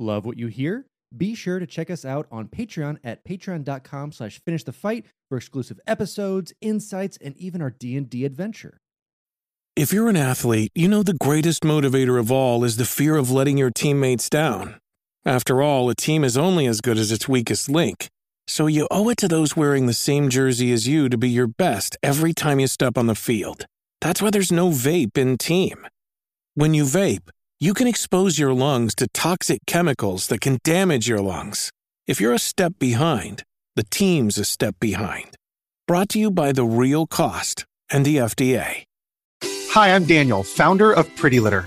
Love what you hear? Be sure to check us out on Patreon at patreon.com slash finish the fight for exclusive episodes, insights, and even our D&D adventure. If you're an athlete, you know the greatest motivator of all is the fear of letting your teammates down. After all, a team is only as good as its weakest link. So you owe it to those wearing the same jersey as you to be your best every time you step on the field. That's why there's no vape in team. When you vape, you can expose your lungs to toxic chemicals that can damage your lungs. If you're a step behind, the team's a step behind. Brought to you by The Real Cost and the FDA. Hi, I'm Daniel, founder of Pretty Litter.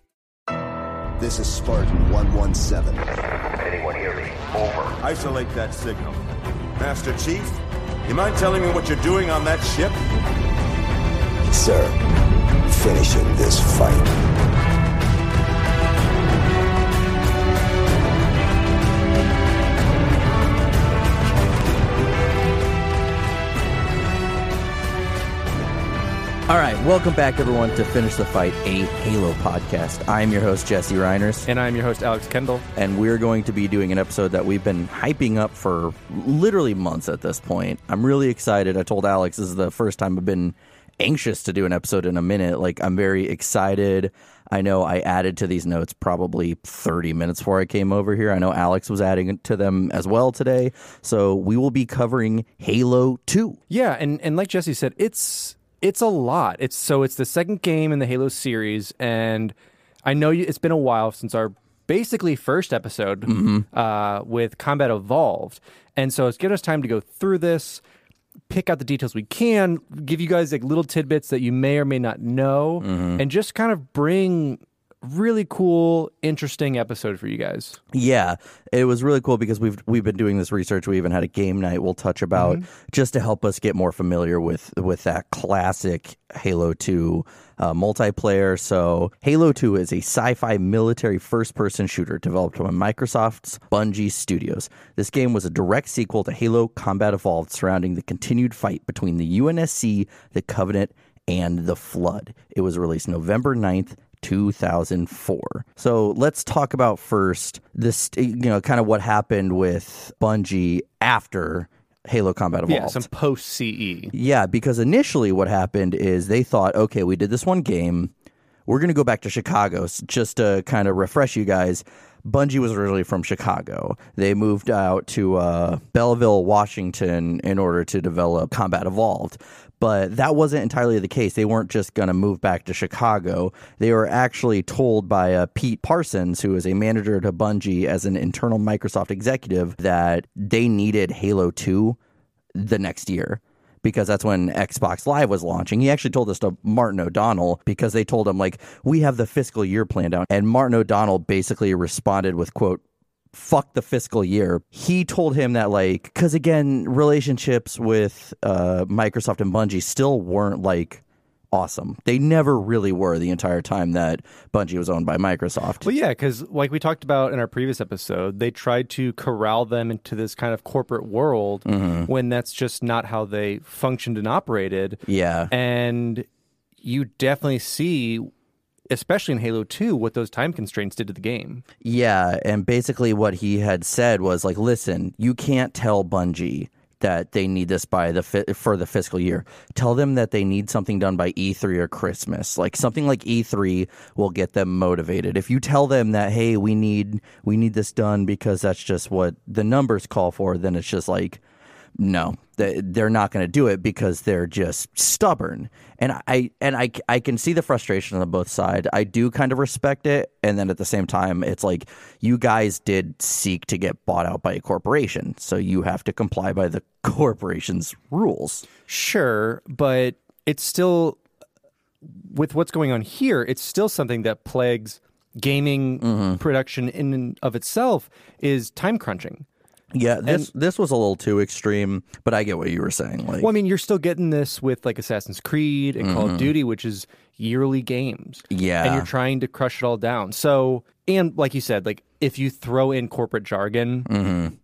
This is Spartan 117. Anyone hear me? Over. Isolate that signal. Master Chief, you mind telling me what you're doing on that ship? Sir, finishing this fight. All right, welcome back, everyone, to Finish the Fight, a Halo podcast. I'm your host, Jesse Reiners, And I'm your host, Alex Kendall. and we're going to be doing an episode that we've been hyping up for literally months at this point. I'm really excited. I told Alex this is the first time I've been anxious to do an episode in a minute. Like, I'm very excited. I know I added to these notes probably 30 minutes before I came over here. I know Alex was adding to them as well today. So we will be covering Halo 2. Yeah, and, and like Jesse said, it's it's a lot. It's so it's the second game in the Halo series, and I know you, it's been a while since our basically first episode uh, with Combat Evolved, and so it's given us time to go through this, pick out the details we can, give you guys like little tidbits that you may or may not know, and just kind of bring really cool, interesting episode for you guys. Yeah, it was really cool because we've we've been doing this research. We even had a game night we'll touch about just to help us get more familiar with with that classic Halo Two uh, multiplayer. So Halo Two is a sci-fi military first-person shooter developed by Microsoft's Bungie Studios. This game was a direct sequel to Halo Combat Evolved, surrounding the continued fight between the UNSC, the Covenant, and the Flood. It was released November 9th. 2004. So let's talk about first this, you know, kind of what happened with Bungie after Halo Combat Evolved. Yeah, some post CE. Yeah, because initially what happened is they thought, okay, we did this one game. We're going to go back to Chicago just to kind of refresh you guys. Bungie was originally from Chicago. They moved out to uh, Bellevue, Washington, in order to develop Combat Evolved. But that wasn't entirely the case. They weren't just going to move back to Chicago. They were actually told by uh, Pete Parsons, who is a manager to Bungie as an internal Microsoft executive, that they needed Halo 2 the next year because that's when Xbox Live was launching. He actually told this to Martin O'Donnell because they told him like we have the fiscal year planned out and Martin O'Donnell basically responded with quote fuck the fiscal year. He told him that like cuz again relationships with uh Microsoft and Bungie still weren't like awesome. They never really were the entire time that Bungie was owned by Microsoft. Well, yeah, because like we talked about in our previous episode, they tried to corral them into this kind of corporate world when that's just not how they functioned and operated. yeah. And you definitely see, especially in Halo 2, what those time constraints did to the game. Yeah, and basically what he had said was like, listen, you can't tell Bungie that they need this by the fi- for the fiscal year. Tell them that they need something done by E3 or Christmas. Like something like E3 will get them motivated. If you tell them that hey, we need we need this done because that's just what the numbers call for, then it's just like no, they- they're not going to do it because they're just stubborn. And I and I I can see the frustration on both sides. I do kind of respect it, and then at the same time, it's like you guys did seek to get bought out by a corporation, so you have to comply by the corporation's rules. Sure, but it's still, with what's going on here, it's still something that plagues gaming mm-hmm. production in and of itself is time crunching. Yeah, this this was a little too extreme, but I get what you were saying. Like, Well, I mean, you're still getting this with like Assassin's Creed and Call of Duty, which is yearly games. Mm-hmm. Yeah. And you're trying to crush it all down. So, and like you said, like if you throw in corporate jargon,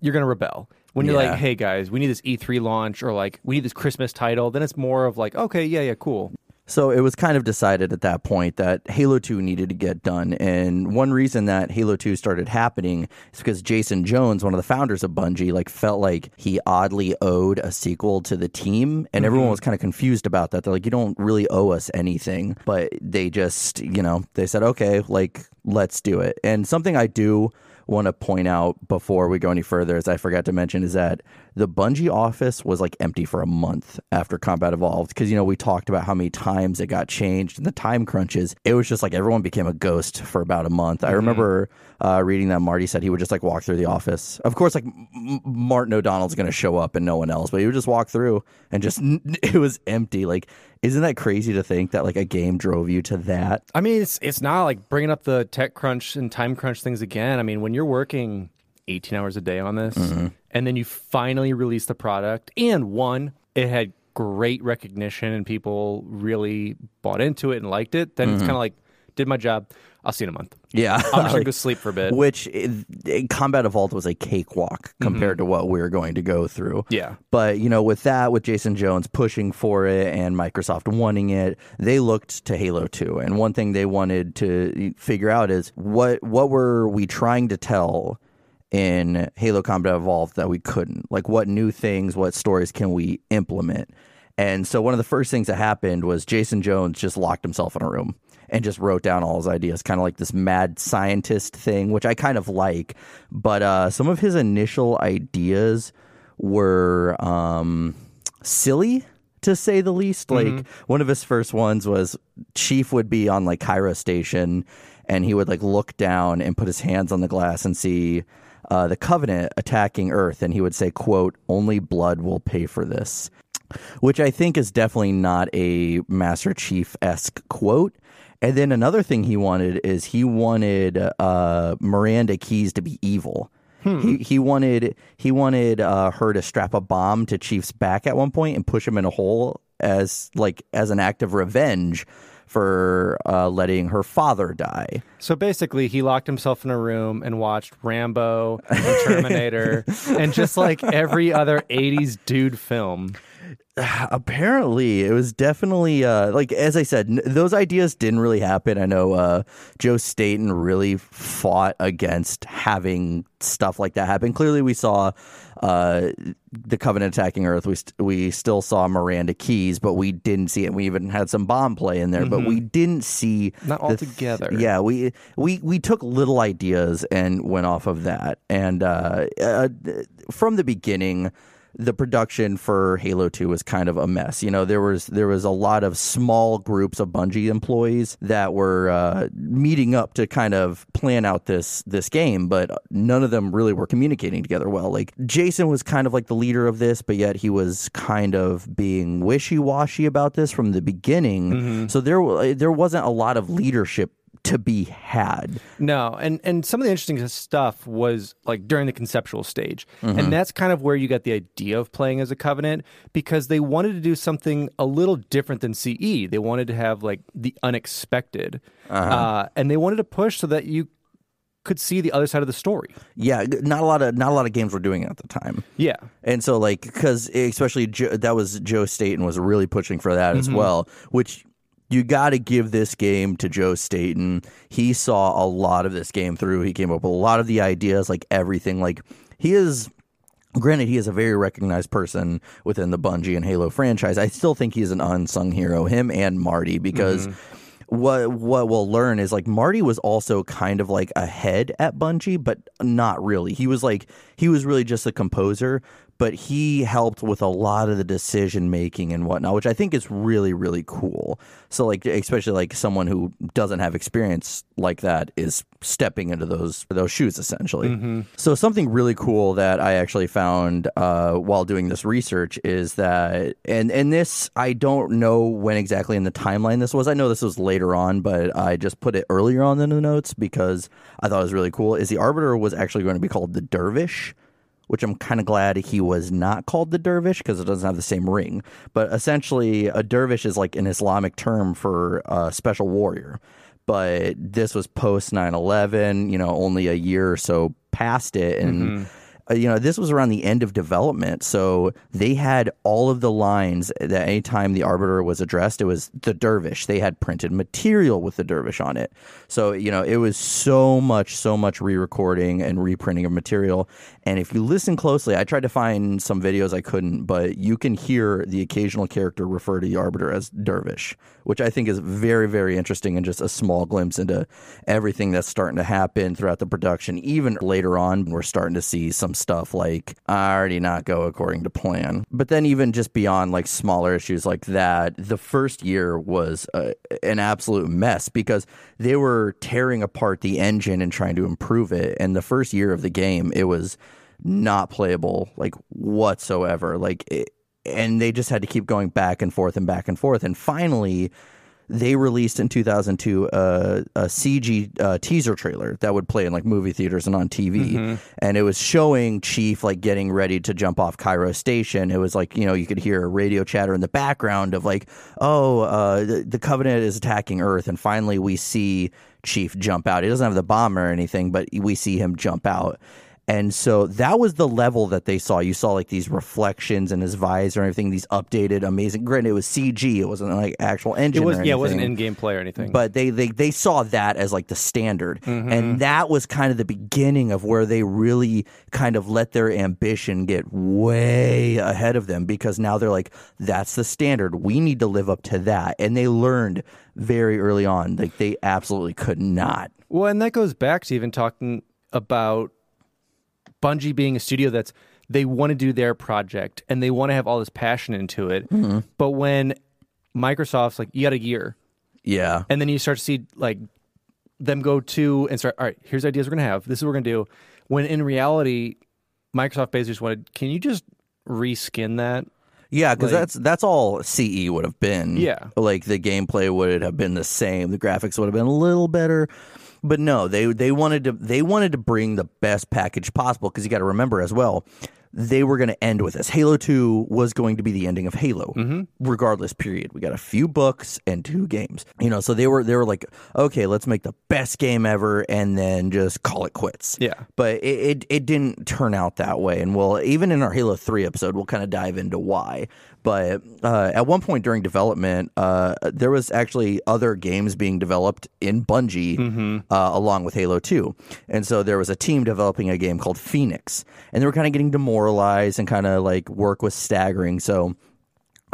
you're going to rebel. When you're Mm-hmm. Yeah. like, hey guys, we need this E3 launch or like we need this Christmas title, then it's more of like, okay, yeah, yeah, cool. So it was kind of decided at that point that Halo 2 needed to get done. And one reason that Halo 2 started happening is because Jason Jones, one of the founders of Bungie, like felt like he oddly owed a sequel to the team. And mm-hmm. everyone was kind of confused about that. They're like, you don't really owe us anything. But they just, you know, they said, okay, like, let's do it. And something I do want to point out before we go any further, as I forgot to mention, is that the Bungie office was like empty for a month after Combat Evolved. Because, you know, we talked about how many times it got changed and the time crunches. It was just like everyone became a ghost for about a month. I remember uh, reading that Marty said he would just like walk through the office. Of course, like M- Martin O'Donnell's going to show up and no one else, but he would just walk through and just, it was empty. Like, isn't that crazy to think that like a game drove you to that? I mean, it's it's not like bringing up the tech crunch and time crunch things again. I mean, when you're working 18 hours a day on this, mm-hmm. and then you finally release the product, and one, it had great recognition and people really bought into it and liked it. Then it's mm-hmm. kind of like, did my job. I'll see you in a month. Yeah. I'm just gonna go sleep for a bit. Which it, Combat Evolved was a cakewalk mm-hmm. compared to what we were going to go through. Yeah. But, you know, with that, with Jason Jones pushing for it and Microsoft wanting it, they looked to Halo 2. And one thing they wanted to figure out is what what were we trying to tell in Halo Combat Evolved that we couldn't? Like what new things, what stories can we implement? And so one of the first things that happened was Jason Jones just locked himself in a room and just wrote down all his ideas, kind of like this mad scientist thing, which I kind of like. But uh, some of his initial ideas were um, silly, to say the least. Like one of his first ones was Chief would be on like Cairo Station, and he would like look down and put his hands on the glass and see. Uh, the Covenant attacking Earth, and he would say, "quote Only blood will pay for this," which I think is definitely not a Master Chief esque quote. And then another thing he wanted is he wanted uh, Miranda Keyes to be evil. He he wanted he wanted uh, her to strap a bomb to Chief's back at one point and push him in a hole as like as an act of revenge for uh, letting her father die. So basically, he locked himself in a room and watched Rambo and Terminator and just like every other 80s dude film. Apparently, it was definitely uh, like as I said, n- those ideas didn't really happen. I know uh, Joe Staten really fought against having stuff like that happen. Clearly, we saw uh, the Covenant attacking Earth. We st- we still saw Miranda Keyes, but we didn't see it. We even had some bomb play in there, but we didn't see Not the th- altogether. yeah, we we we took little ideas and went off of that, and uh, uh, from the beginning the production for Halo 2 was kind of a mess. You know, there was there was a lot of small groups of Bungie employees that were uh, meeting up to kind of plan out this this game, but none of them really were communicating together well. Like Jason was kind of like the leader of this, but yet he was kind of being wishy-washy about this from the beginning. So there there wasn't a lot of leadership to be had. No, and and some of the interesting stuff was like during the conceptual stage, Mm-hmm. and that's kind of where you got the idea of playing as a covenant because they wanted to do something a little different than CE. They wanted to have like the unexpected, Uh-huh. uh, and they wanted to push so that you could see the other side of the story. Yeah, not a lot of not a lot of games were doing it at the time. Yeah, And so, like, because especially Joe, that was Joe Staten was really pushing for that as well, which you got to give this game to Joe Staten. He saw a lot of this game through. He came up with a lot of the ideas, like everything. Like, he is. Granted, he is a very recognized person within the Bungie and Halo franchise. I still think he's an unsung hero, him and Marty, because mm-hmm. what what we'll learn is like Marty was also kind of like ahead at Bungie, but not really. He was like he was really just a composer, but he helped with a lot of the decision making and whatnot, which I think is really really cool. So like especially like someone who doesn't have experience like that is stepping into those those shoes essentially. So something really cool that I actually found uh, while doing this research is that and and this I don't know when exactly in the timeline this was. I know this was later on, but I just put it earlier on in the notes because I thought it was really cool. Is the Arbiter was actually going to be called the Dervish, which I'm kind of glad he was not called the dervish because it doesn't have the same ring. But essentially, a dervish is like an Islamic term for a special warrior. But this was post 9 11, you know, only a year or so past it. And uh, you know, this was around the end of development. So they had all of the lines that anytime the arbiter was addressed, it was the dervish. They had printed material with the dervish on it. So, you know, it was so much, so much re recording and reprinting of material. And if you listen closely, I tried to find some videos I couldn't, but you can hear the occasional character refer to the arbiter as dervish, which I think is very, very interesting and just a small glimpse into everything that's starting to happen throughout the production. Even later on, we're starting to see some stuff like I already not go according to plan. But then even just beyond like smaller issues like that, the first year was uh, an absolute mess because they were tearing apart the engine and trying to improve it. And the first year of the game, it was not playable like whatsoever. Like it, and they just had to keep going back and forth and back and forth. And finally, they released in 2002 uh, a CG uh, teaser trailer that would play in like movie theaters and on TV, and it was showing Chief like getting ready to jump off Cairo Station. It was like you know you could hear radio chatter in the background of like, oh, uh, the, the Covenant is attacking Earth, and finally we see Chief jump out. He doesn't have the bomb or anything, but we see him jump out. And so that was the level that they saw. You saw like these reflections in his visor and everything, these updated, amazing. Granted, it was CG. It wasn't like actual engine. It was yeah, it wasn't in game play or anything. But they, they they saw that as like the standard, Mm-hmm. and that was kind of the beginning of where they really kind of let their ambition get way ahead of them because now they're like, that's the standard. We need to live up to that, and they learned very early on like they absolutely could not. Well, and that goes back to even talking about Bungie being a studio that's they want to do their project and they want to have all this passion into it. Mm-hmm. But when Microsoft's like, you got a year, Yeah, and then you start to see like them go to and start, all right, here's ideas we're gonna have. This is what we're gonna do. When in reality, Microsoft basically just wanted, can you just reskin that? Yeah, because Like- that's that's all CE would have been. Yeah. like the gameplay would have been the same. The graphics would have been a little better, but no, they they wanted to they wanted to bring the best package possible. Because you got to remember as well, they were going to end with this. Halo Two was going to be the ending of Halo, Mm-hmm. regardless. Period. We got a few books and two games. You know, so they were they were like, okay, let's make the best game ever, and then just call it quits. Yeah. But it, it, it didn't turn out that way. And we'll, even in our Halo 3 episode, we'll kind of dive into why. But uh, at one point during development, uh, there was actually other games being developed in Bungie uh, along with Halo 2. And so there was a team developing a game called Phoenix. And they were kind of getting demoralized and kind of like work was staggering. So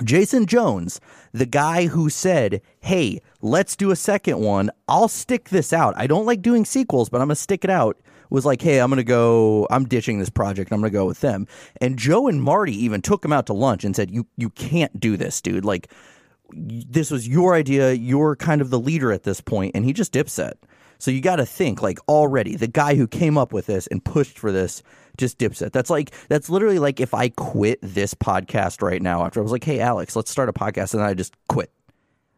Jason Jones, the guy who said, Hey, let's do a second one. I'll stick this out. I don't like doing sequels, but I'm going to stick it out. Was like, Hey, I'm going to go, I'm ditching this project. I'm going to go with them. And Joe and Marty even took him out to lunch and said, You, you can't do this, dude. Like, this was your idea. You're kind of the leader at this point, And he just dipset. So you got to think like already the guy who came up with this and pushed for this just dips it. That's like that's literally like if I quit this podcast right now after I was like, "Hey Alex, let's start a podcast," and then I just quit.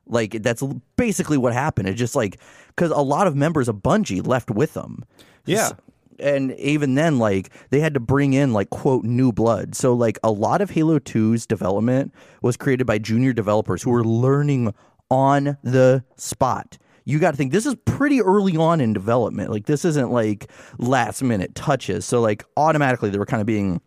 Like that's basically what happened. It just like because a lot of members of Bungie left with them. Yeah. And even then, like they had to bring in like quote new blood. So like a lot of Halo 2's development was created by junior developers who were learning on the spot. You got to think this is pretty early on in development. Like this isn't like last minute touches. So like automatically they were kind of being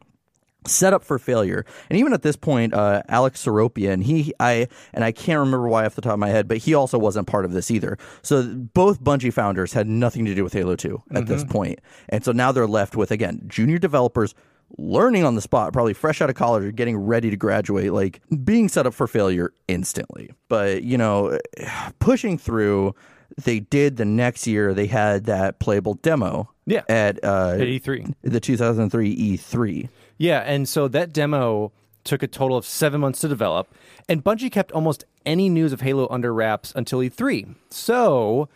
set up for failure. And even at this point, uh, Alex Seropian, he, I, and I can't remember why off the top of my head, but he also wasn't part of this either. So both Bungie founders had nothing to do with Halo 2 at this point. And so now they're left with, again, junior developers learning on the spot, probably fresh out of college or getting ready to graduate, like being set up for failure instantly. But, you know, pushing through, they did the next year, they had that playable demo. Yeah. At, uh, At E3. the 2003 E3. Yeah, and so that demo took a total of seven months to develop, and Bungie kept almost any news of Halo under wraps until E3. So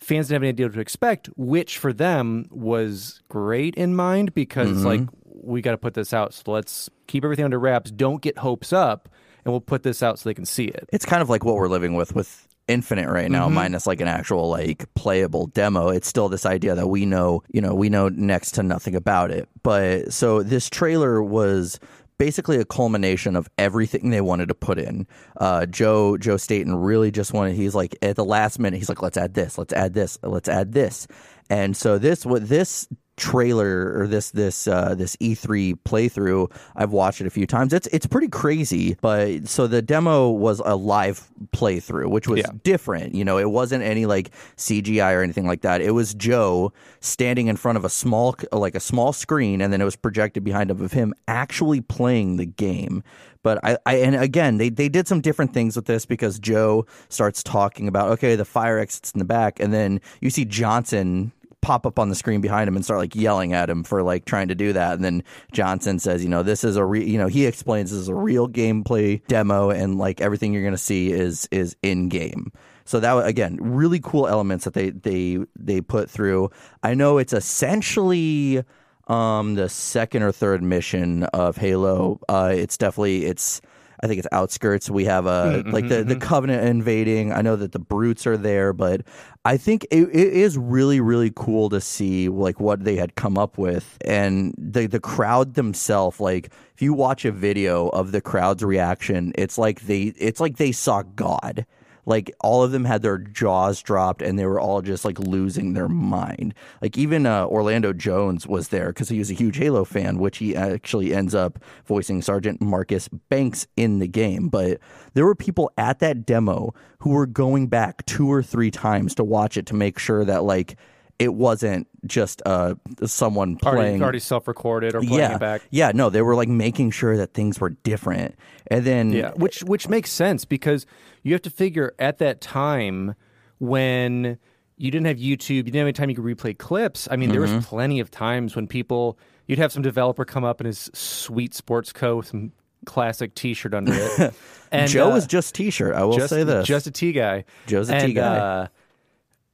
fans didn't have any idea what to expect, which for them was great in mind because it's like we got to put this out, so let's keep everything under wraps. Don't get hopes up, and we'll put this out so they can see it. It's kind of like what we're living with with Infinite right now, minus like an actual like playable demo. It's still this idea that we know, you know, we know next to nothing about it. But so this trailer was basically a culmination of everything they wanted to put in. Uh, Joe Joe Staten really just wanted. He's like at the last minute. He's like, let's add this, let's add this, let's add this. And so this what this trailer or this this uh, this E3 playthrough, I've watched it a few times. It's it's pretty crazy. But so the demo was a live playthrough, which was Yeah. different. You know, it wasn't any like CGI or anything like that. It was Joe standing in front of a small like a small screen, and then it was projected behind him of him actually playing the game. But I, I and again they they did some different things with this because Joe starts talking about okay the fire exits in the back, and then you see Johnson pop up on the screen behind him and start like yelling at him for like trying to do that. And then Johnson says you know this is a re- you know he explains this is a real gameplay demo and like everything you're going to see is is in game so that again really cool elements that they they they put through. I know it's essentially um the second or third mission of Halo. Uh it's definitely it's I think it's outskirts. We have a mm-hmm, like the, the mm-hmm. Covenant invading. I know that the Brutes are there, but I think it, it is really really cool to see like what they had come up with and the the crowd themselves. Like if you watch a video of the crowd's reaction, it's like they it's like they saw God. Like all of them had their jaws dropped and they were all just like losing their mind. Like even uh, Orlando Jones was there because he was a huge Halo fan, which he actually ends up voicing Sergeant Marcus Banks in the game. But there were people at that demo who were going back two or three times to watch it to make sure that like it wasn't just uh someone Already, playing already self-recorded or playing yeah it back. yeah no they were like making sure that things were different and then Yeah, which which makes sense because you have to figure at that time when you didn't have YouTube, you didn't have any time you could replay clips. I mean, there Mm-hmm. was plenty of times when people you'd have some developer come up in his sweet sports coat with some classic T-shirt under it. And Joe uh, is just t-shirt I will just, say this just a T guy. Joe's a and, T guy. Uh,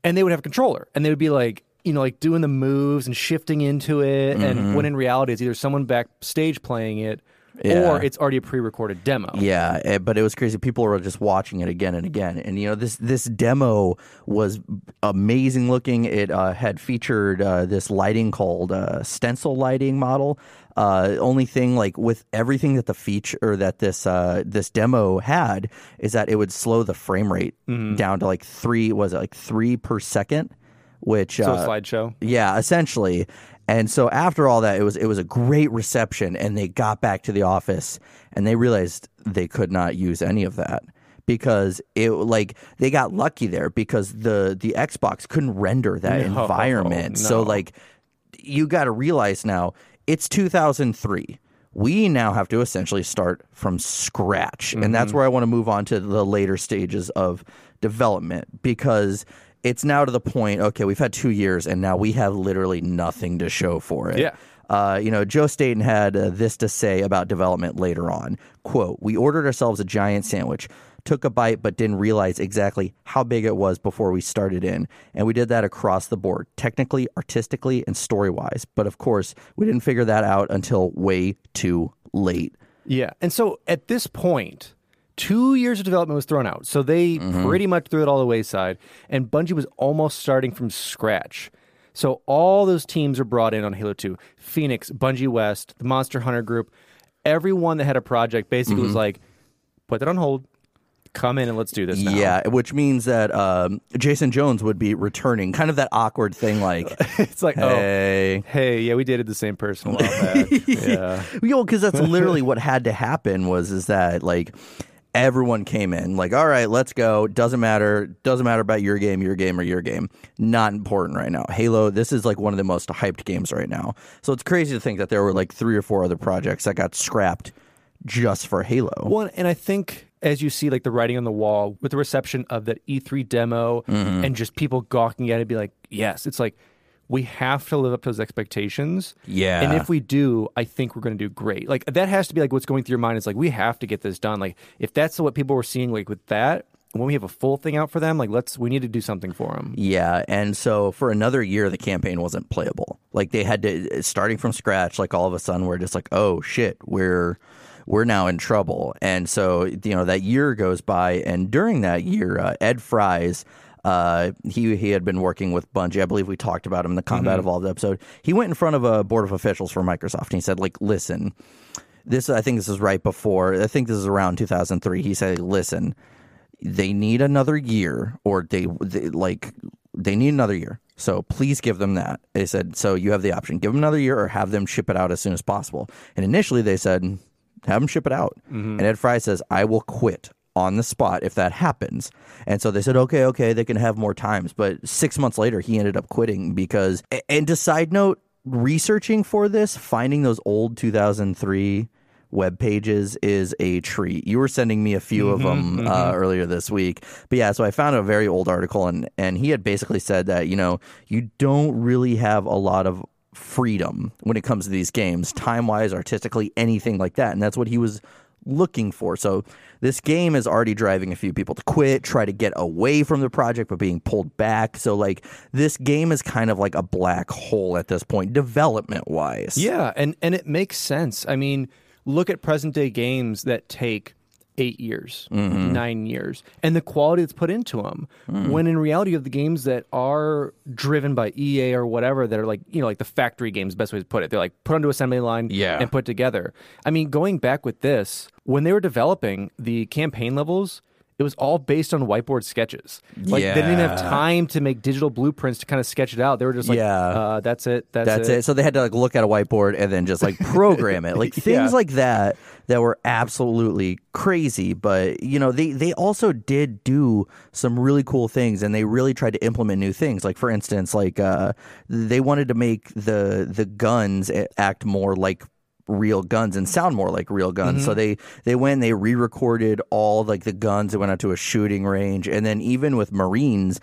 and they would have a controller, and they would be like, you know, like doing the moves and shifting into it. And when in reality, it's either someone backstage playing it, Mm-hmm. Yeah. or it's already a pre-recorded demo. Yeah, eh, but it was crazy. People were just watching it again and again, and you know this this demo was amazing looking. It uh, had featured uh, this lighting called uh, stencil lighting model. Uh, only thing like with everything that the feature or that this uh, this demo had is that it would slow the frame rate down to like three was it like three per second, which So uh, a slideshow. yeah, essentially. And so after all that, it was it was a great reception, and they got back to the office and they realized they could not use any of that because it like they got lucky there because the the Xbox couldn't render that No, environment. So like you got to realize now it's 2003. We now have to essentially start from scratch. And that's Mm-hmm. where I want to move on to the later stages of development because it's now to the point, okay, we've had two years and now we have literally nothing to show for it. Yeah. Uh, you know, Joe Staten had uh, this to say about development later on. Quote, we ordered ourselves a giant sandwich, took a bite, but didn't realize exactly how big it was before we started in. And we did that across the board, technically, artistically, and story wise. But of course, we didn't figure that out until way too late. Yeah. And so at this point, two years of development was thrown out. So they pretty much threw it all the wayside. And Bungie was almost starting from scratch. So all those teams are brought in on Halo 2 Phoenix, Bungie West, the Monster Hunter Group. Everyone that had a project basically was like, put that on hold, come in and let's do this now. Yeah, which means that um, Jason Jones would be returning. Kind of that awkward thing like, It's like, oh, hey. hey, yeah, we dated the same person a while back. yeah. because that's literally what had to happen was is that like everyone came in like, all right, let's go. Doesn't matter. Doesn't matter about your game, your game, or your game. Not important right now. Halo. This is like one of the most hyped games right now. So it's crazy to think that there were like three or four other projects that got scrapped just for Halo. One, and I think as you see like the writing on the wall with the reception of that E3 demo Mm-hmm. and just people gawking at it, be like, yes, it's like we have to live up to those expectations. Yeah. And if we do, I think we're going to do great. Like that has to be like what's going through your mind is like we have to get this done. Like if that's what people were seeing like with that, when we have a full thing out for them, like let's we need to do something for them. Yeah, and so for another year, the campaign wasn't playable. Like they had to starting from scratch. Like all of a sudden, we're just like, oh shit, we're we're now in trouble. And so, you know, that year goes by, and during that year, uh, Ed Fries. Uh, he he had been working with Bungie. I believe we talked about him in the Combat Evolved episode. He went in front of a board of officials for Microsoft and he said, like, listen, this I think this is right before. I think this is around 2003. He said, listen, they need another year, or they, they like they need another year. So please give them that. They said, so you have the option: give them another year, or have them ship it out as soon as possible. And initially, they said, have them ship it out. And Ed Fry says, I will quit on the spot if that happens. And so they said, okay, okay, they can have more times. But six months later, he ended up quitting because. And to side note, researching for this, finding those old 2003 web pages is a treat. You were sending me a few of them Uh, earlier this week, but yeah. So I found a very old article, and and he had basically said that you know you don't really have a lot of freedom when it comes to these games, time wise, artistically, anything like that, and that's what he was looking for. So this game is already driving a few people to quit, try to get away from the project, but being pulled back. So like this game is kind of like a black hole at this point, development wise. Yeah, and and it makes sense. I mean, look at present day games that take eight years, Mm-hmm. nine years, and the quality that's put into them. Mm. When in reality, of the games that are driven by EA or whatever, that are like you know like the factory games, best way to put it. They're like put onto assembly line, Yeah. and put together. I mean, going back with this, when they were developing the campaign levels. It was all based on whiteboard sketches. Like they didn't have time to make digital blueprints to kind of sketch it out. They were just like, Yeah. uh, "That's it. That's, That's it. So they had to like look at a whiteboard and then just like program it. Like things Yeah. like that that were absolutely crazy. But you know, they they also did do some really cool things and they really tried to implement new things. Like for instance, like uh they wanted to make the the guns act more like real guns and sound more like real guns. So they they went and they re-recorded all like the guns that went out to a shooting range and then even with Marines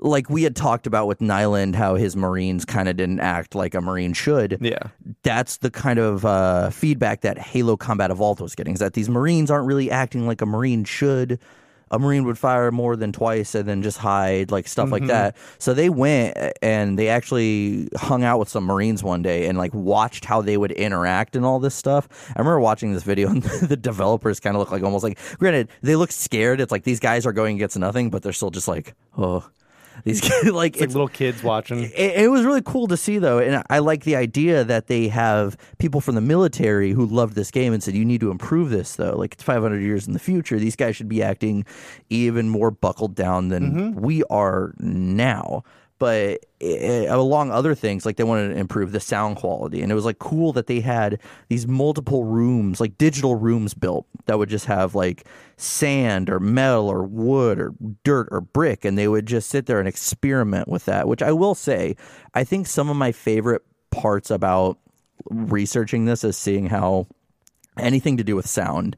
like we had talked about with Nylund, how his Marines kind of didn't act like a Marine should. Yeah. That's the kind of uh, feedback that Halo Combat Evolved was getting, is that these Marines aren't really acting like a Marine should. A Marine would fire more than twice and then just hide, like stuff like mm-hmm. that. So they went and they actually hung out with some Marines one day and like watched how they would interact and all this stuff. I remember watching this video and the developers kind of look like almost like, granted, they look scared. It's like these guys are going against nothing, but they're still just like, oh. These kids, like It's like little kids watching. it, it was really cool to see though and i like the idea that they have people from the military who loved this game and said you need to improve this though. Like it's 500 years in the future. These guys should be acting even more buckled down than mm-hmm. we are now but eh, along other things like they wanted to improve the sound quality and it was like cool that they had these multiple rooms like digital rooms built that would just have like sand or metal or wood or dirt or brick and they would just sit there and experiment with that which i will say i think some of my favorite parts about researching this is seeing how anything to do with sound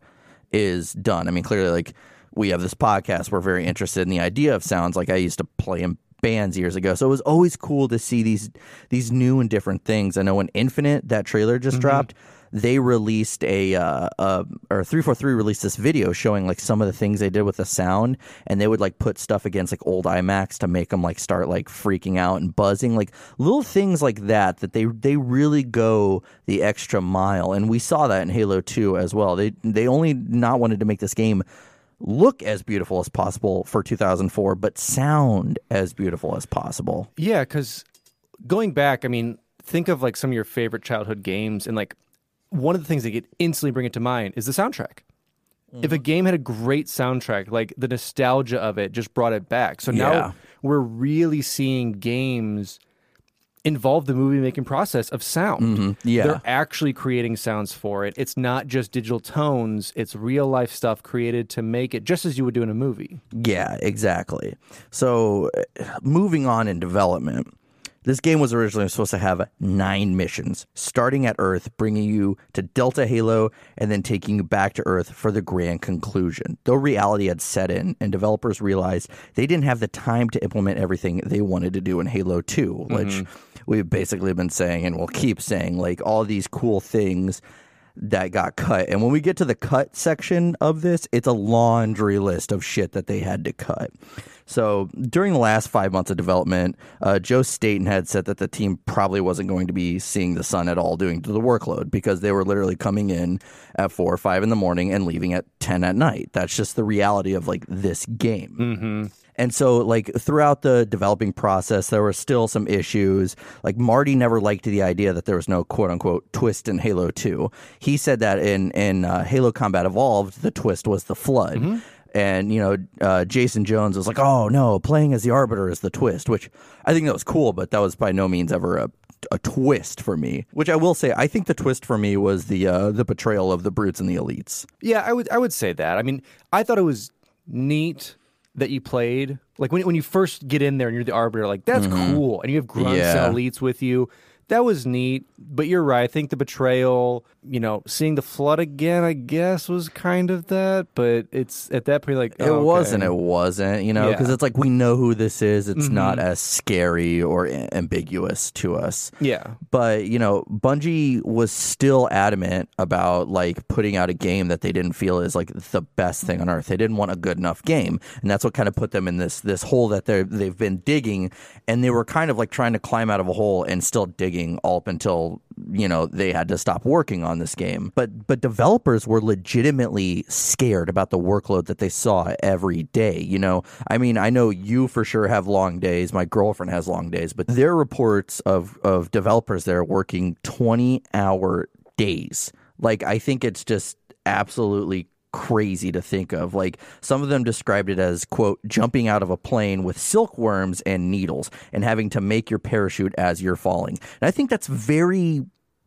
is done. I mean, clearly, like we have this podcast, we're very interested in the idea of sounds. Like I used to play in bands years ago, so it was always cool to see these these new and different things. I know when Infinite that trailer just dropped. They released a, uh, uh, or 343 released this video showing like some of the things they did with the sound, and they would like put stuff against like old IMAX to make them like start like freaking out and buzzing, like little things like that. That they they really go the extra mile, and we saw that in Halo 2 as well. They they only not wanted to make this game look as beautiful as possible for 2004, but sound as beautiful as possible. Yeah, because going back, I mean, think of like some of your favorite childhood games, and like one of the things that could instantly bring it to mind is the soundtrack. If a mm-hmm. game had a great soundtrack, like the nostalgia of it just brought it back. So now Yeah. we're really seeing games involve the movie making process of sound. Yeah. They're actually creating sounds for it. It's not just digital tones, it's real life stuff created to make it just as you would do in a movie. Yeah, exactly. So, uh, moving on in development, this game was originally supposed to have nine missions, starting at Earth, bringing you to Delta Halo, and then taking you back to Earth for the grand conclusion. Though reality had set in, and developers realized they didn't have the time to implement everything they wanted to do in Halo 2, which we've basically been saying and will keep saying, like all these cool things that got cut. And when we get to the cut section of this, it's a laundry list of shit that they had to cut. So during the last five months of development, uh, Joe Staten had said that the team probably wasn't going to be seeing the sun at all due to the workload because they were literally coming in at four or five in the morning and leaving at 10 at night. That's just the reality of like this game. Mm-hmm. And so, like, throughout the developing process, there were still some issues. Like, Marty never liked the idea that there was no quote unquote twist in Halo 2. He said that in, in uh, Halo Combat Evolved, the twist was the flood. And, you know, uh, Jason Jones was like, oh, no, playing as the Arbiter is the twist, which I think that was cool, but that was by no means ever a a twist for me. Which I will say, I think the twist for me was the uh, the betrayal of the brutes and the elites. Yeah, I would I would say that. I mean, I thought it was neat that you played. Like when when you first get in there and you're the arbiter, like that's mm-hmm. cool, and you have grunts Yeah. and elites with you. That was neat, but you're right. I think the betrayal, you know, seeing the flood again, I guess, was kind of that. But it's at that point, like It oh, okay. wasn't. It wasn't. You know, because Yeah. Mm-hmm. it's like we know who this is. It's not as scary or ambiguous to us. Yeah, But you know, Bungie was still adamant about like putting out a game that they didn't feel is like the best thing on earth. They didn't want a good enough game, and that's what kind of put them in this this hole that they they've been digging, and they were kind of like trying to climb out of a hole and still digging all up until you know they had to stop working on this game. But but developers were legitimately scared about the workload that they saw every day. You know, I mean, I know you for sure have long days. My girlfriend has long days, but there are reports of of developers there working twenty hour days. Like I think it's just absolutely crazy to think of. Like some of them described it as quote jumping out of a plane with silkworms and needles and having to make your parachute as you're falling. And I think that's very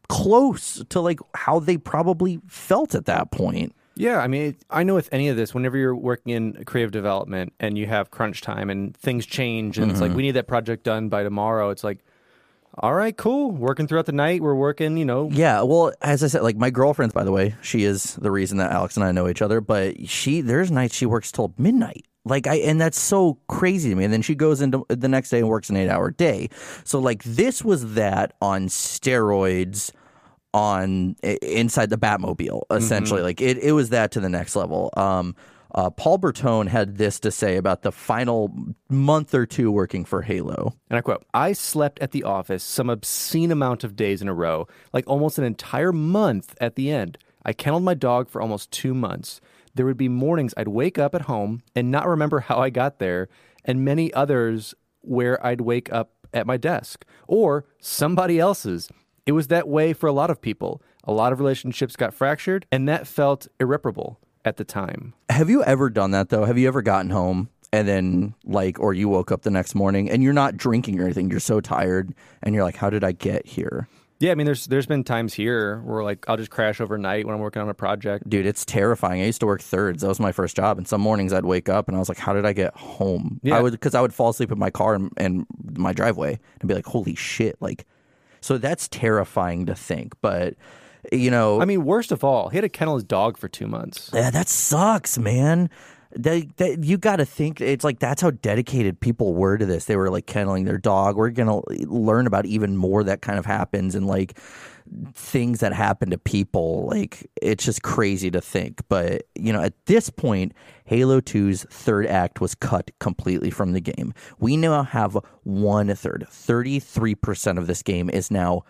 close to like how they probably felt at that point. Yeah, I mean, it, I know with any of this, whenever you're working in creative development and you have crunch time and things change, and it's like mm-hmm. we need that project done by tomorrow. It's like, all right, cool. Working throughout the night, we're working. You know, Yeah, well, as I said, like my girlfriend, by the way, she is the reason that Alex and I know each other. But she, there's nights she works till midnight. Like I, and that's so crazy to me. And then she goes into the next day and works an eight hour day. So like this was that on steroids on inside the Batmobile, essentially. Like it, it was that to the next level. Um, uh, Paul Bertone had this to say about the final month or two working for Halo. And I quote, I slept at the office some obscene amount of days in a row, like almost an entire month at the end. I kenneled my dog for almost two months. There would be mornings I'd wake up at home and not remember how I got there, and many others where I'd wake up at my desk or somebody else's. It was that way for a lot of people. A lot of relationships got fractured, and that felt irreparable at the time. Have you ever done that though? Have you ever gotten home and then like or you woke up the next morning and you're not drinking or anything, you're so tired and you're like, How did I get here? Yeah, I mean, there's there's been times here where like I'll just crash overnight when I'm working on a project. Dude, it's terrifying. I used to work thirds. That was my first job. And some mornings I'd wake up and I was like, How did I get home? Yeah. I would because I would fall asleep in my car and, and my driveway and be like, Holy shit. Like so that's terrifying to think. But you know I mean, worst of all, he had to kennel his dog for two months. Yeah, that sucks, man. That, that you got to think it's like that's how dedicated people were to this. They were like kenneling their dog. We're gonna learn about even more that kind of happens and like things that happen to people. Like it's just crazy to think. But you know, at this point, Halo 2's third act was cut completely from the game. We now have one third. Thirty three percent of this game is now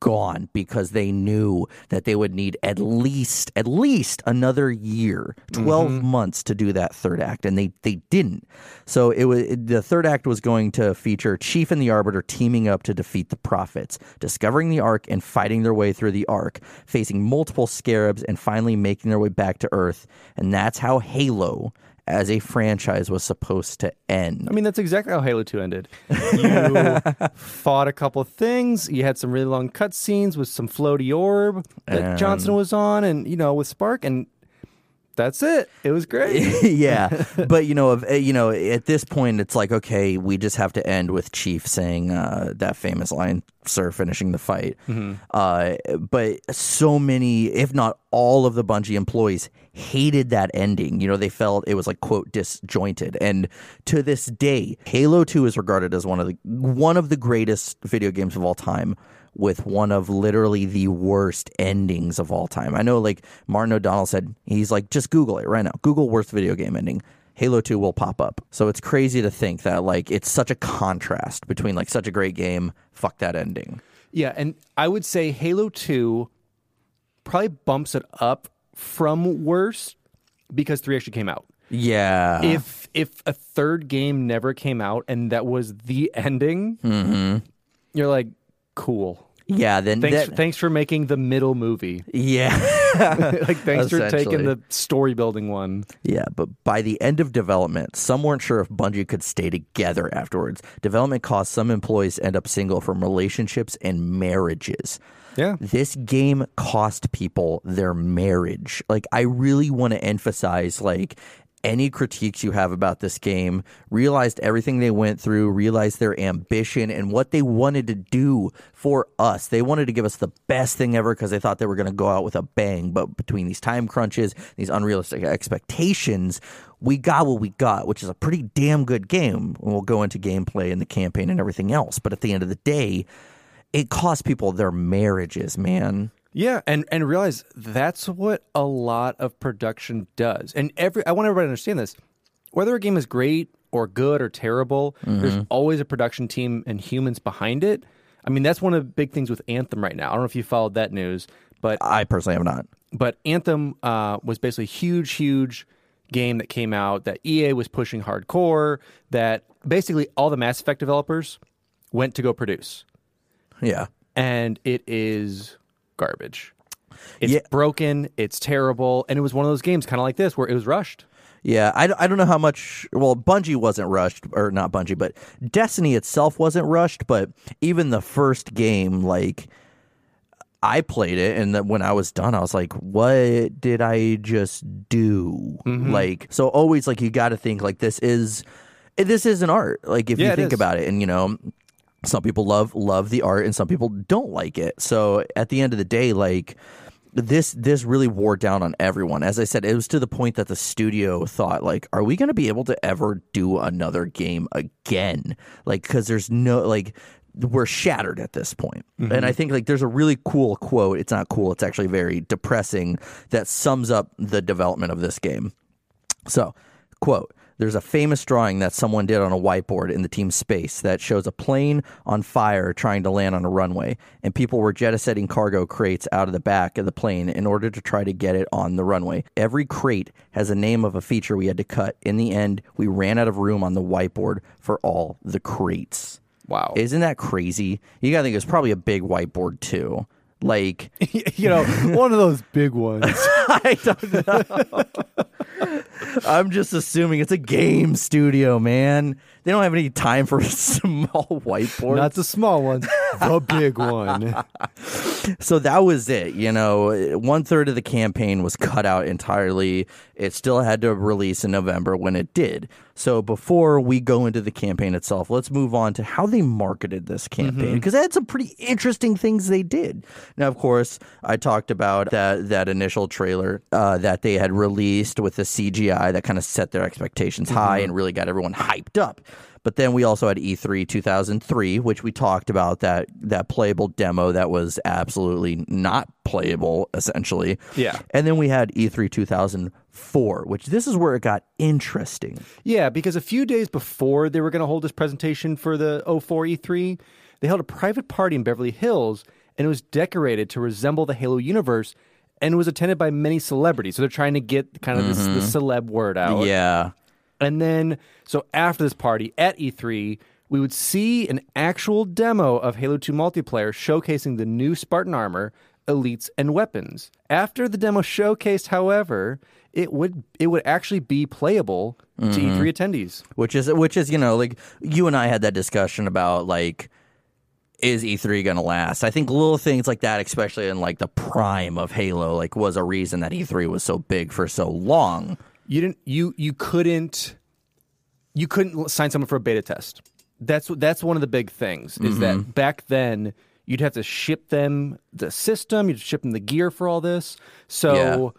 gone because they knew that they would need at least at least another year 12 mm-hmm. months to do that third act and they they didn't. So it was the third act was going to feature chief and the arbiter teaming up to defeat the prophets discovering the ark and fighting their way through the ark facing multiple scarabs and finally making their way back to earth and that's how halo as a franchise was supposed to end I mean, that's exactly how Halo 2 ended. You fought a couple of things. You had some really long cutscenes with some floaty orb that And- Johnson was on, and, you know, with Spark, and that's it. It was great. yeah, but you know, of- you know, at this point, it's like okay, we just have to end with Chief saying uh, that famous line, "Sir," finishing the fight. Uh, but so many, if not all, of the Bungie employees hated that ending. You know, they felt it was like quote disjointed, and to this day, Halo Two is regarded as one of the one of the greatest video games of all time. With one of literally the worst endings of all time. I know, like Martin O'Donnell said, he's like, just Google it right now. Google worst video game ending. Halo 2 will pop up. So it's crazy to think that like it's such a contrast between like such a great game, fuck that ending. Yeah, and I would say Halo 2 probably bumps it up from worst because 3 actually came out. Yeah. if if a third game never came out and that was the ending, mm-hmm. you're like, cool. yeah, then Thanks, that- thanks for making the middle movie. yeah. like, thanks for taking the story building one. Yeah, but by the end of development, some weren't sure if Bungie could stay together afterwards. Development caused some employees to end up single from relationships and marriages. Yeah. This game cost people their marriage. Like I really want to emphasize like any critiques you have about this game, realized everything they went through, realized their ambition and what they wanted to do for us. They wanted to give us the best thing ever because they thought they were going to go out with a bang. But between these time crunches, these unrealistic expectations, we got what we got, which is a pretty damn good game. We'll go into gameplay and the campaign and everything else. But at the end of the day, it cost people their marriages, man. Yeah, and and realize that's what a lot of production does. And every I want everybody to understand this. Whether a game is great or good or terrible, there's always a production team and humans behind it. I mean, that's one of the big things with Anthem right now. I don't know if you followed that news, but I personally have not. but Anthem uh, was basically a huge, huge game that came out that EA was pushing hardcore. That basically all the Mass Effect developers went to go produce, Yeah. and it is garbage. It's Yeah. broken. It's terrible, and it was one of those games, kind of like this, where it was rushed. Yeah, I, I don't know how much. Well, Bungie wasn't rushed, or not Bungie, but Destiny itself wasn't rushed. But even the first game, like, I played it, and then when I was done, I was like, what did I just do? Mm-hmm. Like, so always, like, you got to think, like, this is. This is an art. Like if Yeah, you think about it, and you know, some people love love the art, and some people don't like it. So at the end of the day, like this this really wore down on everyone. As I said, it was to the point that the studio thought like, are we going to be able to ever do another game again? Like cuz there's no like we're shattered at this point. Mm-hmm. And I think like there's a really cool quote. It's not cool, it's actually very depressing that sums up the development of this game. So, quote, there's a famous drawing that someone did on a whiteboard in the team's space that shows a plane on fire trying to land on a runway, and people were jettisoning cargo crates out of the back of the plane in order to try to get it on the runway. Every crate has a name of a feature we had to cut. In the end, we ran out of room on the whiteboard for all the crates. Wow. Isn't that crazy? You gotta think it was probably a big whiteboard too. Like you know, one of those big ones. I don't know. I'm just assuming it's a game studio, man. They don't have any time for small whiteboards. Not the small one, the big one. so that was it. You know, one third of the campaign was cut out entirely. It still had to release in November when it did. So before we go into the campaign itself, let's move on to how they marketed this campaign because they had some pretty interesting things they did. Now, of course, I talked about that that initial trailer uh, that they had released with the CGI that kind of set their expectations high and really got everyone hyped up. But then we also had E E3 2003, which we talked about that that playable demo that was absolutely not playable, essentially. Yeah. And then we had E E3 2004, which this is where it got interesting. Yeah, because a few days before they were going to hold this presentation for the 04 E3, they held a private party in Beverly Hills and it was decorated to resemble the Halo universe and it was attended by many celebrities. So they're trying to get kind of this, the mm-hmm. celeb word out. Yeah. And then, so after this party at E3, we would see an actual demo of Halo 2 multiplayer showcasing the new Spartan armor, elites, and weapons. After the demo showcased, however, it would it would actually be playable to E3 mm-hmm. attendees. Which is which is, you know, like you and I had that discussion about like is E3 going to last? I think little things like that, especially in like the prime of Halo, like was a reason that E3 was so big for so long. You didn't you you couldn't you couldn't sign someone for a beta test. That's that's one of the big things is that mm-hmm. back then you'd have to ship them the system, you'd ship them the gear for all this. So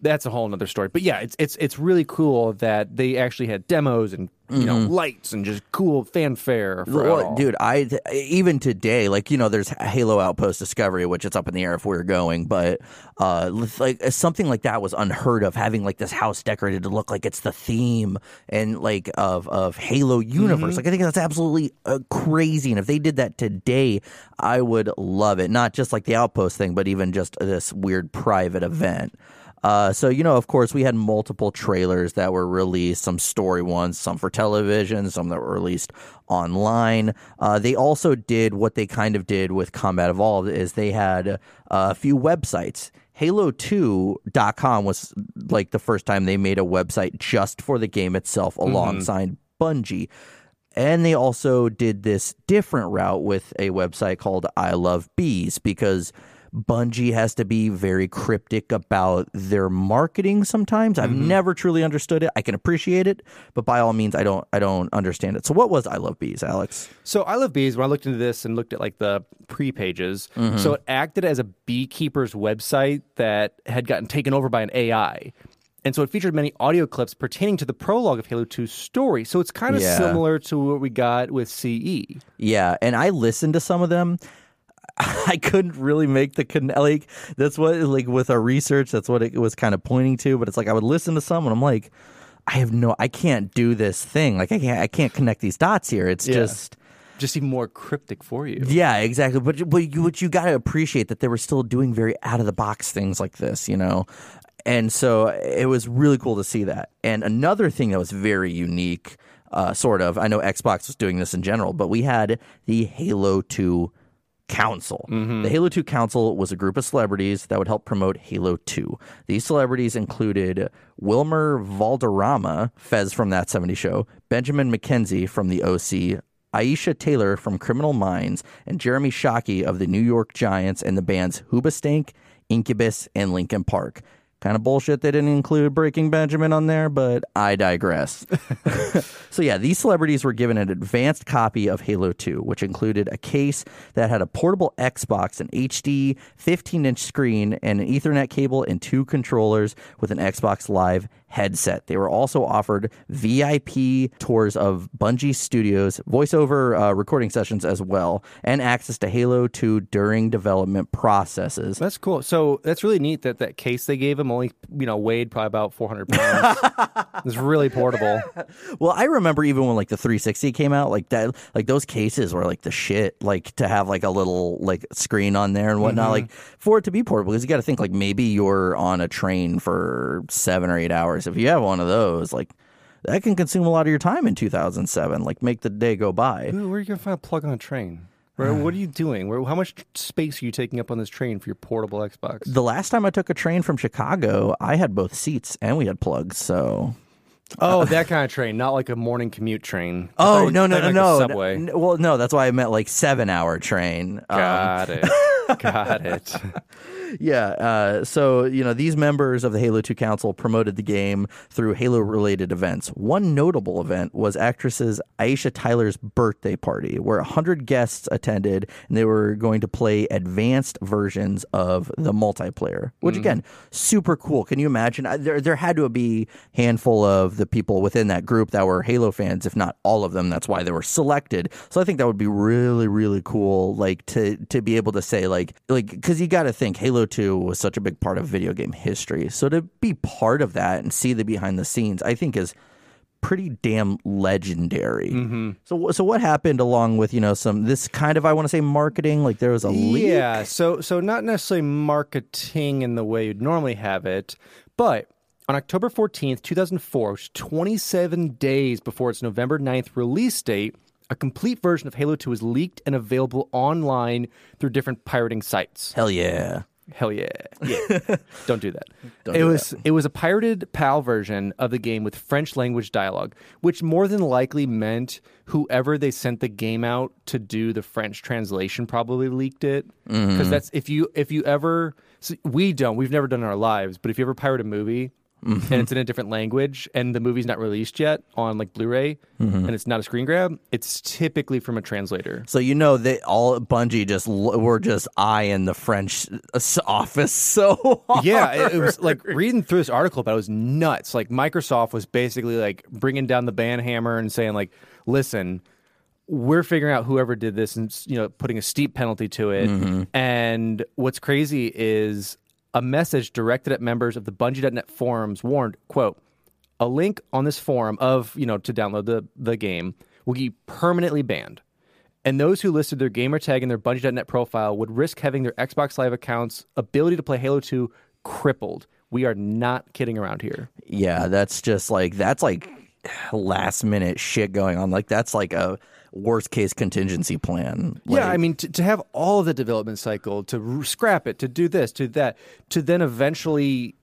that's a whole nother story. But yeah, it's it's it's really cool that they actually had demos and you know lights and just cool fanfare. For it Mm-hmm. Well, dude, I th- even today, like you know, there's Halo Outpost Discovery, which it's up in the air if we're going, but uh, like something like that was unheard of. Having like this house decorated to look like it's the theme and like of of Halo universe. Like I think that's absolutely uh, crazy. And if they did that today, I would love it. Not just like the Outpost thing, but even just this weird private event. Uh, so you know, of course, we had multiple trailers that were released, some story ones, some for television, some that were released online. Uh, they also did what they kind of did with Combat Evolved is they had uh, a few websites. Halo2.com was like the first time they made a website just for the game itself alongside Bungie. And they also did this different route with a website called I Love Bees because Bungie has to be very cryptic about their marketing sometimes. I've never truly understood it. I can appreciate it, but by all means I don't I don't understand it. So what was I Love Bees, Alex? So I love bees. When I looked into this and looked at like the pre pages, Mm-hmm. so it acted as a beekeeper's website that had gotten taken over by an AI. And so it featured many audio clips pertaining to the prologue of Halo 2's story. So it's kind of Yeah. similar to what we got with. CE. Yeah, and I listened to some of them. I couldn't really make the con- like that's what like with our research that's what it was kind of pointing to. But it's like I would listen to someone, I'm like, I have no, I can't do this thing. Like I can't, I can't connect these dots here. It's Yeah. just. Just even more cryptic for you. Yeah, exactly. But but you, what you got to appreciate that they were still doing very out of the box things like this, you know. And so it was really cool to see that. And another thing that was very unique, uh, sort of. I know Xbox was doing this in general, but we had the Halo Two Council. Mm-hmm. The Halo 2 Council was a group of celebrities that would help promote Halo 2. These celebrities included Wilmer Valderrama, Fez from That 70 Show, Benjamin McKenzie from the OC, Aisha Tyler from Criminal Minds, and Jeremy Shockey of the New York Giants and the bands Hoobastank, Incubus, and Linkin Park. Kind of bullshit they didn't include Breaking Benjamin on there, but I digress. So yeah, these celebrities were given an advanced copy of Halo 2, which included a case that had a portable Xbox, an HD 15-inch screen, and an Ethernet cable and two controllers with an Xbox Live headset. They were also offered VIP tours of Bungie Studios, voiceover uh, recording sessions as well, and access to Halo 2 during development processes. That's cool. So that's really neat that that case they gave him only, you know, weighed probably about 400 pounds. it's really portable. Well, I remember even when like the 360 came out, like that, like those cases were like the shit. Like to have like a little like screen on there and whatnot, like for it to be portable. Because you got to think like maybe you're on a train for seven or eight hours. If you have one of those, like that can consume a lot of your time in 2007. Like make the day go by. Ooh, where are you going to find a plug on a train? Where, what are you doing? Where, how much space are you taking up on this train for your portable Xbox? The last time I took a train from Chicago, I had both seats and we had plugs. So Oh, that kind of train, not like a morning commute train. Oh thought no no no no! like Subway. Well, no, that's why I meant like seven hour train. Um, Got it. Got it. Yeah. Uh, so you know these members of the Halo Two Council promoted the game through Halo related events. One notable event was actresses Aisha Tyler's birthday party, where hundred guests attended, and they were going to play advanced versions of the multiplayer. Which again, super cool. Can you imagine? There there had to be a handful of the people within that group that were Halo fans, if not all of them. That's why they were selected. So I think that would be really really cool. Like to to be able to say like like because you got to think Halo Two was such a big part of video game history. So to be part of that and see the behind the scenes, I think is pretty damn legendary. Mm-hmm. So so what happened along with you know some this kind of I want to say marketing like there was a leak. Yeah, so so not necessarily marketing in the way you'd normally have it, but on October 14th, 2004, which is 27 days before its November 9th release date, a complete version of Halo 2 was leaked and available online through different pirating sites. Hell yeah. Hell yeah. Yeah. Don't do that. Don't it do was it was a pirated PAL version of the game with French language dialogue, which more than likely meant whoever they sent the game out to do the French translation probably leaked it. Because Mm-hmm. that's if you if you ever so we don't we've never done it in our lives, but if you ever pirate a movie, Mm-hmm. and it's in a different language, and the movie's not released yet on like Blu-ray, mm-hmm. and it's not a screen grab, it's typically from a translator. So you know they all Bungie just were just eyeing the French office so hard. Yeah, it, it was like reading through this article, but it was nuts. Like Microsoft was basically like bringing down the ban hammer and saying like, "Listen, we're figuring out whoever did this and you know putting a steep penalty to it." Mm-hmm. And what's crazy is a message directed at members of the Bungie.net forums warned, "quote A link on this forum of you know to download the the game will be permanently banned." And those who listed their gamer tag in their Bungie.net profile would risk having their Xbox Live accounts ability to play Halo 2 crippled. We are not kidding around here. Yeah, that's just like that's like last minute shit going on. Like that's like a worst case contingency plan. Like, yeah, I mean, to, to have all of the development cycle, to scrap it, to do this, to that, to then eventually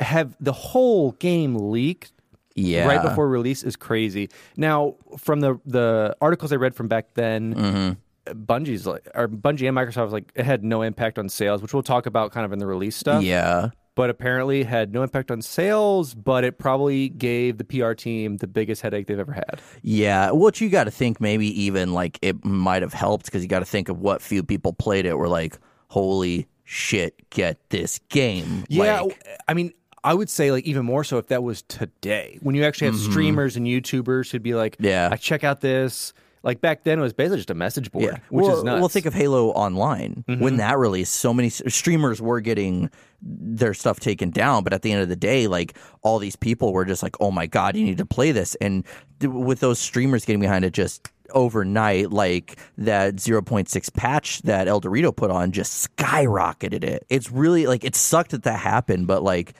have the whole game leaked yeah, right before release is crazy. Now, from the the articles I read from back then, Mm-hmm. Bungie's like, or Bungie and Microsoft was like, it had no impact on sales, which we'll talk about kind of in the release stuff. Yeah, but apparently had no impact on sales, but it probably gave the PR team the biggest headache they've ever had. yeah. What you got to think maybe even like it might have helped because you got to think of what few people played it were like, holy shit, get this game. Yeah, Like, I mean, I would say like even more so if that was today, when you actually have streamers and YouTubers who'd be like, Mm-hmm. Yeah. I check out this." Like back then, it was basically just a message board, Yeah, which well, is nuts. Mm-hmm. Well, think of Halo Online when that released. So many streamers were getting their stuff taken down, but at the end of the day, like all these people were just like, "Oh my god, you need to play this!" And th- with those streamers getting behind it, just overnight, like that 0.6 patch that ElDewrito put on just skyrocketed it. It's really like it sucked that that happened, but like.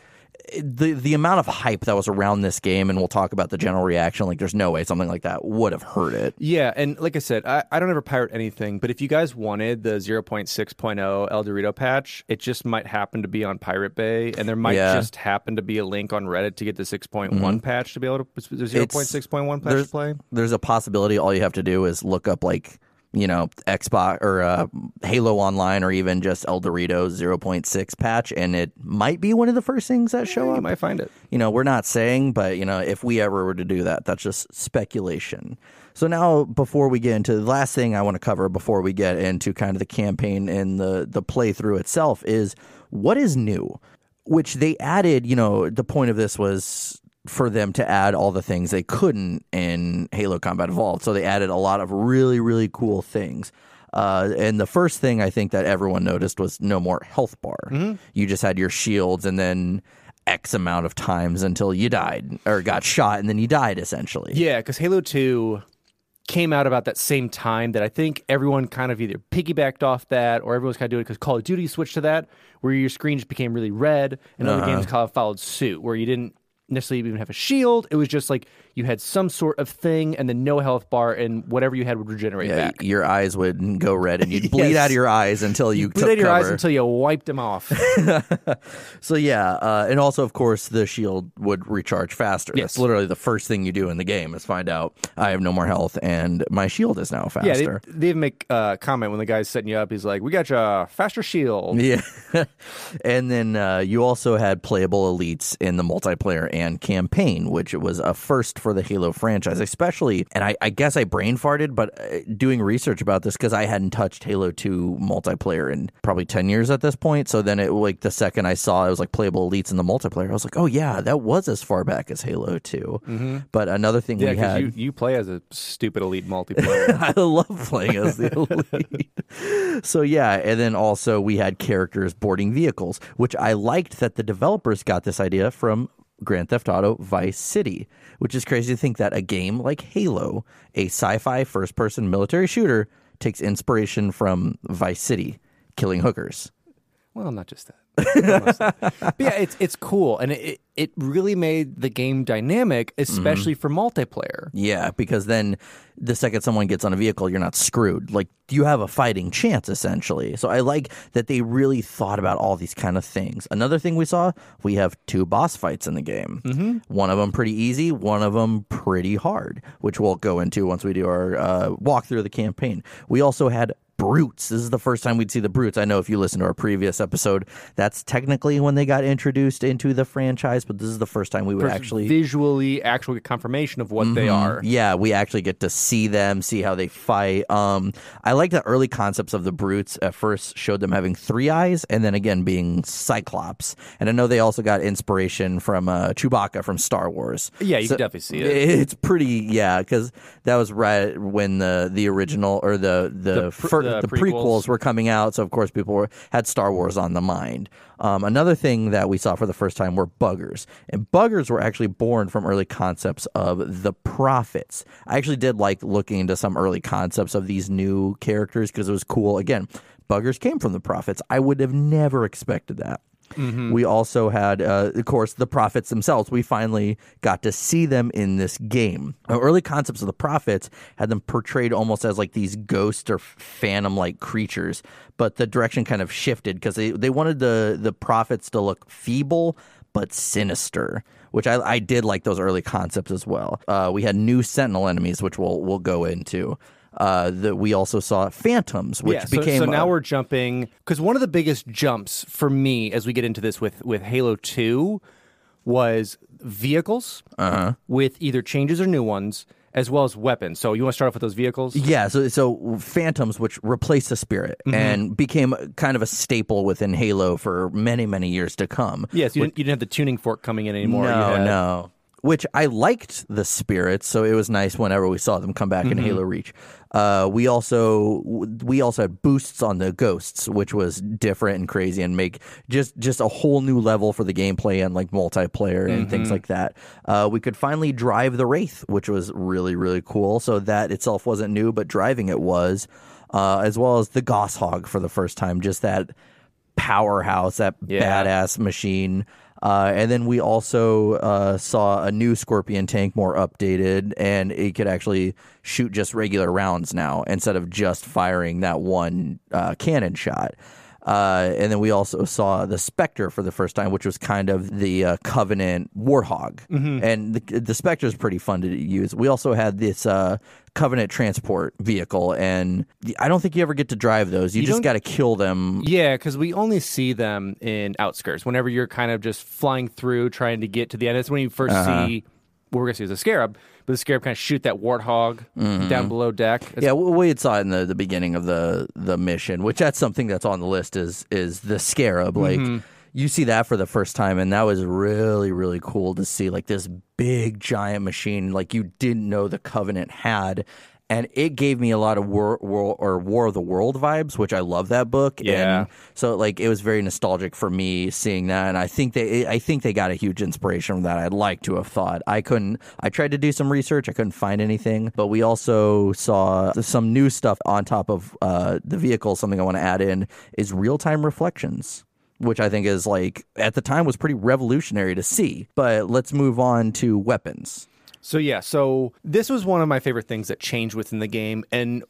The the amount of hype that was around this game, and we'll talk about the general reaction. Like, there's no way something like that would have hurt it. Yeah, and like I said, I, I don't ever pirate anything, but if you guys wanted the 0.6.0 ElDewrito patch, it just might happen to be on Pirate Bay, and there might Yeah. just happen to be a link on Reddit to get the 6.1 mm-hmm. patch to be able to the 0.6.1 patch to play. There's a possibility. All you have to do is look up like you know Xbox or uh, Halo Online or even just ElDewrito 0.6 patch, and it might be one of the first things that show You up. You might find it. You know, we're not saying, but you know, if we ever were to do that, that's just speculation. So now, before we get into the last thing I want to cover, before we get into kind of the campaign and the the playthrough itself, is what is new, which they added. You know, the point of this was for them to add all the things they couldn't in Halo Combat Evolved. So they added a lot of really really cool things. Uh, and the first thing I think that everyone noticed was no more health bar. You just had your shields, and then X amount of times until you died or got shot, and then you died essentially. Yeah, because Halo 2 came out about that same time that I think everyone kind of either piggybacked off that or everyone's kind of doing it because Call of Duty switched to that, where your screen just became really red, and other games kind of followed suit, where you didn't necessarily even have a shield. It was just like you had some sort of thing and then no health bar, and whatever you had would regenerate Yeah, back. your eyes would go red, and you'd bleed Yes. out of your eyes until you, Bleed took out your eyes until you wiped them off. So yeah, uh, and also of course the shield would recharge faster. Yes. That's literally the first thing you do in the game is find out I have no more health and my shield is now yeah, faster. they, they even make a uh, comment when the guy's setting you up. He's like, "We got you a faster shield." Yeah. and then uh, you also had playable elites in the multiplayer and campaign, which was a first for the Halo franchise, especially. And I, I guess I brain farted, but uh, doing research about this because I hadn't touched Halo 2 multiplayer in probably 10 years at this point. So then it, like, the second I saw it was like playable elites in the multiplayer, I was like, oh, yeah, that was as far back as Halo 2. But another thing Yeah, we had. you, you play as a stupid elite multiplayer. I love playing as the elite. so yeah, and then also we had characters boarding vehicles, which I liked that the developers got this idea from Grand Theft Auto Vice City, which is crazy to think that a game like Halo, a sci-fi first-person military shooter, takes inspiration from Vice City, killing hookers. Well, not just that. But yeah, it's it's cool, and it it really made the game dynamic, especially for multiplayer. Yeah, because then the second someone gets on a vehicle, you're not screwed. Like you have a fighting chance essentially. So I like that they really thought about all these kind of things. Another thing we saw, we have two boss fights in the game. Mm-hmm. One of them pretty easy, one of them pretty hard, which we'll go into once we do our uh, walkthrough of the campaign. We also had brutes. This is the first time we'd see the brutes. I know if you listen to our previous episode, that's technically when they got introduced into the franchise, but this is the first time we would actually visually actually get confirmation of what they are. yeah, we actually get to see them, see how they fight. Um, I like the early concepts of the brutes. At first, showed them having three eyes, and then again being Cyclops. And I know they also got inspiration from uh, Chewbacca from Star Wars. Yeah, you So- can definitely see it. It's pretty, yeah, because that was right when the the original or the the The pr- fir- the the prequels. prequels. were coming out. So of course people were, had Star Wars on the mind. Um, another thing that we saw for the first time were buggers, and buggers were actually born from early concepts of the prophets. I actually did like looking into some early concepts of these new characters because it was cool. Again, buggers came from the prophets. I would have never expected that. We also had, uh, of course, the prophets themselves. We finally got to see them in this game. Now, early concepts of the prophets had them portrayed almost as like these ghost or phantom like creatures, but the direction kind of shifted because they, they wanted the, the prophets to look feeble but sinister. Which I, I did like those early concepts as well. Uh, we had new Sentinel enemies, which we'll we'll go into. Uh, that we also saw phantoms, which yeah, so, became so now we're jumping because one of the biggest jumps for me as we get into this with with Halo Two was vehicles Uh-huh. with either changes or new ones, as well as weapons. So you want to start off with those vehicles? Yeah, so so Phantoms, which replaced the Spirit Mm-hmm. and became kind of a staple within Halo for many many years to come. Yes, you, didn't, you didn't have the tuning fork coming in anymore. No, had- no. Which I liked the spirits, so it was nice whenever we saw them come back Mm-hmm. in Halo Reach. Uh, we also we also had boosts on the ghosts, which was different and crazy, and make just just a whole new level for the gameplay and like multiplayer and things Mm-hmm. like that. Uh, we could finally drive the Wraith, which was really really cool. So that itself wasn't new, but driving it was, uh, as well as the Gauss Hog for the first time. Just that powerhouse, that Yeah. badass machine. Uh, and then we also uh, saw a new Scorpion tank, more updated, and it could actually shoot just regular rounds now instead of just firing that one uh, cannon shot. Uh, and then we also saw the Spectre for the first time, which was kind of the uh, Covenant Warthog. And the, the Spectre is pretty fun to use. We also had this uh, Covenant transport vehicle, and I don't think you ever get to drive those. You, You just got to kill them Yeah, because we only see them in outskirts. Whenever you're kind of just flying through, trying to get to the end. That's when you 1st Uh-huh. see what we're gonna see is a scarab, the scarab kind of shoot that warthog Mm-hmm. down below deck. It's- Yeah, we we had saw it in the, the beginning of the the mission, which that's something that's on the list is is the scarab. Like you see that for the first time, and that was really really cool to see like this big giant machine like you didn't know the Covenant had. And it gave me a lot of war, war or War of the World vibes, which I love that book. Yeah. And so like it was very nostalgic for me seeing that, and I think they I think they got a huge inspiration from that. I'd like to have thought I couldn't. I tried to do some research, I couldn't find anything, but we also saw some new stuff on top of uh, the vehicle. Something I want to add in is real time reflections. Which I think is like at the time was pretty revolutionary to see. But let's move on to weapons. So yeah, so this was one of my favorite things that changed within the game, and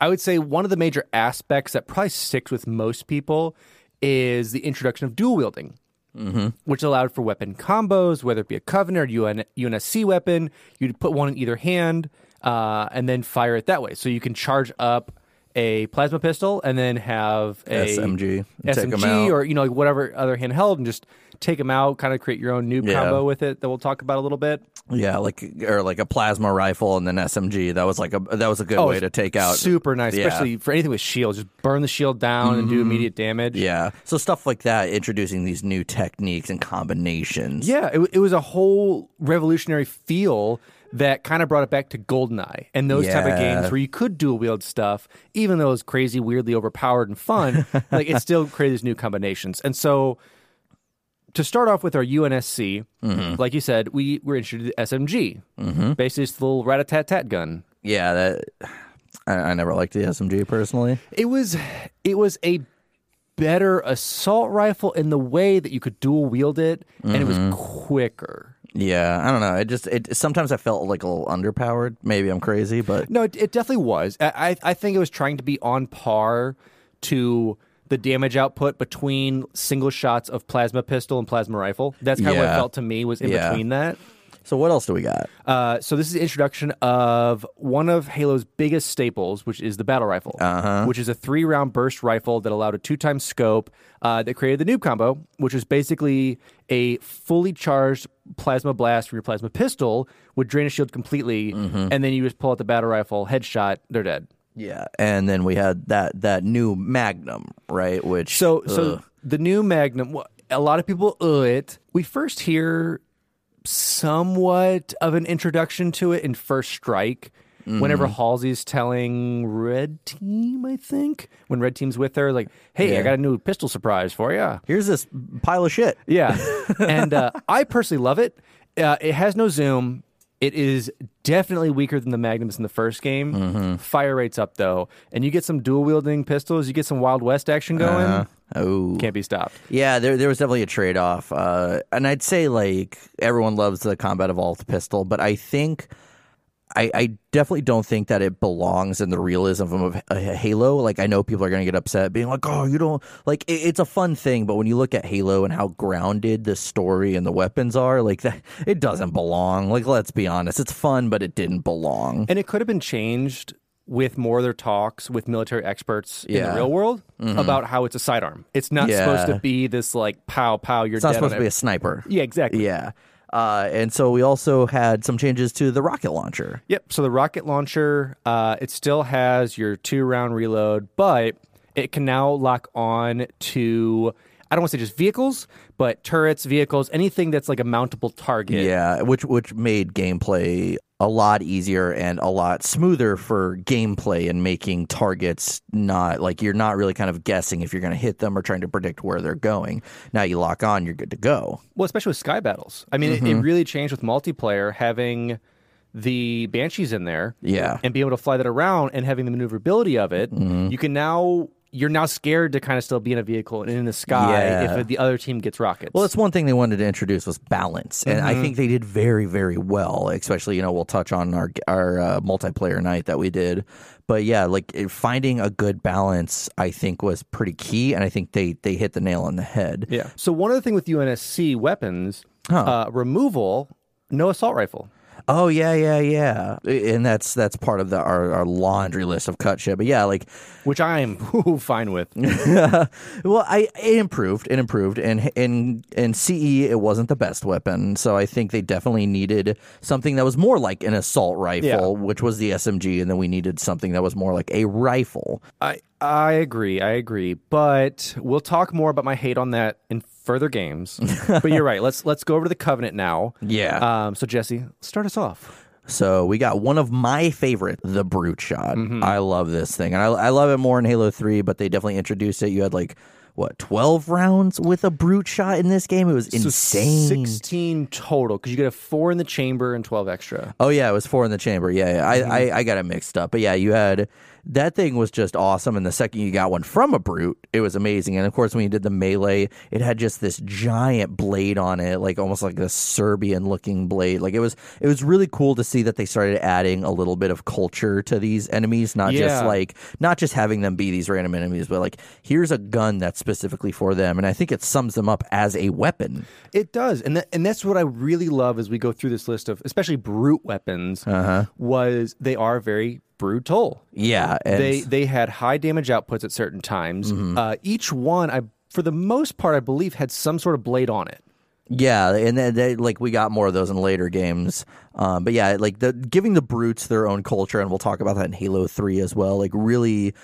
I would say one of the major aspects that probably sticks with most people is the introduction of dual wielding, mm-hmm. which allowed for weapon combos, whether it be a Covenant or UN- UNSC weapon. You'd put one in either hand uh, and then fire it that way. So you can charge up a plasma pistol and then have a SMG, SMG, or you know like whatever other handheld, and just take them out. Kind of create your own noob Yeah. combo with it that we'll talk about a little bit. Yeah, like or like a plasma rifle and then SMG. That was like a that was a good Oh, way to take out. Super nice, Yeah. Mm-hmm. especially for anything with shield. Just burn the shield down and do immediate damage. Yeah, so stuff like that, introducing these new techniques and combinations. Yeah, it, it was a whole revolutionary feel that kind of brought it back to GoldenEye and those type of games where you could dual wield stuff, even though it was crazy, weirdly overpowered and fun. like it still created these new combinations. And so to start off with our UNSC, Mm-hmm. like you said, we were introduced to SMG. Basically, it's the little rat a tat tat gun. yeah. That I, I never liked the SMG personally. It was it was a better assault rifle in the way that you could dual wield it, and it was Mm-hmm. quicker. Yeah, I don't know. It just it sometimes I felt like a little underpowered. Maybe I'm crazy, but No, it, it definitely was. I, I think it was trying to be on par to the damage output between single shots of plasma pistol and plasma rifle. That's kind of what it felt to me was in Yeah. between that. So what else do we got? Uh, so this is the introduction of one of Halo's biggest staples, which is the battle rifle, uh-huh. which is a three-round burst rifle that allowed a two-time scope uh, that created the noob combo, which is basically a fully charged plasma blast from your plasma pistol would drain a shield completely, and then you just pull out the battle rifle, headshot, they're dead. Yeah, and then we had that that new Magnum, right? Which So, so the new Magnum. A lot of people uh it. We first hear somewhat of an introduction to it in First Strike. Whenever Mm-hmm. Halsey's telling Red Team, I think when Red Team's with her, like, "Hey, I got a new pistol surprise for you." here's this pile of shit. Yeah, and uh, I personally love it. Uh, it has no zoom. It is definitely weaker than the Magnums in the first game. Mm-hmm. Fire rates up though, and you get some dual wielding pistols. You get some Wild West action going. Oh, Can't be stopped. Yeah, there there was definitely a trade off, uh, and I'd say like everyone loves the combat evolved pistol, but I think I, I definitely don't think that it belongs in the realism of a Halo. Like I know people are going to get upset, being like, "Oh, you don't like." It, it's a fun thing, but when you look at Halo and how grounded the story and the weapons are, like that, it doesn't belong. Like let's be honest, it's fun, but it didn't belong. And it could have been changed with more of their talks with military experts in Yeah. Mm-hmm. the real world about how it's a sidearm. It's not supposed to be this like pow pow. You're It's not supposed to be a sniper. Yeah, exactly. Yeah. Uh, and so we also had some changes to the rocket launcher. Yep. So the rocket launcher, uh, it still has your two round reload, but it can now lock on to. I don't want to say just vehicles, but turrets, vehicles, anything that's like a mountable target. Yeah, which which made gameplay a lot easier and a lot smoother for gameplay and making targets not like you're not really kind of guessing if you're going to hit them or trying to predict where they're going. Now you lock on, you're good to go. Well, especially with sky battles. I mean, it, Mm-hmm. it really changed with multiplayer having the banshees in there. Yeah. and being able to fly that around and having the maneuverability of it. Mm-hmm. You can now you're now scared to kind of still be in a vehicle and in the sky Yeah. if the other team gets rockets. Well, that's one thing they wanted to introduce was balance, and I think they did very, very well. Especially, you know, we'll touch on our our uh, multiplayer night that we did, but yeah, like finding a good balance, I think was pretty key, and I think they they hit the nail on the head. yeah. So one other thing with UNSC weapons, uh, removal, no assault rifle. Oh yeah, yeah, yeah, and that's that's part of the our, our laundry list of cut shit. But yeah, like, Which I am fine with. well, I it improved, it improved, and in in CE it wasn't the best weapon, so I think they definitely needed something that was more like an assault rifle, Yeah. which was the SMG, and then we needed something that was more like a rifle. I I agree. I agree. But we'll talk more about my hate on that in further games. but you're right. Let's let's go over to the Covenant now. Yeah. Um, so Jesse, start us off. So we got one of my favorite, the Brute Shot. Mm-hmm. I love this thing, and I, I love it more in Halo Three. But they definitely introduced it. You had like what twelve rounds with a Brute Shot in this game. It was So insane. Sixteen total because you get a four in the chamber and twelve extra. Oh yeah, it was four in the chamber. Yeah, yeah. Mm-hmm. I, I I got it mixed up. But yeah, you had that thing was just awesome. And the second you got one from a brute, it was amazing. And of course, when you did the melee, it had just this giant blade on it, like almost like a Serbian looking blade. Like it was it was really cool to see that they started adding a little bit of culture to these enemies, not just like not just having them be these random enemies, but like here's a gun that's specifically for them. And I think it sums them up as a weapon. It does, and that, and that's what I really love as we go through this list of especially brute weapons. Uh-huh. Was they are very brutal. Yeah, and Mm-hmm. They they had high damage outputs at certain times. Uh, each one, I for the most part, I believe had some sort of blade on it. Yeah, and then they, like we got more of those in later games. Um, but yeah, like the giving the brutes their own culture, and we'll talk about that in Halo Three as well. Like really,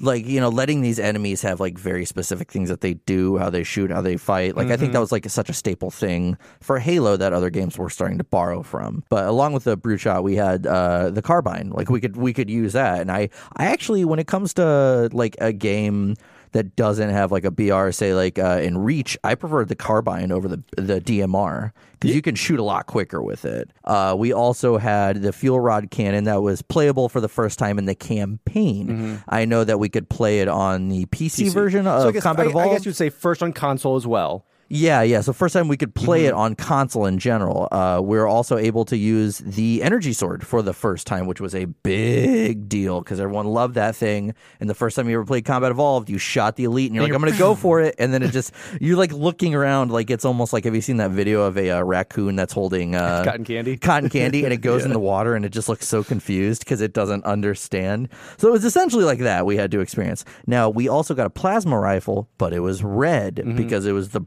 like you know, letting these enemies have like very specific things that they do, how they shoot, how they fight. Like I think that was like such a staple thing for Halo that other games were starting to borrow from. But along with the brute shot, we had uh, the carbine. Like we could we could use that, and I I actually when it comes to like a game that doesn't have like a BR, say like uh, in Reach, I prefer the carbine over the the DMR because you can shoot a lot quicker with it. Uh, we also had the fuel rod cannon that was playable for the first time in the campaign. I know that we could play it on the PC, version of so I guess, Combat I, I guess you'd say first on console as well. Yeah, yeah. So first time we could play it on console in general. Uh, we are also able to use the energy sword for the first time, which was a big deal because everyone loved that thing. And the first time you ever played Combat Evolved, you shot the elite, and you're like, "I'm going to go for it," and then it just you're like looking around, like it's almost like have you seen that video of a uh, raccoon that's holding uh, Cotton candy? cotton candy, and it goes in the water, and it just looks so confused because it doesn't understand. So it was essentially like that we had to experience. Now we also got a plasma rifle, but it was red Mm-hmm. because it was the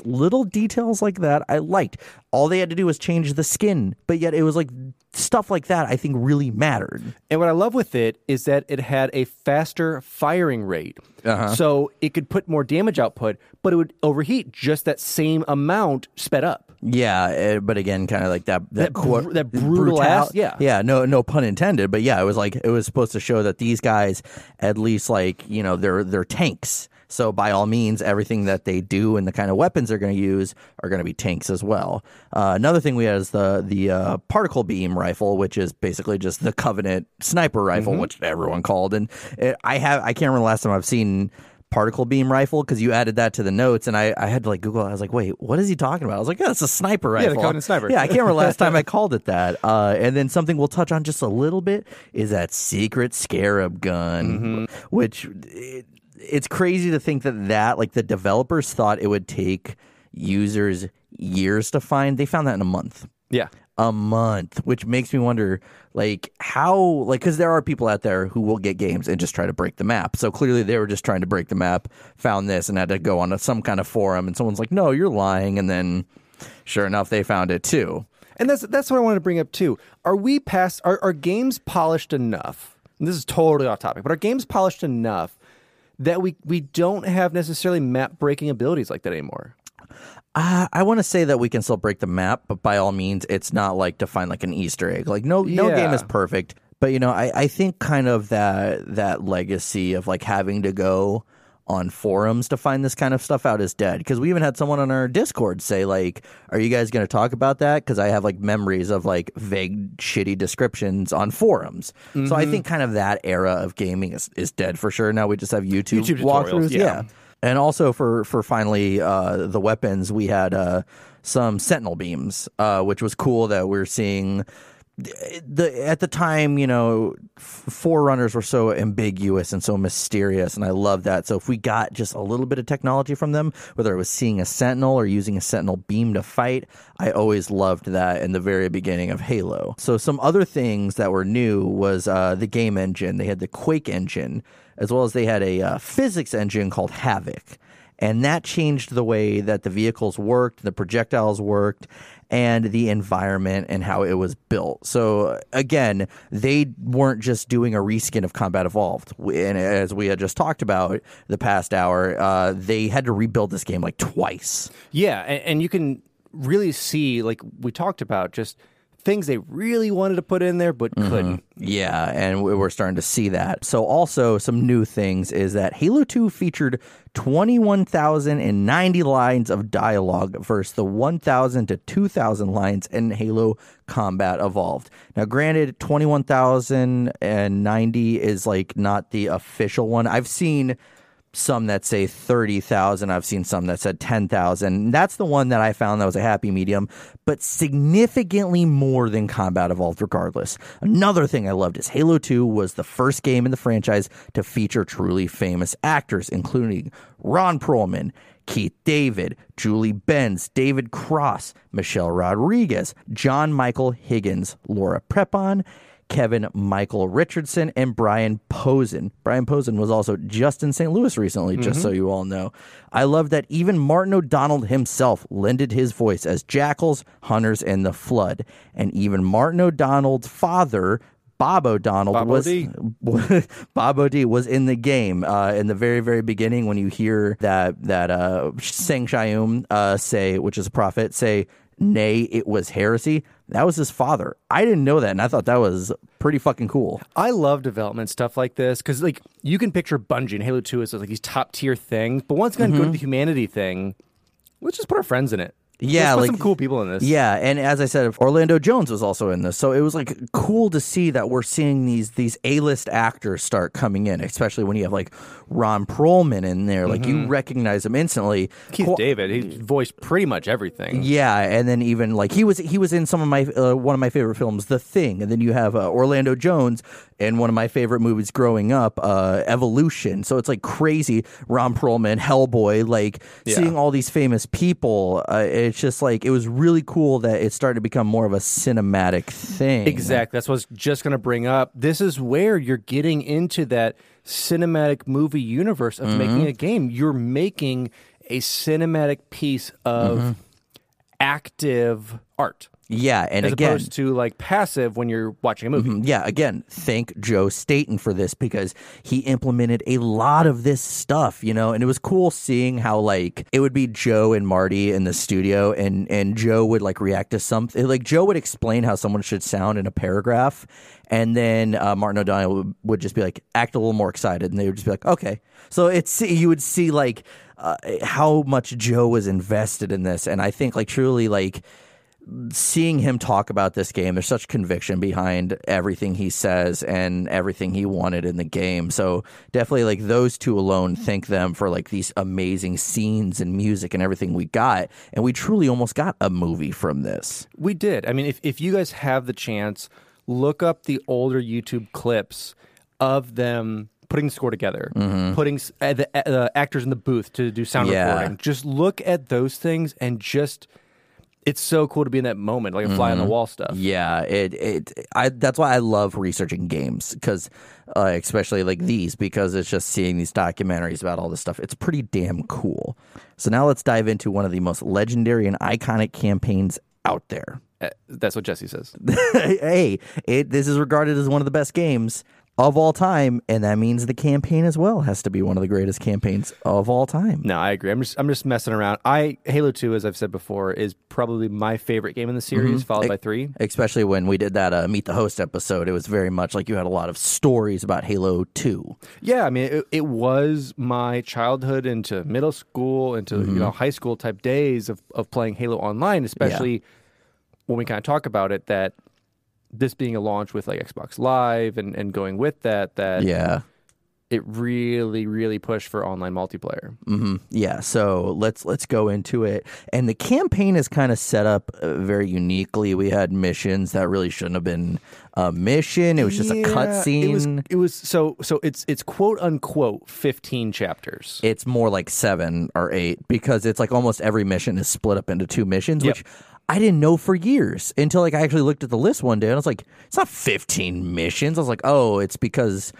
brutes. Little details like that I liked. All they had to do was change the skin, but yet it was like stuff like that I think really mattered. And what I love with it is that it had a faster firing rate. Uh-huh. So it could put more damage output, but it would overheat just that same amount sped up. Yeah, eh, but again, kind of like that that That br- that brutal ass- yeah. yeah. No, no pun intended. But yeah, it was like it was supposed to show that these guys, at least, like you know, they're they're tanks. So by all means, everything that they do and the kind of weapons they're going to use are going to be tanks as well. Uh, another thing we have is the the uh, particle beam rifle, which is basically just the Covenant sniper Mm-hmm. rifle, which everyone called. And it, I have I can't remember the last time I've seen particle beam rifle because you added that to the notes and I, I had to like Google. it. I was like, wait, what is he talking about? I was like, yeah, it's a sniper the rifle. Covenant sniper. Yeah, I can't remember last time I called it that. Uh, and then something we'll touch on just a little bit is that secret scarab gun, which it, it's crazy to think that that like the developers thought it would take users years to find. They found that in a month Yeah. a month, which makes me wonder, like, how, like, because there are people out there who will get games and just try to break the map. So clearly they were just trying to break the map, found this, and had to go on a, some kind of forum, and someone's like, no, you're lying. And then sure enough, they found it too. And that's that's what I wanted to bring up too. Are we past are, are games polished enough? And this is totally off topic, but are games polished enough that we we don't have necessarily map breaking abilities like that anymore? Uh, I want to say that we can still break the map, but by all means, it's not like to find like an Easter egg. Like no, no Yeah. game is perfect. But you know, I, I think kind of that that legacy of like having to go on forums to find this kind of stuff out is dead. Because we even had someone on our Discord say like, "Are you guys going to talk about that?" Because I have like memories of like vague, shitty descriptions on forums. So Mm-hmm. I think kind of that era of gaming is, is dead for sure. Now we just have YouTube, YouTube walkthroughs. tutorials, yeah. And also for for finally uh, the weapons, we had uh, some sentinel beams, uh, which was cool that we're seeing. The at the time, you know, forerunners were so ambiguous and so mysterious, and I love that. So if we got just a little bit of technology from them, whether it was seeing a sentinel or using a sentinel beam to fight, I always loved that in the very beginning of Halo. So some other things that were new was uh, the game engine. They had the Quake engine, as well as they had a uh, physics engine called Havok. And that changed the way that the vehicles worked, the projectiles worked, and the environment and how it was built. So, again, they weren't just doing a reskin of Combat Evolved. And as we had just talked about the past hour, uh, they had to rebuild this game like twice. Yeah, and, and you can really see, like we talked about, just things they really wanted to put in there but mm-hmm. couldn't. Yeah, and we- we're starting to see that. So, also, some new things is that Halo 2 featured 21,090 lines of dialogue versus the 1,000 to 2,000 lines in Halo Combat Evolved. Now, granted, 21,090 is like not the official one. I've seen some that say 30,000. I've seen some that said 10,000. That's the one that I found that was a happy medium, but significantly more than Combat Evolved regardless. Another thing I loved is Halo 2 was the first game in the franchise to feature truly famous actors, including Ron Perlman, Keith David, Julie Benz, David Cross, Michelle Rodriguez, John Michael Higgins, Laura Prepon, Kevin Michael Richardson, and Brian Posehn. Brian Posehn was also just in St. Louis recently, just so you all know. I love that even Martin O'Donnell himself lended his voice as Jackals, Hunters, and the Flood. And even Martin O'Donnell's father, Bob O'Donnell, Bob was. Bob O'D was in the game uh, in the very, very beginning when you hear that that uh, San'Shyuum uh, say, which is a prophet, say, "Nay, it was heresy." That was his father. I didn't know that, and I thought that was pretty fucking cool. I love development stuff like this because, like, you can picture Bungie and Halo Two as like these top tier things, but once again, go to mm-hmm. the humanity thing. Let's just put our friends in it. Yeah, like some cool people in this. Yeah, and as I said, Orlando Jones was also in this, so it was like cool to see that we're seeing these these A list actors start coming in, especially when you have like Ron Perlman in there, like you recognize him instantly. Keith Qu- David, he voiced pretty much everything. Yeah, and then even like he was he was in some of my uh, one of my favorite films, The Thing, and then you have uh, Orlando Jones in one of my favorite movies growing up, uh, Evolution. So it's like crazy. Ron Perlman, Hellboy, like Yeah. seeing all these famous people. Uh, it's just like it was really cool that it started to become more of a cinematic thing. Exactly. That's what I was just going to bring up. This is where you're getting into that cinematic movie universe of Mm-hmm. making a game. You're making a cinematic piece of Mm-hmm. active art. Yeah, and as again, opposed to like passive when you're watching a movie. Mm, Yeah, again, thank Joe Staten for this because he implemented a lot of this stuff, you know, and it was cool seeing how like it would be Joe and Marty in the studio and and Joe would like react to something like Joe would explain how someone should sound in a paragraph and then uh, Martin O'Donnell would, would just be like act a little more excited and they would just be like okay. So it's you would see like uh, how much Joe was invested in this and I think like truly like seeing him talk about this game, there's such conviction behind everything he says and everything he wanted in the game. So definitely like those two alone thank them for like these amazing scenes and music and everything we got. And we truly almost got a movie from this. We did. I mean, if, if you guys have the chance, look up the older YouTube clips of them putting the score together, putting uh, the uh, actors in the booth to do sound Yeah. recording. Just look at those things and just. It's so cool to be in that moment, like a fly on the wall stuff. Yeah, it it I that's why I love researching games because uh, especially like these because it's just seeing these documentaries about all this stuff. It's pretty damn cool. So now let's dive into one of the most legendary and iconic campaigns out there. Uh, That's what Jesse says. hey, it this is regarded as one of the best games of all time, and that means the campaign as well has to be one of the greatest campaigns of all time. No, I agree. I'm just I'm just messing around. I Halo Two, as I've said before, is probably my favorite game in the series, followed by three. Especially when we did that uh, Meet the Host episode, it was very much like you had a lot of stories about Halo 2. Yeah, I mean, it, it was my childhood into middle school, into you know high school type days of, of playing Halo Online, especially when we kind of talk about it. That this being a launch with like Xbox Live and, and going with that, that Yeah. it really really pushed for online multiplayer. hmm Yeah, so let's let's go into it. And the campaign is kind of set up uh, very uniquely. We had missions that really shouldn't have been a mission. It was just a cutscene. It was, it was so so it's it's quote unquote fifteen chapters. it's more like seven or eight because it's like almost every mission is split up into two missions, Yep. which I didn't know for years until like I actually looked at the list one day and I was like, it's not 15 missions. I was like, oh, it's because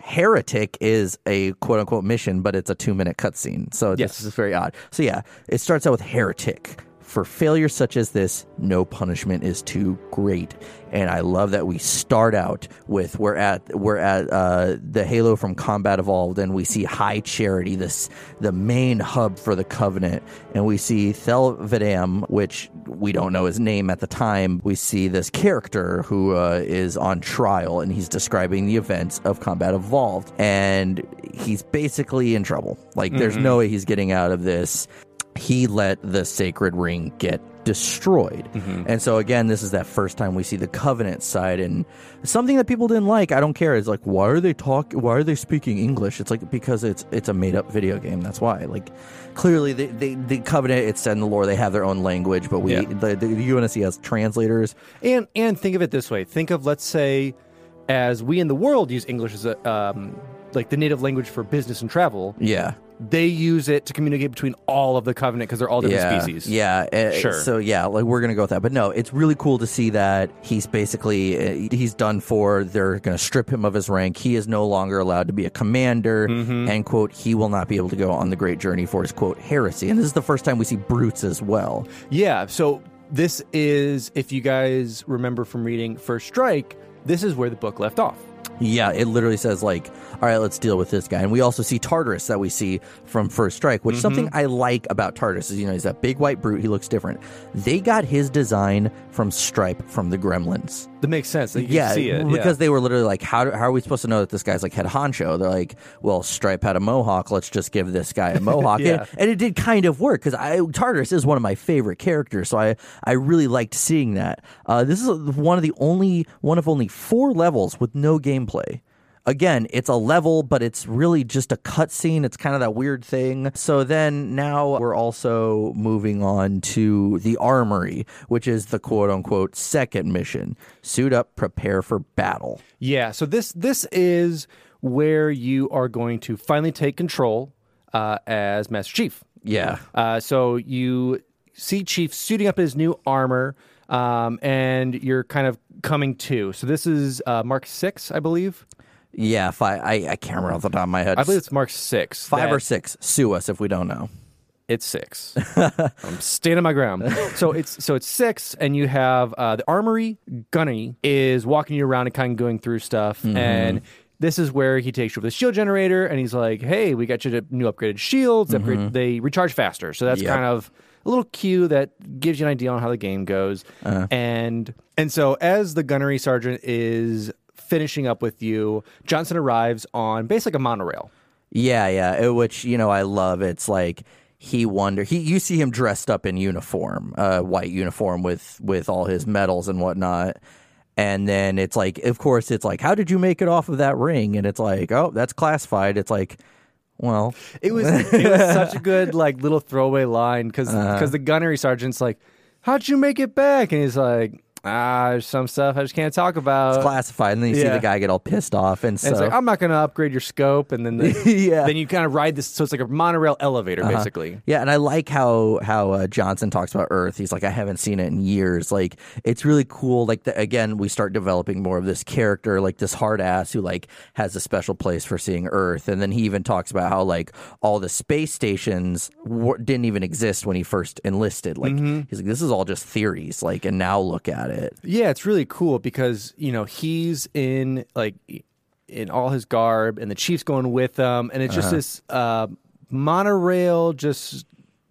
Heretic is a quote unquote mission, but it's a two minute cutscene. So Yes. this is very odd. So yeah, it starts out with Heretic. For failures such as this, no punishment is too great. And I love that we start out with we're at we're at uh, the Halo from Combat Evolved, and we see High Charity, this the main hub for the Covenant, and we see Thel 'Vadam, which we don't know his name at the time. We see this character who uh, is on trial, and he's describing the events of Combat Evolved, and he's basically in trouble. Like, there's no way he's getting out of this he let the sacred ring get destroyed. And so again, this is that first time we see the covenant side and something that people didn't like, I don't care, is like why are they talk why are they speaking English? It's like because it's it's a made up video game. That's why. Like clearly they, they the covenant it's said in the lore they have their own language, but we Yeah. the, the UNSC has translators. And and think of it this way: think of let's say, as we in the world use English as a um, like the native language for business and travel. Yeah. They use it to communicate between all of the covenant because they're all different yeah, species. Yeah, uh, Sure. So yeah, like we're gonna go with that, but no, it's really cool to see that he's basically uh, he's done for. They're gonna strip him of his rank. He is no longer allowed to be a commander. Mm-hmm. And quote, he will not be able to go on the great journey for his quote heresy. And this is the first time we see brutes as well. Yeah. So this is, if you guys remember from reading First Strike, this is where the book left off. Yeah, it literally says like, all right, let's deal with this guy. And we also see Tartarus that we see from First Strike, which mm-hmm. something I like about Tartarus is you know he's that big white brute. He looks different. They got his design from Stripe from the Gremlins. That makes sense. Like, you yeah, see it because yeah. they were literally like, how, how are we supposed to know that this guy's like head honcho? They're like, well, Stripe had a mohawk. Let's just give this guy a mohawk. Yeah. and, and it did kind of work because I Tartarus is one of my favorite characters, so I I really liked seeing that. Uh, this is one of the only one of only four levels with no gameplay. Again, it's a level, but it's really just a cutscene. It's kind of that weird thing. So then now we're also moving on to the armory, which is the quote unquote second mission. Suit up, prepare for battle. Yeah, so this this is where you are going to finally take control uh, as Master Chief. Yeah. Uh, so you see Chief suiting up his new armor, um, and you're kind of coming to. So this is uh, Mark Six, I believe. Yeah, five. I, I can't remember off the top of my head. I believe it's Mark Six. five that- or six. Sue us if we don't know. It's six. I'm standing my ground. So it's so it's six, and you have uh, the armory. Gunny is walking you around and kind of going through stuff, Mm-hmm. and this is where he takes you with the shield generator, and he's like, "Hey, we got you new upgraded shields. Upgrade, They recharge faster." So that's Mm-hmm. Yep. kind of a little cue that gives you an idea on how the game goes. Uh-huh. And and so as the gunnery sergeant is finishing up with you, Johnson arrives on basically a monorail. Yeah, yeah. uh, Which you know I love. It's like he wonder he you see him dressed up in uniform, uh, white uniform with with all his medals and whatnot. And then it's like, of course, it's like, how did you make it off of that ring? And it's like, oh, that's classified. It's like, well, It was it was such a good like little throwaway line because Uh-huh. the gunnery sergeant's like, "How'd you make it back?" And he's like, "Ah, there's some stuff I just can't talk about." it's classified. And then you see yeah. the guy get all pissed off, and and so it's like, I'm not going to upgrade your scope, and then the, Yeah. Uh-huh. then you kind of ride this. So it's like a monorail elevator, basically. Yeah, and I like how how uh, Johnson talks about Earth. He's like, I haven't seen it in years. Like, it's really cool. Like, the, again, we start developing more of this character, like this hard ass who like has a special place for seeing Earth. And then he even talks about how like all the space stations w- didn't even exist when he first enlisted. Like, he's like, this is all just theories. Like, and now look at it. Yeah, it's really cool because you know he's in like in all his garb, and the chief's going with him, and it's Uh-huh. just this uh, monorail just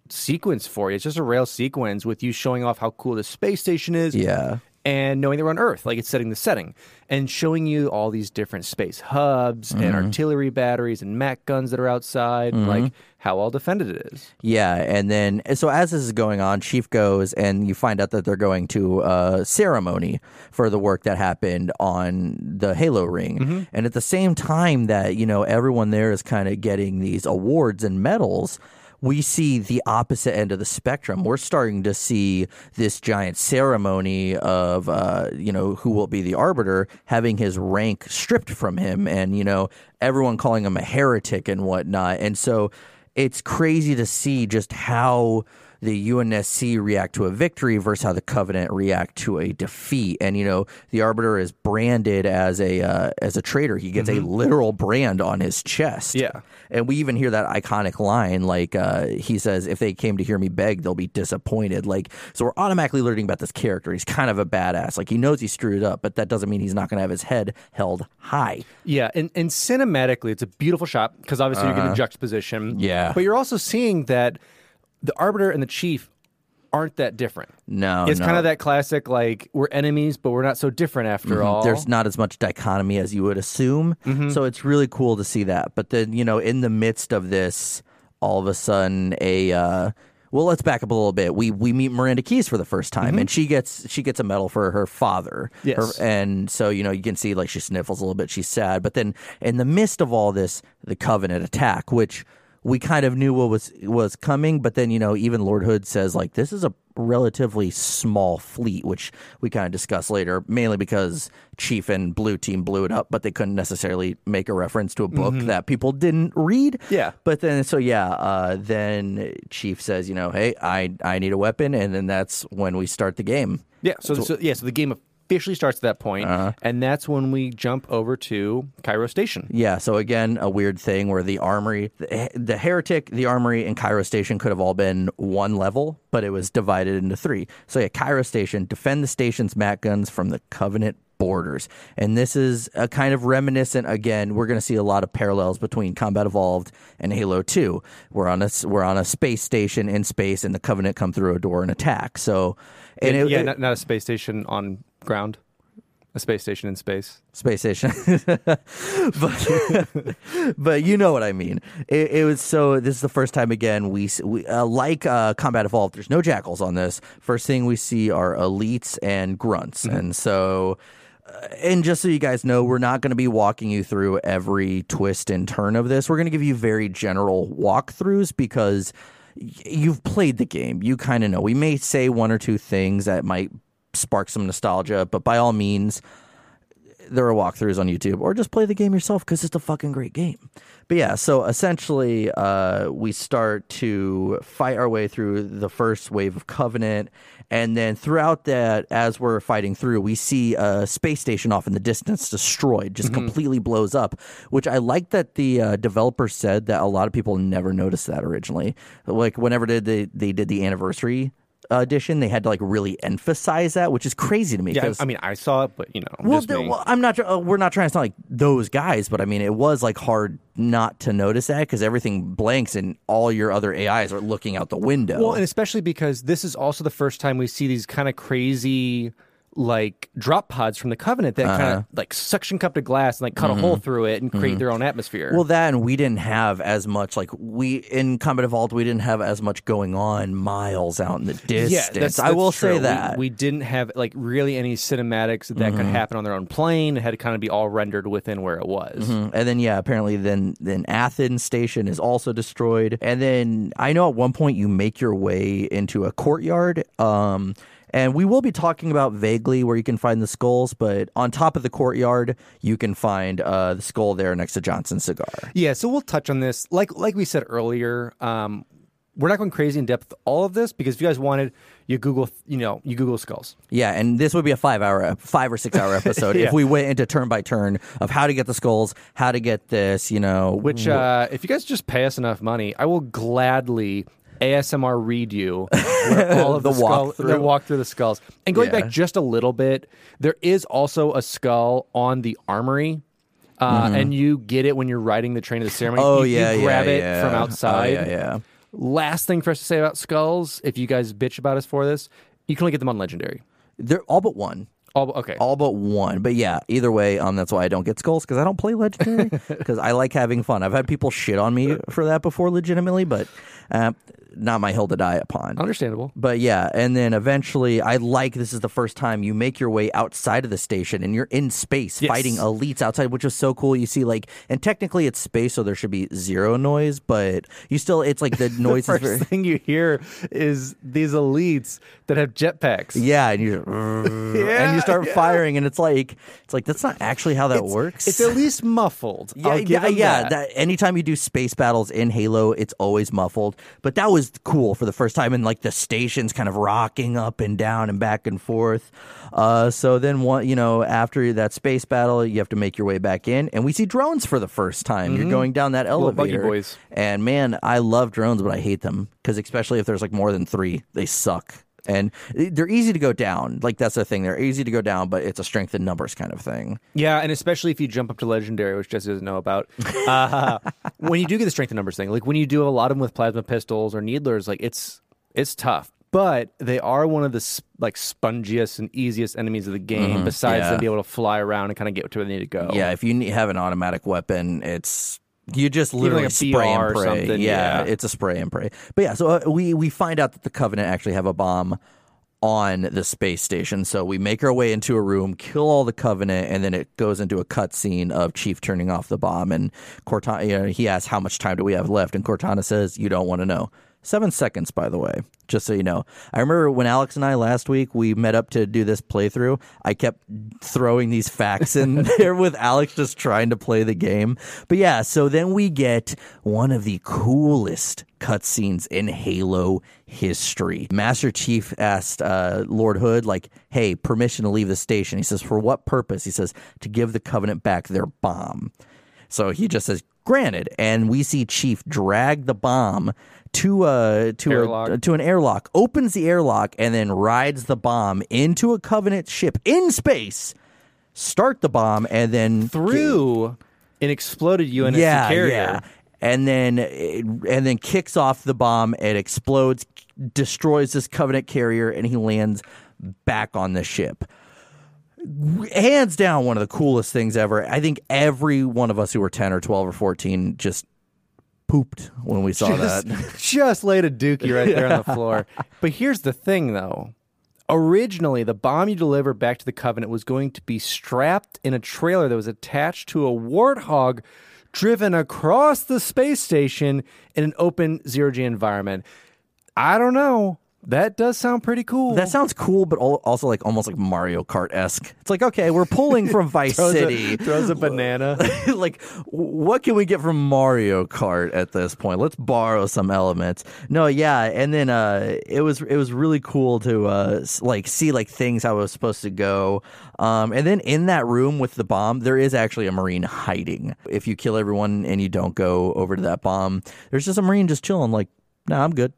sequence for you. It's just a rail sequence with you showing off how cool the space station is. Yeah. And knowing they're on Earth, like it's setting the setting and showing you all these different space hubs and mm-hmm. artillery batteries and Mac guns that are outside, mm-hmm. like how well defended it is. Yeah, and then so as this is going on, Chief goes and you find out that they're going to a ceremony for the work that happened on the Halo ring. Mm-hmm. And at the same time that, you know, everyone there is kind of getting these awards and medals, we see the opposite end of the spectrum. We're starting to see this giant ceremony of, uh, you know, who will be the arbiter having his rank stripped from him, and you know, everyone calling him a heretic and whatnot. And so, it's crazy to see just how the UNSC react to a victory versus how the Covenant react to a defeat. And you know, the Arbiter is branded as a uh, as a traitor. He gets a literal brand on his chest. Yeah. and we even hear that iconic line, like uh, he says, "If they came to hear me beg, they'll be disappointed." Like, so we're automatically learning about this character. He's kind of a badass. Like he knows he screwed up, but that doesn't mean he's not going to have his head held high. Yeah, and, and cinematically, it's a beautiful shot because obviously you're getting juxtaposition. Uh-huh. Yeah. but you're also seeing that the arbiter and the chief aren't that different. No, it's no. kind of that classic like we're enemies, but we're not so different after all. Mm-hmm. There's not as much dichotomy as you would assume. Mm-hmm. So it's really cool to see that. But then, you know, in the midst of this, all of a sudden a uh well, let's back up a little bit. We we meet Miranda Keyes for the first time, and she gets she gets a medal for her father. Mm-hmm. Yes. Her- and so you know you can see like she sniffles a little bit. She's sad, but then in the midst of all this, the Covenant attack, which we kind of knew what was was coming, but then you know even Lord Hood says like this is a relatively small fleet, which we kind of discuss later, mainly because Chief and Blue Team blew it up, but they couldn't necessarily make a reference to a book that people didn't read. Yeah. But then, so yeah, uh, then Chief says, you know, hey, I I need a weapon, and then that's when we start the game. yeah, so, so yeah, so the game officially starts at that point, Uh-huh. and that's when we jump over to Cairo Station. Yeah, so again, a weird thing where the armory, the, the heretic, the armory, and Cairo Station could have all been one level, but it was divided into three. So yeah, Cairo Station, defend the station's Mac guns from the Covenant boarders. And this is a kind of reminiscent again, we're going to see a lot of parallels between Combat Evolved and Halo 2. We're on a we're on a space station in space and the Covenant come through a door and attack. So and it, yeah, it- not, not a space station on ground. A space station in space. space station. but, but you know what I mean. It, it was so. This is the first time again we, we uh, like uh, Combat Evolved. There's no jackals on this. First thing we see are elites and grunts, and so. uh, And just so you guys know, we're not going to be walking you through every twist and turn of this. We're going to give you very general walkthroughs because y- you've played the game. You kind of know. We may say one or two things that might spark some nostalgia, but by all means, there are walkthroughs on YouTube, or just play the game yourself because it's a fucking great game. But yeah, so essentially, uh, we start to fight our way through the first wave of Covenant, and then throughout that, as we're fighting through, we see a space station off in the distance destroyed, just completely blows up. Which I like that the uh, developer said that a lot of people never noticed that originally. Like whenever they they, they did the anniversary. Edition, they had to like really emphasize that, which is crazy to me. Yeah, I mean, I saw it, but you know, well, the- well, I'm not. Uh, we're not trying to sound like those guys, but I mean, it was like hard not to notice that because everything blanks and all your other AIs are looking out the window. Well, and especially because this is also the first time we see these kind of crazy like drop pods from the covenant that kind Uh-huh. of like suction cup to glass and like cut a hole through it and create their own atmosphere. Mm-hmm. Well, that and we didn't have as much like we in Combat Evolved. We didn't have as much going on miles out in the distance. yeah, that's, I will true. say that. we, didn't have like really any cinematics that could happen on their own plane. It had to kind of be all rendered within where it was. Mhm. And then yeah, apparently then then Athens station is also destroyed. And then I know at one point you make your way into a courtyard. Um and we will be talking about vaguely where you can find the skulls, but on top of the courtyard, you can find uh, the skull there next to Johnson's cigar. Yeah, so we'll touch on this. Like like we said earlier, um, we're not going crazy in depth all of this because if you guys wanted, you Google, you know, you Google skulls. Yeah, and this would be a five hour, five or six hour episode Yeah. if we went into turn by turn of how to get the skulls, how to get this, you know. Which, uh, if you guys just pay us enough money, I will gladly ASMR read you where all of the, The skull, walkthrough. the walk through the skulls. And going Yeah. back just a little bit, there is also a skull on the armory. Uh, And you get it when you're riding the train of the ceremony. Mm-hmm. oh you, you yeah, grab yeah, it yeah. from outside. Oh, yeah, yeah. Last thing for us to say about skulls, if you guys bitch about us for this, you can only get them on legendary. They're all but one. All okay. all but one. But yeah, either way, um, that's why I don't get skulls because I don't play legendary because I like having fun. I've had people shit on me for that before, legitimately, but uh, not my hill to die upon. Understandable. But yeah, and then eventually, I like this is the first time you make your way outside of the station and you're in space Yes. fighting elites outside, which is so cool. You see, like, and technically it's space, so there should be zero noise, but you still, it's like the noise is First very. thing you hear is these elites that have jetpacks. Yeah, and you yeah, and you start yeah. firing, and it's like it's like that's not actually how that works. It's at least muffled. Yeah, yeah, yeah. that. anytime you do space battles in Halo, it's always muffled. But that was cool for the first time, and like the stations kind of rocking up and down and back and forth. Uh, so then, one, you know, after that space battle, you have to make your way back in, and we see drones for the first time. You're going down that Mm-hmm. Elevator, boys. and man, I love drones, but I hate them because especially if there's like more than three, they suck. And they're easy to go down. Like that's the thing. They're easy to go down, but it's a strength in numbers kind of thing. Yeah, and especially if you jump up to legendary, which Jesse doesn't know about. Uh, when you do get the strength in numbers thing, like when you do a lot of them with plasma pistols or needlers, like it's it's tough. But they are one of the like spongiest and easiest enemies of the game. Besides yeah. them being able to fly around and kind of get to where they need to go. Yeah, if you have an automatic weapon, it's you just literally like spray and pray. yeah, yeah. it's a spray and pray. But yeah, so uh, we we find out that the Covenant actually have a bomb on the space station. So we make our way into a room, kill all the Covenant, and then it goes into a cutscene of Chief turning off the bomb. And Cortana, you know, he asks, "How much time do we have left?" And Cortana says, "You don't want to know." Seven seconds, by the way, just so you know. I remember when Alex and I last week we met up to do this playthrough. I kept throwing these facts in there with Alex just trying to play the game. But yeah, so then we get one of the coolest cutscenes in Halo history. Master Chief asked uh, Lord Hood, like, "Hey, permission to leave the station?" He says, "For what purpose?" He says, "To give the Covenant back their bomb." So he just says, "Granted," and we see Chief drag the bomb to a to Airlock. a to an airlock, opens the airlock, and then rides the bomb into a Covenant ship in space. Start the bomb, and then through an exploded UNSC yeah, carrier. yeah, and then and then kicks off the bomb. It explodes, destroys this Covenant carrier, and he lands back on the ship. hands down one of the coolest things ever. I think every one of us who were 10 or 12 or 14 just pooped when we saw just, that. just laid a dookie right there on the floor. But here's the thing, though. Originally, the bomb you deliver back to the Covenant was going to be strapped in a trailer that was attached to a warthog driven across the space station in an open zero G environment. I don't know. That does sound pretty cool. That sounds cool, but also like almost like Mario Kart esque. It's like okay, we're pulling from Vice throws City. A, throws a banana. like, what can we get from Mario Kart at this point? Let's borrow some elements. No, yeah, and then uh, it was it was really cool to uh, like see like things how it was supposed to go. Um, and then in that room with the bomb, there is actually a marine hiding. If you kill everyone and you don't go over to that bomb, there's just a marine just chilling. Like, nah, I'm good.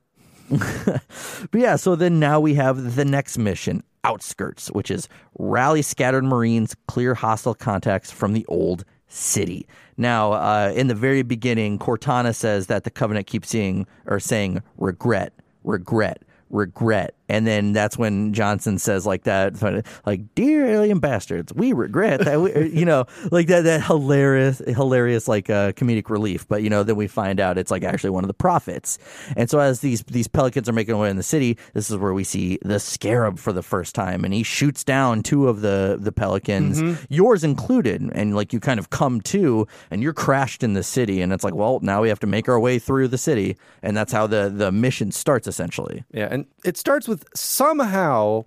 But yeah, so then now we have the next mission, Outskirts, which is rally scattered Marines, clear hostile contacts from the old city. Now, uh, in the very beginning, Cortana says that the Covenant keeps seeing or saying regret, regret, regret. And then that's when Johnson says like that, like, dear alien bastards, we regret that, we, you know, like that, that hilarious, hilarious, like uh, comedic relief. But, you know, then we find out it's like actually one of the prophets. And so as these, these pelicans are making their way in the city, this is where we see the scarab for the first time. And he shoots down two of the, the pelicans, yours included. And like you kind of come to and you're crashed in the city. And it's like, well, now we have to make our way through the city. And that's how the, the mission starts essentially. Yeah, and it starts with somehow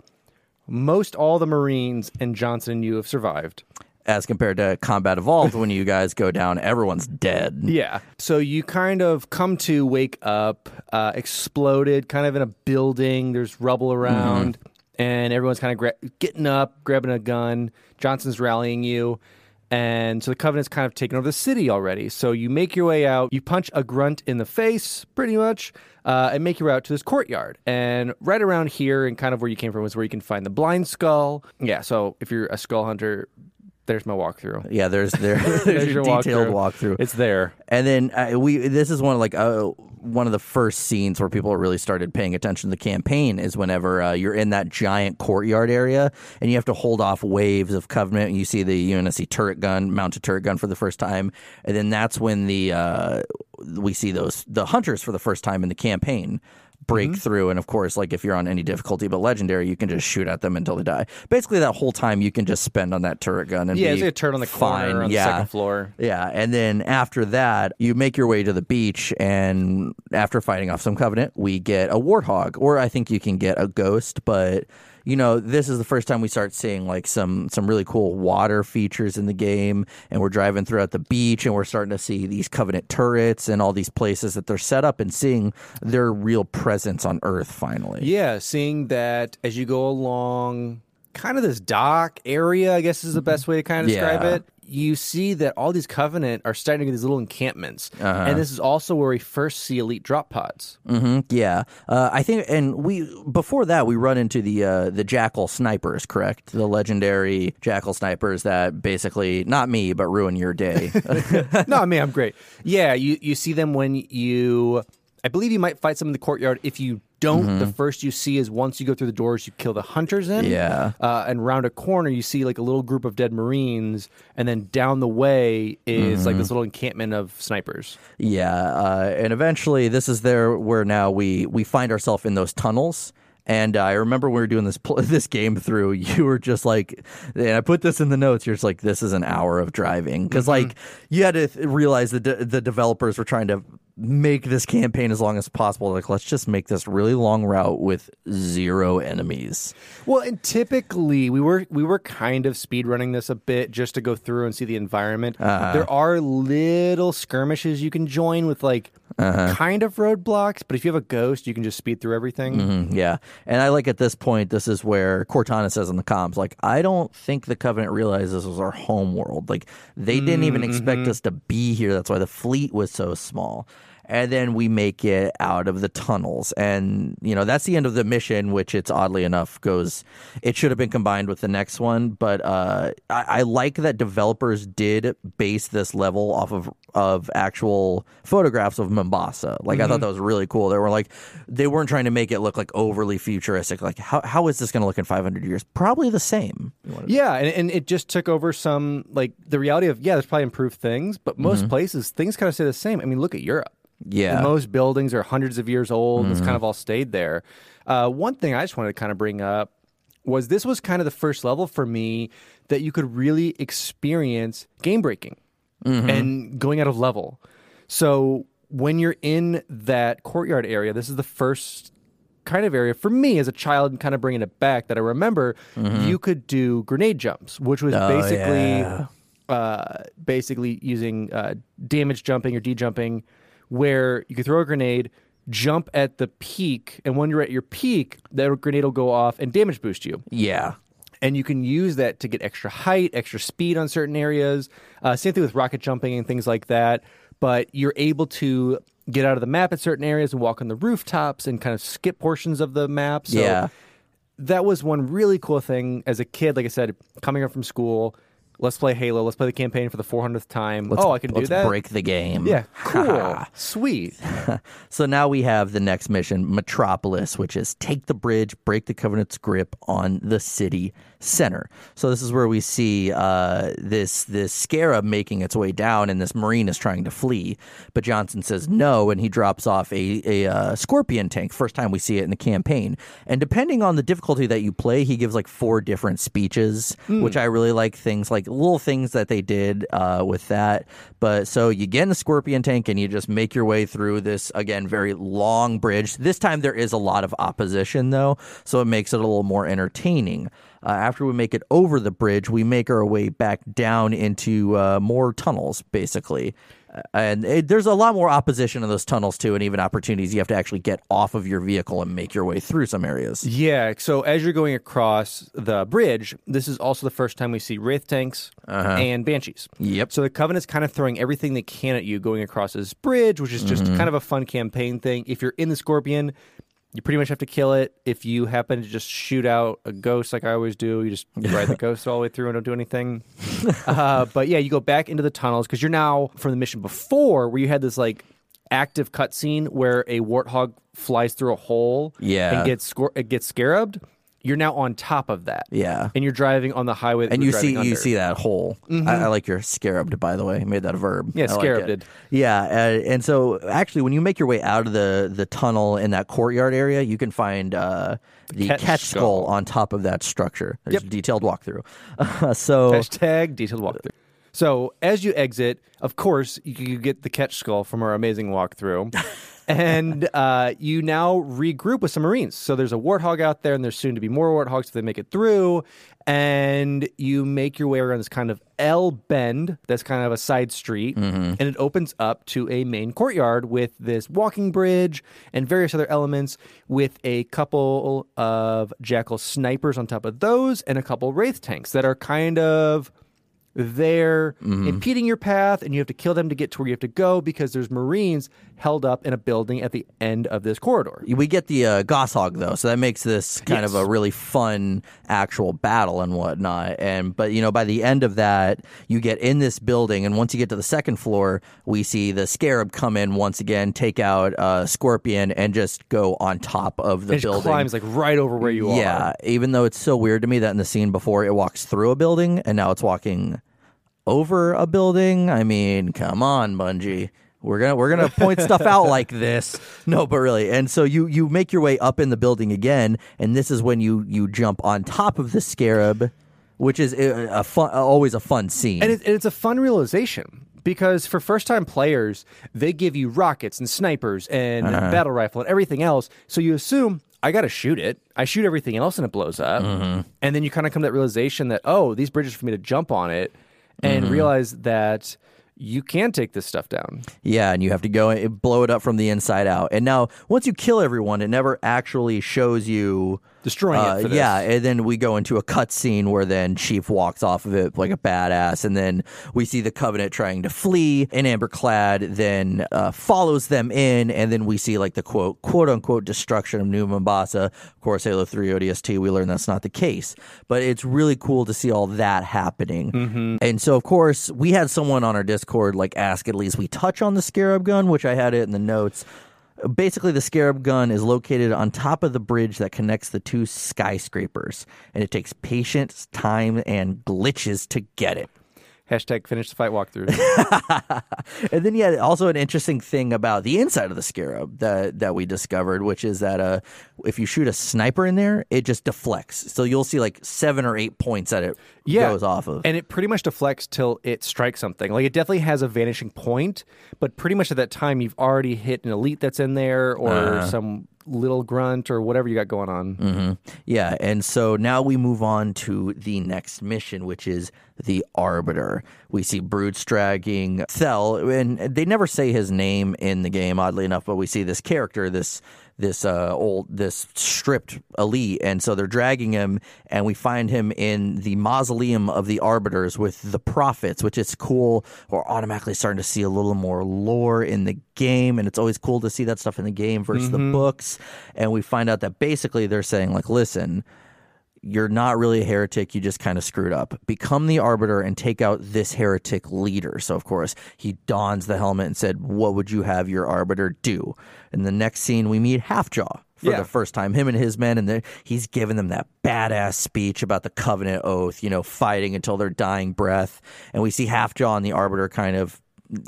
most all the Marines and Johnson and you have survived. as compared to Combat Evolved, when you guys go down, everyone's dead. Yeah. So you kind of come to wake up, uh, exploded, kind of in a building. There's rubble around, and everyone's kind of gra- getting up, grabbing a gun. Johnson's rallying you. And so the Covenant's kind of taken over the city already. So you make your way out, you punch a grunt in the face, pretty much, uh, and make your way out to this courtyard. And right around here, and kind of where you came from, is where you can find the blind skull. Yeah, so if you're a skull hunter, there's my walkthrough. Yeah, there's there, there's, your detailed walkthrough. It's there. And then uh, we this is one of like uh, one of the first scenes where people really started paying attention to the campaign is whenever uh, you're in that giant courtyard area and you have to hold off waves of Covenant. And you see the UNSC turret gun, mounted turret gun for the first time, and then that's when the uh, we see those the hunters for the first time in the campaign break Mm-hmm. through and of course like if you're on any difficulty but legendary you can just shoot at them until they die basically that whole time you can just spend on that turret gun and Yeah, it's a turret on the fine corner on yeah the second floor. yeah, and then after that, you make your way to the beach, and after fighting off some covenant, we get a warthog, or I think you can get a ghost. But you know, this is the first time we start seeing like some some really cool water features in the game, and we're driving throughout the beach, and we're starting to see these covenant turrets and all these places that they're set up, and seeing their real presence on Earth finally. Yeah, seeing that as you go along, kind of this dock area, I guess is the best mm-hmm. way to kind of describe Yeah. it. You see that all these Covenant are starting to get these little encampments. Uh-huh. And this is also where we first see elite drop pods. hmm Yeah, uh, I think, and we before that we run into the uh, the jackal snipers, correct? The legendary jackal snipers that basically not me, but ruin your day. no, I mean, I'm great. Yeah, you, you see them when you. I believe you might fight some in the courtyard. If you don't, the first you see is once you go through the doors, you kill the hunters in. Mm-hmm. Yeah. Uh, and round a corner, you see like a little group of dead Marines. And then down the way is Mm-hmm. like this little encampment of snipers. yeah, uh, and eventually this is there where now we we find ourselves in those tunnels. And uh, I remember when we were doing this pl- this game through, you were just like, and I put this in the notes. You're just like, this is an hour of driving because like you had to th- realize that de- the developers were trying to make this campaign as long as possible. Like, let's just make this really long route with zero enemies. Well, and typically we were we were kind of speed running this a bit just to go through and see the environment. Uh-huh. There are little skirmishes you can join with like uh-huh. kind of roadblocks, but if you have a ghost, you can just speed through everything. Mm, yeah, and I like at this point, this is where Cortana says in the comms, like, I don't think the Covenant realized this was our home world. Like, they didn't even mm-hmm, expect mm-hmm. us to be here. That's why the fleet was so small. And then we make it out of the tunnels. And, you know, that's the end of the mission, which it's oddly enough goes, it should have been combined with the next one. But uh, I, I like that developers did base this level off of, of actual photographs of Mombasa. Like, I thought that was really cool. They were like, they weren't trying to make it look like overly futuristic. Like, how, how is this going to look in 500 years? Probably the same. Yeah, and, and it just took over some like the reality of yeah, there's probably improved things, but most places things kind of stay the same. I mean, look at Europe. Yeah. most buildings are hundreds of years old. and It's kind of all stayed there. Uh, one thing I just wanted to kind of bring up was this was kind of the first level for me that you could really experience game breaking and going out of level. So when you're in that courtyard area, this is the first kind of area for me as a child and kind of bringing it back that I remember you could do grenade jumps, which was basically yeah. uh, basically using uh, damage jumping or de jumping, where you could throw a grenade, jump at the peak, and when you're at your peak, that grenade will go off and damage boost you Yeah. and you can use that to get extra height, extra speed on certain areas. Uh, same thing with rocket jumping and things like that. But you're able to get out of the map at certain areas and walk on the rooftops and kind of skip portions of the map. So yeah. that was one really cool thing as a kid. Like I said, coming up from school, let's play Halo, let's play the campaign for the 400th time. Let's- oh, I can do let's that. break the game. Yeah, cool, sweet. So now we have the next mission, Metropolis, which is take the bridge, break the Covenant's grip on the city center. So this is where we see uh, this this scarab making its way down, and this marine is trying to flee, but Johnson says no, and he drops off a a uh, scorpion tank. First time we see it in the campaign, and depending on the difficulty that you play, he gives like four different speeches, which I really like. Things like little things that they did uh, with that. But so you get in the scorpion tank and you just make your way through this again very long bridge. This time there is a lot of opposition though, so it makes it a little more entertaining. Uh, after we make it over the bridge, we make our way back down into uh, more tunnels, basically. Uh, and it, there's a lot more opposition in those tunnels too, and even opportunities you have to actually get off of your vehicle and make your way through some areas. Yeah, so as you're going across the bridge, this is also the first time we see Wraith tanks and Banshees. Yep. So the Covenant's kind of throwing everything they can at you going across this bridge, which is just kind of a fun campaign thing. If you're in the Scorpion, you pretty much have to kill it. If you happen to just shoot out a ghost like I always do, you just ride the ghost all the way through and don't do anything. uh, but yeah, you go back into the tunnels because you're now from the mission before where you had this like active cutscene where a warthog flies through a hole Yeah. and gets scor- gets scarabed. You're now on top of that. Yeah. And you're driving on the highway. that And you see driving you see that hole. I, I like your scarabed, by the way. You made that a verb. Yeah, I like scarabed. it. Yeah, uh, and so actually, when you make your way out of the the tunnel in that courtyard area, you can find uh, the catch catch, skull. skull on top of that structure. There's a detailed walkthrough. so Hashtag detailed walkthrough. So as you exit, of course, you, you get the catch skull from our amazing walkthrough. and uh, you now regroup with some Marines. So there's a warthog out there, and there's soon to be more warthogs if they make it through. And you make your way around this kind of L bend that's kind of a side street, and it opens up to a main courtyard with this walking bridge and various other elements, with a couple of Jackal snipers on top of those, and a couple Wraith tanks that are kind of they're impeding your path and you have to kill them to get to where you have to go because there's marines held up in a building at the end of this corridor we get the uh, Gauss Hog though, so that makes this kind of a really fun actual battle and whatnot. And but you know, by the end of that, you get in this building, and once you get to the second floor, we see the Scarab come in once again, take out uh, Scorpion, and just go on top of the building. it climbs like right over where you are. yeah, even though it's so weird to me that in the scene before it walks through a building and now it's walking over a building. I mean, come on, Bungie. We're gonna we're gonna point stuff out like this. No, but really, and so you you make your way up in the building again, and this is when you you jump on top of the scarab, which is a, a fun always a fun scene. and, it, and it's a fun realization because for first time players they give you rockets and snipers and Uh-huh. battle rifle and everything else so you assume i gotta shoot it i shoot everything else and it blows up Mm-hmm. and then you kind of come to that realization that oh these bridges for me to jump on it and Mm-hmm. realize that you can take this stuff down Yeah, and you have to go and blow it up from the inside out. And now, once you kill everyone, it never actually shows you destroying Uh, it. For this. yeah, and then we go into a cutscene where then Chief walks off of it like a badass, and then we see the Covenant trying to flee, and Amber Clad then uh, follows them in, and then we see like the quote quote unquote destruction of New Mombasa. Of course, Halo Three ODST, we learn that's not the case, but it's really cool to see all that happening. Mm-hmm. And so, of course, we had someone on our Discord like ask at least we touch on the Scarab gun, which I had it in the notes. Basically, the Scarab gun is located on top of the bridge that connects the two skyscrapers, and it takes patience, time, and glitches to get it. Hashtag finish the fight walkthrough. And then, yeah, also an interesting thing about the inside of the Scarab that that we discovered, which is that uh, if you shoot a sniper in there, it just deflects. So you'll see like seven or eight points that it yeah. goes off of. And it pretty much deflects till it strikes something. Like it definitely has a vanishing point, but pretty much at that time you've already hit an elite that's in there or Uh-huh. some little grunt or whatever you got going on. Mm-hmm. Yeah, and so now we move on to the next mission, which is the Arbiter. We see Brutes dragging Thel, and they never say his name in the game, oddly enough, but we see this character, this this uh, old this stripped elite, and so they're dragging him, and we find him in the mausoleum of the Arbiters with the prophets, which is cool. We're automatically starting to see a little more lore in the game, and it's always cool to see that stuff in the game versus the books. And we find out that basically they're saying like, listen you're not really a heretic. You just kind of screwed up. Become the arbiter and take out this heretic leader. So, of course, he dons the helmet and said, What would you have your arbiter do? In the next scene, we meet Halfjaw for Yeah. the first time, him and his men, and he's giving them that badass speech about the covenant oath, you know, fighting until their dying breath. And we see Halfjaw and the arbiter kind of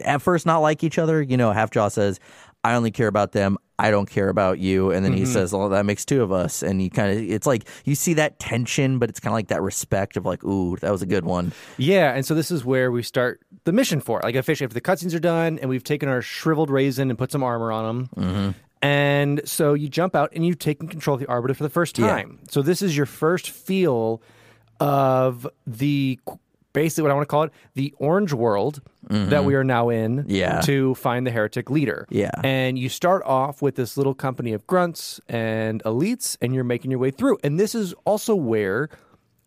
at first not like each other. You know, Halfjaw says, I only care about them. I don't care about you. And then he says, Well, that makes two of us. And you kind of, it's like you see that tension, but it's kind of like that respect of like, Ooh, that was a good one. Yeah, and so this is where we start the mission for it. Like officially, if the cutscenes are done and we've taken our shriveled raisin and put some armor on them. Mm-hmm. and so you jump out and you've taken control of the arbiter for the first Yeah. time. So this is your first feel of the basically what I want to call it the orange world that we are now in. Mm-hmm. Yeah. to find the heretic leader. Yeah. and you start off with this little company of grunts and elites, and you're making your way through. And this is also where.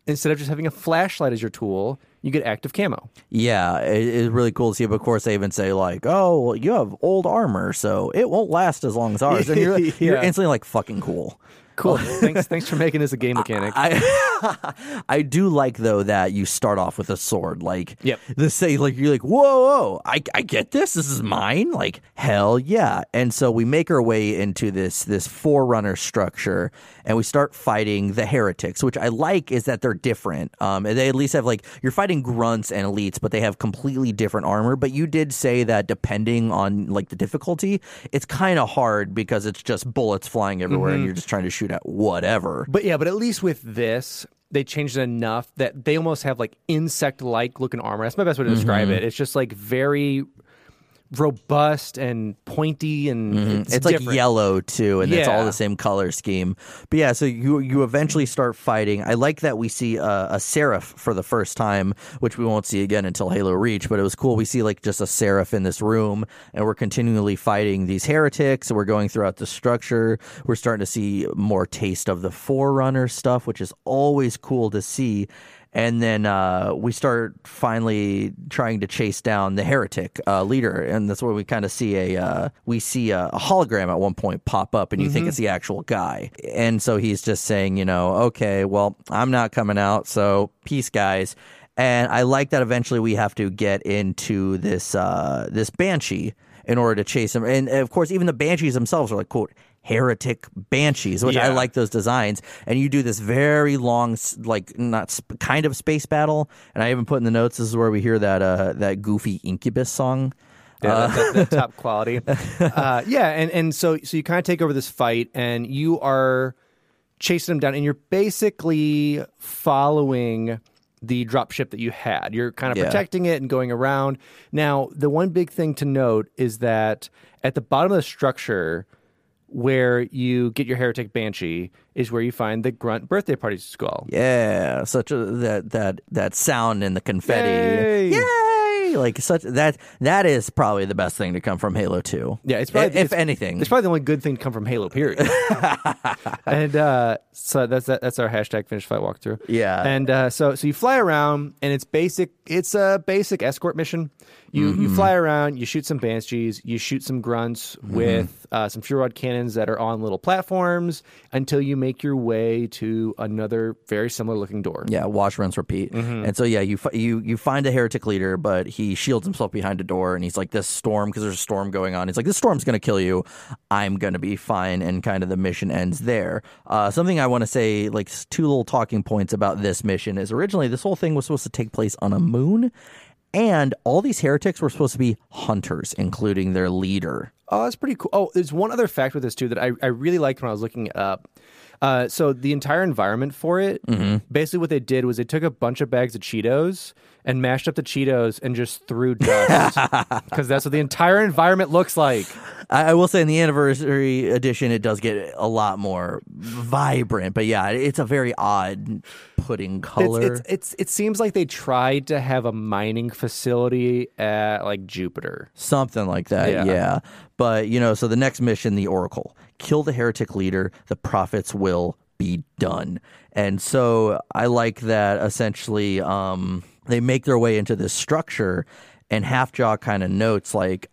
Instead of just having a flashlight as your tool, you get active camo. Yeah, it, it's really cool to see. But of course, they even say like, "Oh, well, you have old armor, so it won't last as long as ours." And you're you're instantly like, "Fucking cool." Cool. thanks, thanks for making this a game mechanic. I I do like though that you start off with a sword. Like Yep. the say like you're like, whoa, whoa, I I get this. This is mine. Like hell yeah. And so we make our way into this this forerunner structure and we start fighting the heretics, which I like is that they're different. Um and they at least have like you're fighting grunts and elites, but they have completely different armor. But you did say that depending on like the difficulty, it's kind of hard because it's just bullets flying everywhere and you're just trying to shoot at whatever. but yeah, but at least with this, they changed it enough that they almost have like insect like looking armor. That's my best way to describe Mm-hmm. it. It's just like very robust and pointy and mm-hmm. it's, It's, like yellow too, and it's all the same color scheme. But yeah, so you you eventually start fighting. I like that we see a, a seraph for the first time, which we won't see again until Halo Reach. But it was cool. We see like just a seraph in this room, and we're continually fighting these heretics. We're going throughout the structure. We're starting to see more taste of the Forerunner stuff, which is always cool to see. And then uh, we start finally trying to chase down the heretic uh, leader, and that's where we kind of see a uh, we see a, a hologram at one point pop up, and you think it's the actual guy. And so he's just saying, you know, okay, well, I'm not coming out, so peace, guys. And I like that eventually we have to get into this uh, this banshee in order to chase him. And of course, even the banshees themselves are like quote heretic banshees, which I like those designs. And you do this very long, like not sp- kind of space battle. And I even put in the notes this is where we hear that uh, that goofy Incubus song. Yeah, that, that, that top quality. Uh, yeah, and, and so so you kind of take over this fight, and you are chasing them down, and you're basically following the drop ship that you had. You're kind of Yeah. protecting it and going around. Now, the one big thing to note is that at the bottom of the structure, where you get your heretic banshee, is where you find the grunt birthday party skull. Yeah, such a that that that sound and the confetti. Yay! Yay! Like such that that is probably the best thing to come from Halo Two. Yeah, it's probably, if, it's, anything. It's probably the only good thing to come from Halo. Period. and uh, so that's that's our hashtag finish fight walkthrough. Yeah. And uh, so so you fly around, and it's basic. It's a basic escort mission. You Mm-hmm. you fly around, you shoot some banshees, you shoot some grunts Mm-hmm. with uh, some fuel rod cannons that are on little platforms until you make your way to another very similar looking door. Yeah, wash, rinse, repeat. Mm-hmm. And so yeah, you you you find a heretic leader, but he shields himself behind a door, and he's like, "This storm, because there's a storm going on." He's like, "This storm's going to kill you. I'm going to be fine." And kind of the mission ends there. Uh, something I want to say, like two little talking points about this mission is originally this whole thing was supposed to take place on a moon, and all these heretics were supposed to be hunters, including their leader. Oh, that's pretty cool. Oh, there's one other fact with this too that I, I really liked when I was looking it up. Uh, so the entire environment for it, basically what they did was they took a bunch of bags of Cheetos and mashed up the Cheetos and just threw dust because that's what the entire environment looks like. I, I will say in the anniversary edition, it does get a lot more vibrant, but yeah, it's a very odd pudding It's, color. it's, it's it seems like they tried to have a mining facility at like Jupiter. Something like that, Yeah. yeah. But, you know, so the next mission, the Oracle, kill the heretic leader, the prophets will be done. And so I like that essentially um, they make their way into this structure, and Halfjaw kind of notes, like,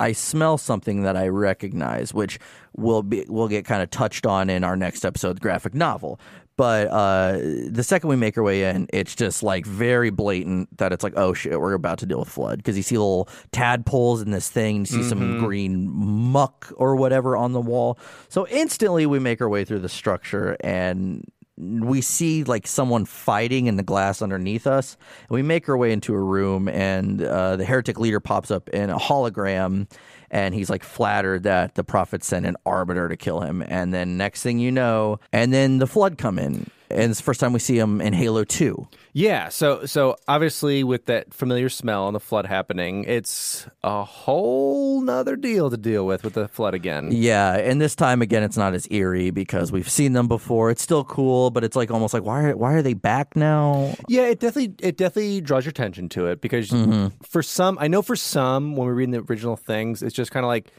I smell something that I recognize, which will be will get kind of touched on in our next episode, graphic novel. But uh, the second we make our way in, it's just like very blatant that it's like, oh shit, we're about to deal with flood because you see little tadpoles in this thing, you see some green muck or whatever on the wall. So instantly we make our way through the structure and we see like someone fighting in the glass underneath us. And we make our way into a room, and uh, the heretic leader pops up in a hologram, and he's like flattered that the prophet sent an arbiter to kill him. And then next thing you know, and then the flood come in, and it's the first time we see him in Halo Two. Yeah, so so obviously with that familiar smell and the flood happening, it's a whole nother deal to deal with with the flood again. Yeah, and this time again, it's not as eerie because we've seen them before. It's still cool, but it's like almost like why are, why are they back now? Yeah, it definitely it definitely draws your attention to it because mm-hmm. for some, I know for some when we're reading the original things, it's just kind of like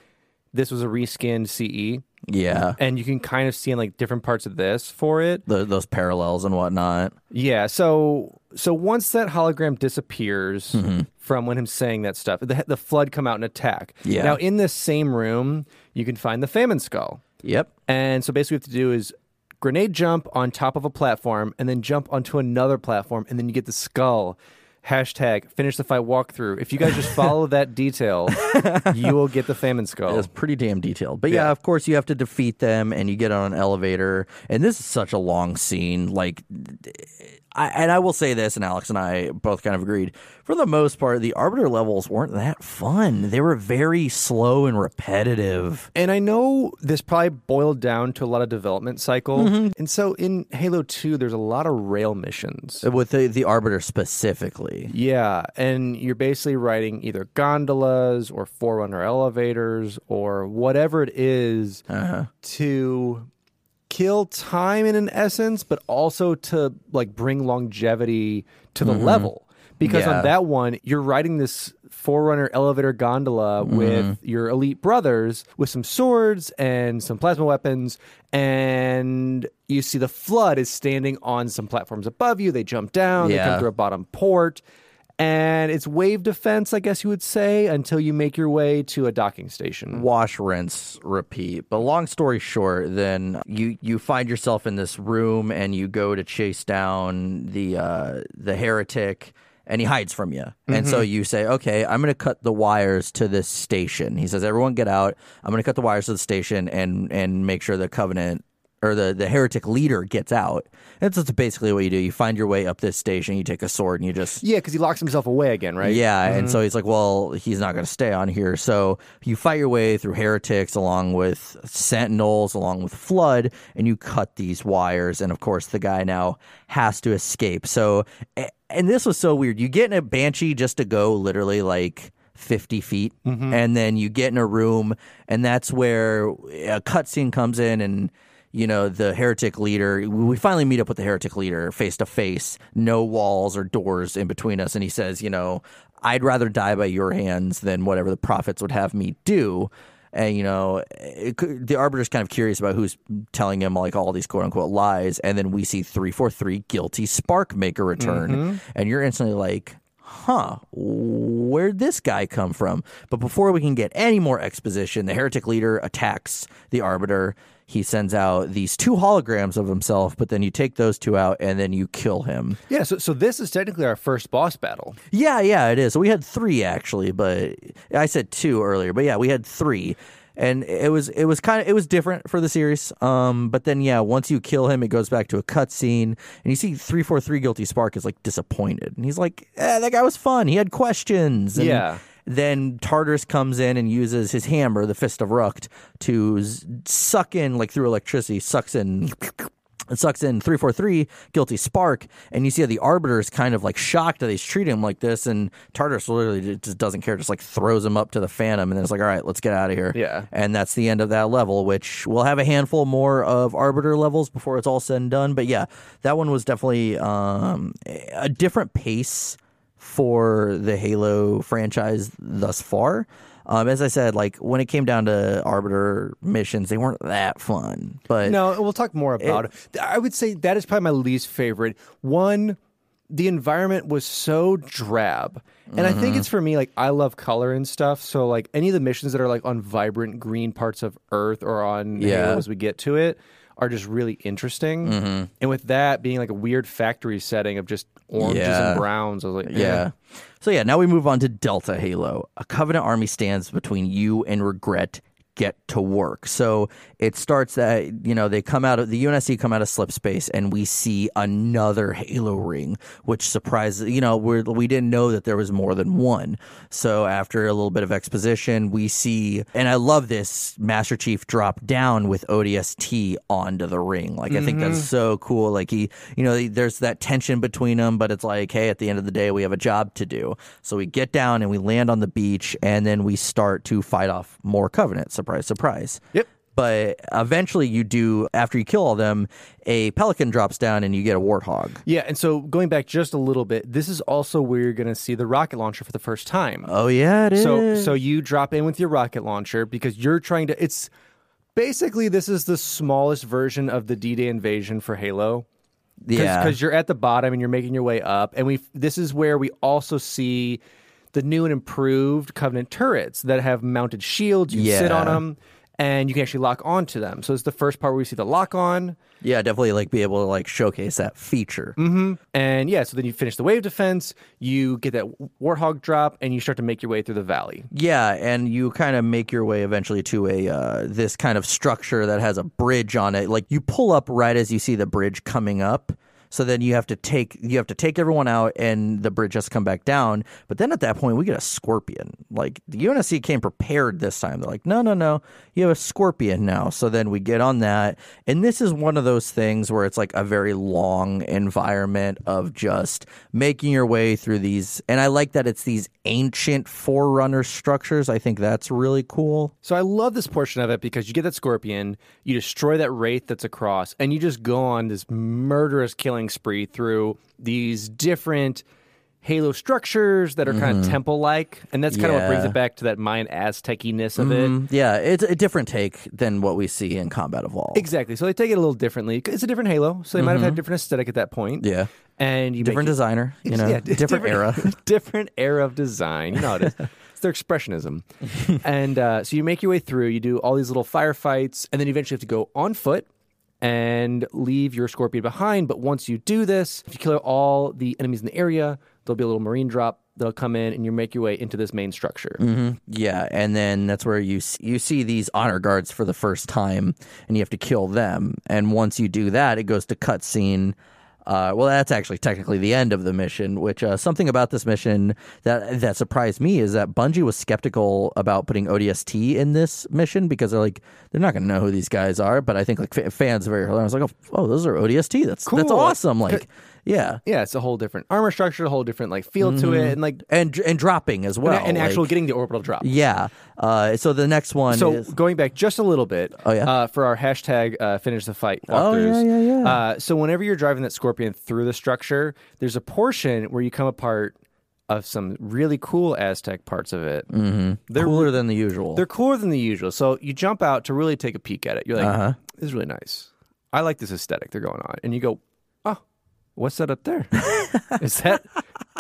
this was a reskinned CE, Yeah, and you can kind of see in like different parts of this for it. the, those parallels and whatnot. Yeah, so so once that hologram disappears mm-hmm. from when him saying that stuff, the, the flood come out and attack. Yeah. Now in this same room, you can find the famine skull. Yep. And so basically, what you have to do is grenade jump on top of a platform and then jump onto another platform, and then you get the skull. Hashtag finish the fight walkthrough. If you guys just follow that detail, you will get the famine skull. It's pretty damn detailed. But yeah, Yeah. of course, you have to defeat them and you get on an elevator. And this is such a long scene. Like, I, and I will say this, and Alex and I both kind of agreed. For the most part, the Arbiter levels weren't that fun. They were very slow and repetitive. And I know this probably boiled down to a lot of development cycle. Mm-hmm. And so in Halo 2, there's a lot of rail missions. Uh, with the, the Arbiter specifically. Yeah, and you're basically riding either gondolas or Forerunner elevators or whatever it is uh-huh. to kill time in an essence, but also to like bring longevity to the mm-hmm. level. Because Yeah. on that one, you're riding this Forerunner elevator gondola mm-hmm. with your elite brothers with some swords and some plasma weapons, and you see the flood is standing on some platforms above you. They jump down, they come through a bottom port, and it's wave defense, I guess you would say, until you make your way to a docking station. wash, rinse, repeat. But long story short, then you you find yourself in this room and you go to chase down the uh, the heretic. And he hides from you. And so you say, okay, I'm going to cut the wires to this station. He says, everyone get out. I'm going to cut the wires to the station and, and make sure the covenant or the, the heretic leader gets out. That's just basically what you do. You find your way up this station, you take a sword and you just Yeah, because he locks himself away again, right? yeah, and mm-hmm. so he's like, well, he's not going to stay on here. So you fight your way through heretics along with sentinels, along with flood, and you cut these wires. And of course, the guy now has to escape. So, and this was so weird. You get in a banshee just to go literally like. 50 feet mm-hmm. and then you get in a room and that's where a cutscene comes in and you know, the heretic leader, we finally meet up with the heretic leader face to face, no walls or doors in between us. And he says, you know, I'd rather die by your hands than whatever the prophets would have me do. And, you know, it, the arbiter's kind of curious about who's telling him like all these quote unquote lies. And then we see 343 guilty spark make a return. Mm-hmm. And you're instantly like, huh, where'd this guy come from? But before we can get any more exposition, the heretic leader attacks the arbiter. He sends out these two holograms of himself, but then you take those two out and then you kill him. Yeah, so so this is technically our first boss battle. Yeah, yeah, it is. So we had three actually, but I said two earlier, but yeah, we had three. And it was it was kind of it was different for the series. Um, but then yeah, once you kill him, it goes back to a cutscene, and you see three four three guilty spark is like disappointed, and he's like, eh, "That guy was fun. He had questions." And Yeah. Then Tartarus comes in and uses his hammer, the Fist of Rucht, to z- suck in like through electricity, sucks in it sucks in 343 guilty spark and you see how the arbiter is kind of like shocked that he's treating him like this and tartarus literally just doesn't care just like throws him up to the phantom and then it's like all right let's get out of here Yeah. and that's the end of that level which we'll have a handful more of arbiter levels before it's all said and done but yeah that one was definitely um, a different pace for the halo franchise thus far um, as I said, like when it came down to Arbiter missions, they weren't that fun. But No, we'll talk more about it, I would say that is probably my least favorite. One, the environment was so drab. And I Mm-hmm. think it's for me, like, I love color and stuff. So, like, any of the missions that are, like, on vibrant green parts of Earth or on Yeah. Halo as we get to it are just really interesting. Mm-hmm. And with that being, like, a weird factory setting of just oranges Yeah. and browns, I was like, eh. Yeah. So yeah, now we move on to Delta Halo. A Covenant army stands between you and regret. Get to work. So it starts that you know they come out of the UNSC come out of slip space, and we see another Halo ring, which surprises you know we we didn't know that there was more than one. So after a little bit of exposition, we see, and I love this Master Chief drop down with ODST onto the ring. Like I think mm-hmm. that's so cool. Like he, you know, there's that tension between them, but it's like, hey, at the end of the day, we have a job to do. So we get down and we land on the beach, and then we start to fight off more Covenant. Surprise, surprise. Surprise. Yep. But eventually, you do after you kill all them, a pelican drops down and you get a warthog. Yeah, and so going back just a little bit, this is also where you're going to see the rocket launcher for the first time. Oh yeah, it is. So so you drop in with your rocket launcher because you're trying to it's basically this is the smallest version of the D-Day invasion for Halo. yeah, Cuz you're at the bottom and you're making your way up and we this is where we also see the new and improved Covenant turrets that have mounted shields. You sit on them and you can actually lock onto them. So it's the first part where we see the lock on. yeah, definitely like be able to like showcase that feature. And yeah, so then you finish the wave defense, you get that warthog drop, and you start to make your way through the valley. Yeah, and you kind of make your way eventually to a uh, this kind of structure that has a bridge on it. Like you pull up right as you see the bridge coming up. So then you have to take you have to take everyone out, and the bridge has to come back down. But then at that point, we get a scorpion. Like the UNSC came prepared this time. They're like, no, no, no, you have a scorpion now. So then we get on that, and this is one of those things where it's like a very long environment of just making your way through these. And I like that it's these ancient forerunner structures. I think that's really cool. So I love this portion of it because you get that scorpion, you destroy that wraith that's across, and you just go on this murderous killing spree through these different Halo structures that are kind of temple like. And that's kind of what brings Mm-hmm. It back to that Mayan Aztec-ness of it. Mm, yeah, it's a different take than what we see in Combat Evolved. Exactly. So they take it a little differently. It's a different Halo, so they might have had a different aesthetic at that point. Mm-hmm. Yeah. And you Different make it- designer, you know, Yeah, different, era. different era of design. You know it is. it's their expressionism. and uh, so you make your way through. You do all these little firefights, and then you eventually have to go on foot and leave your scorpion behind. But once you do this, if you kill all the enemies in the area, there'll be a little marine drop. They'll come in, and you make your way into this main structure. Yeah, and then that's where you you see these honor guards for the first time, and you have to kill them. And once you do that, it goes to cutscene. Uh, well, that's actually technically the end of the mission. Which uh, something about this mission that that surprised me is that Bungie was skeptical about putting ODST in this mission because they're like they're not going to know who these guys are. But I think like fa- fans very early on was like, oh, oh, those are ODST. That's that's awesome. Like Yeah. Yeah, it's a whole different armor structure, a whole different like feel to it, and like And and dropping as well. and, and actually like- getting the orbital drop. Yeah. Uh, so the next one So is going back just a little bit, Oh, yeah? uh, for our hashtag uh, finish the fight Oh, yeah, walkthroughs. yeah, yeah. Uh, so whenever you're driving that scorpion through the structure, there's a portion where you come apart of some really cool Aztec parts of it. Mm-hmm. They're cooler than the usual. they're cooler than the usual. So you jump out to really take a peek at it. You're like, Uh-huh. this is really nice. I like this aesthetic they're going on. And you go, what's that up there? is that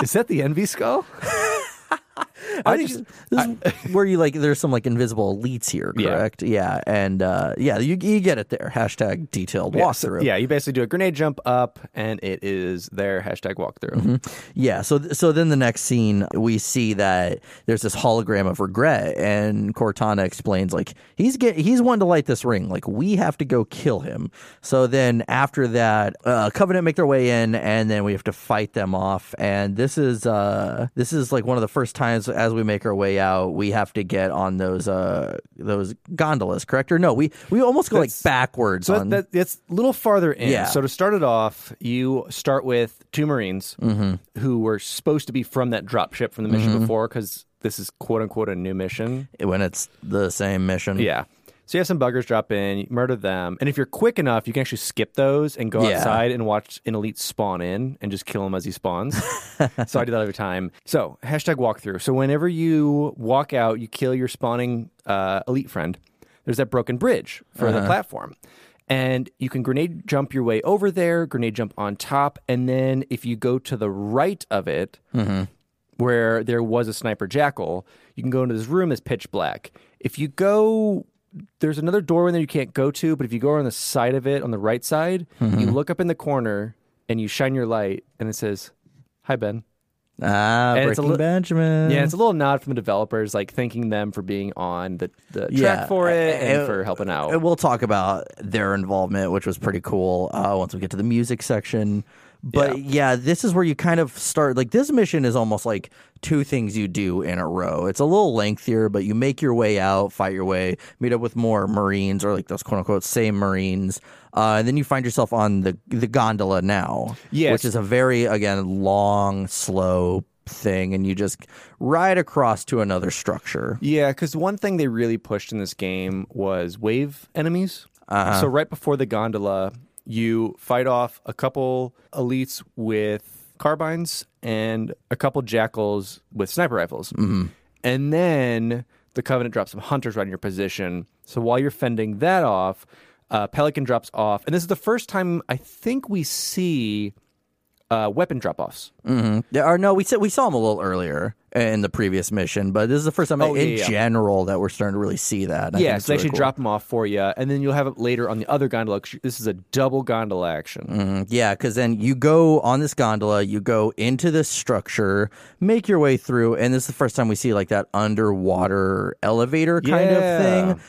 is that the envy skull? I think this is where you like there's some like invisible elites here, correct? Yeah, and uh, yeah, you you get it there. Hashtag detailed Yeah, so- walkthrough. yeah, you basically do a grenade jump up, and it is their hashtag walkthrough. Mm-hmm. Yeah, so so then the next scene we see that there's this hologram of regret, and Cortana explains like he's get he's one to light this ring, like we have to go kill him. So then after that, uh, Covenant make their way in, and then we have to fight them off. And this is uh this is like one of the first times as we make our way out, we have to get on those uh those gondolas, correct? Or no, we we almost go like backwards So on. that, that's a little farther in. Yeah. So to start it off, you start with two Marines Mm-hmm. who were supposed to be from that drop ship from the mission before, because this is quote unquote a new mission. when it's the same mission. Yeah. So you have some buggers drop in, you murder them, and if you're quick enough, you can actually skip those and go Yeah. outside and watch an elite spawn in and just kill him as he spawns. so I do that every time. So hashtag walkthrough. So whenever you walk out, you kill your spawning uh, elite friend. There's that broken bridge for the platform. And you can grenade jump your way over there, grenade jump on top, and then if you go to the right of it, where there was a sniper jackal, you can go into this room that's pitch black. If you go, there's another door in there you can't go to, but if you go on the side of it, on the right side, you look up in the corner and you shine your light, and it says, "Hi Ben." Ah, And it's a Breaking li- Benjamin. Yeah, it's a little nod from the developers, like thanking them for being on the, the track Yeah. for it and Uh, for helping out. And we'll talk about their involvement, which was pretty cool uh, once we get to the music section. But yeah. this is where you kind of start. Like, this mission is almost like two things you do in a row. It's a little lengthier, but you make your way out, fight your way, meet up with more Marines or like those quote unquote same Marines. Uh, and then you find yourself on the the gondola now, Yes. which is a very again long, slow thing, and you just ride across to another structure. Yeah, because one thing they really pushed in this game was wave enemies. Uh-huh. So right before the gondola, you fight off a couple elites with carbines and a couple jackals with sniper rifles, mm-hmm. and then the Covenant drops some hunters right in your position. So while you're fending that off, uh, Pelican drops off, and this is the first time I think we see uh, weapon drop offs. Yeah, or no, we said we saw them a little earlier in the previous mission, but this is the first time Oh, in yeah, yeah. general that we're starting to really see that. I Yeah, so they really actually cool. drop them off for you, and then you'll have it later on the other gondola. This is a double gondola action. Mm, Yeah, because then you go on this gondola, you go into this structure, make your way through, and this is the first time we see like that underwater elevator kind Yeah. of thing.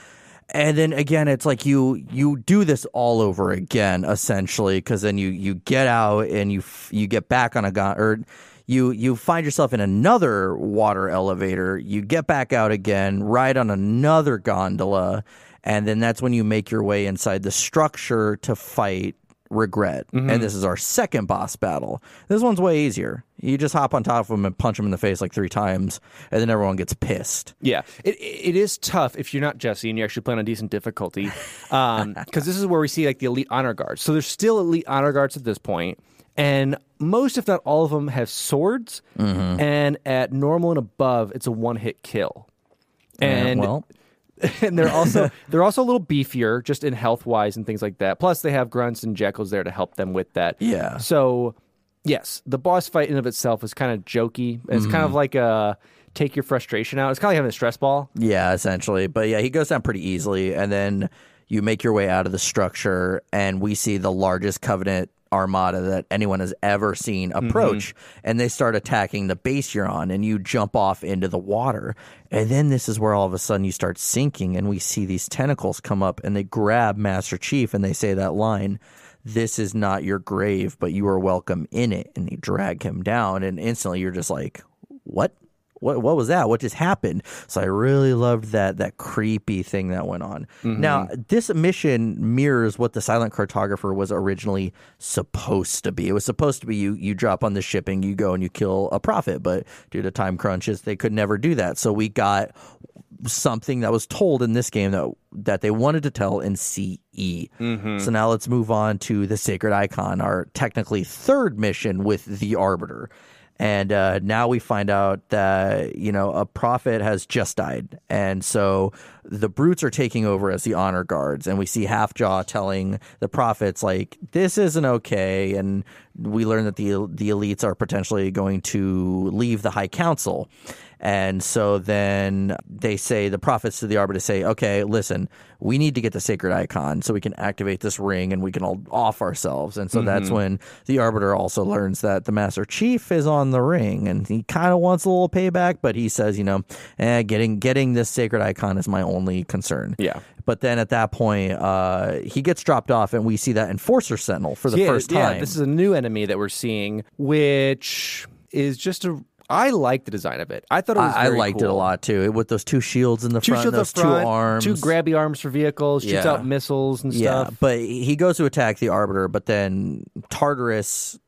And then again, it's like you you do this all over again, essentially, because then you you get out and you you get back on a gon or you you find yourself in another water elevator. You get back out again, ride on another gondola, and then that's when you make your way inside the structure to fight regret. Mm-hmm. And this is our second boss battle. This one's way easier. You just hop on top of him and punch him in the face like three times, and then everyone gets pissed. Yeah, it it is tough if you're not Jesse and you're actually playing on decent difficulty, because this is where we see like the elite honor guards. So there's still elite honor guards at this point, and most, if not all of them, have swords, Mm-hmm. and at normal and above, it's a one hit kill. And well, and they're also they're also a little beefier just in health wise and things like that. Plus they have grunts and jackals there to help them with that. Yeah. So yes, the boss fight in of itself is kind of jokey. It's kind Mm-hmm. of like a take your frustration out. It's kind of like having a stress ball. Yeah, essentially. But yeah, he goes down pretty easily, and then you make your way out of the structure, and we see the largest Covenant armada that anyone has ever seen mm-hmm. approach, and they start attacking the base you're on, and you jump off into the water. And then this is where all of a sudden you start sinking, and we see these tentacles come up, and they grab Master Chief, and they say that line. This is not your grave, but you are welcome in it. And they drag him down, and instantly you're just like, what? What what was that? What just happened? So I really loved that that creepy thing that went on. Mm-hmm. Now this mission mirrors what the silent cartographer was originally supposed to be. It was supposed to be you you drop on the shipping, you go and you kill a prophet, but due to time crunches, they could never do that. So we got something that was told in this game that that they wanted to tell in CE. Mm-hmm. So now let's move on to the Sacred Icon, our technically third mission with the Arbiter. And uh, now we find out that you know a prophet has just died, and so the brutes are taking over as the honor guards, and we see Halfjaw telling the prophets like this isn't okay, and we learn that the the elites are potentially going to leave the High Council. And so then they say, the prophets to the Arbiter say, okay, listen, we need to get the sacred icon so we can activate this ring and we can all off ourselves. And so that's when the Arbiter also learns that the Master Chief is on the ring and he kind of wants a little payback, but he says, you know, eh, getting, getting this sacred icon is my only concern. Yeah. But then at that point, uh, he gets dropped off, and we see that Enforcer Sentinel for the yeah, first time. Yeah, this is a new enemy that we're seeing, which is just a. I liked the design of it. I thought it was. I, I liked it a lot too, with those two shields in the Two front, shields those front, two arms, two grabby arms for vehicles, shoots Yeah. out missiles and Yeah, stuff. but he goes to attack the Arbiter, but then Tartarus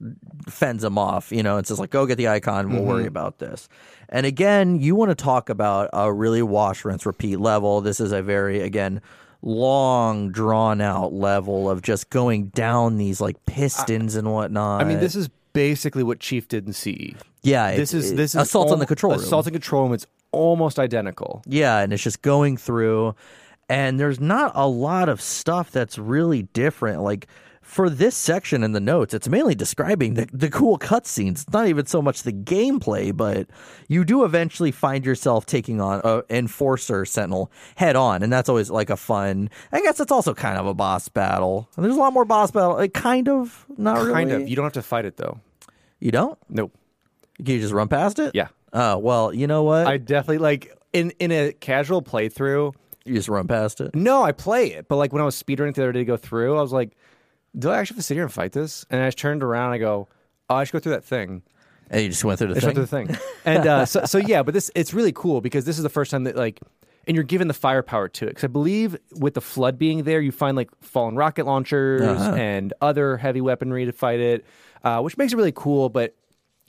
fends him off, you know, and says like, "Go get the icon. We'll Mm-hmm. worry about this." And again, you want to talk about a really wash, rinse, repeat level. This is a very again long, drawn out level of just going down these like pistons and whatnot. I mean, this is basically what Chief did in CE. yeah, This is this is assault on the control room. Assault on control room. It's almost identical. Yeah, and it's just going through, and there's not a lot of stuff that's really different. Like for this section in the notes, it's mainly describing the, the cool cutscenes. It's not even so much the gameplay, but you do eventually find yourself taking on a enforcer sentinel head on, and that's always like a fun. I guess it's also kind of a boss battle. And there's a lot more boss battle. Like kind of, not really. Kind of. You don't have to fight it though. You don't? Nope. Can you just run past it? Yeah. Oh well, you know what? I definitely like in in a casual playthrough. you just run past it. No, I play it, but like when I was speedrunning the other day to go through, I was like, "Do I actually have to sit here and fight this?" And I just turned around. and I go, "Oh, I should go through that thing." And you just went through the I just thing. went through the thing, and uh, so so yeah. But this it's really cool because this is the first time that like, and you're given the firepower to it. Because I believe with the flood being there, you find like fallen rocket launchers Uh-huh. and other heavy weaponry to fight it, uh, which makes it really cool. But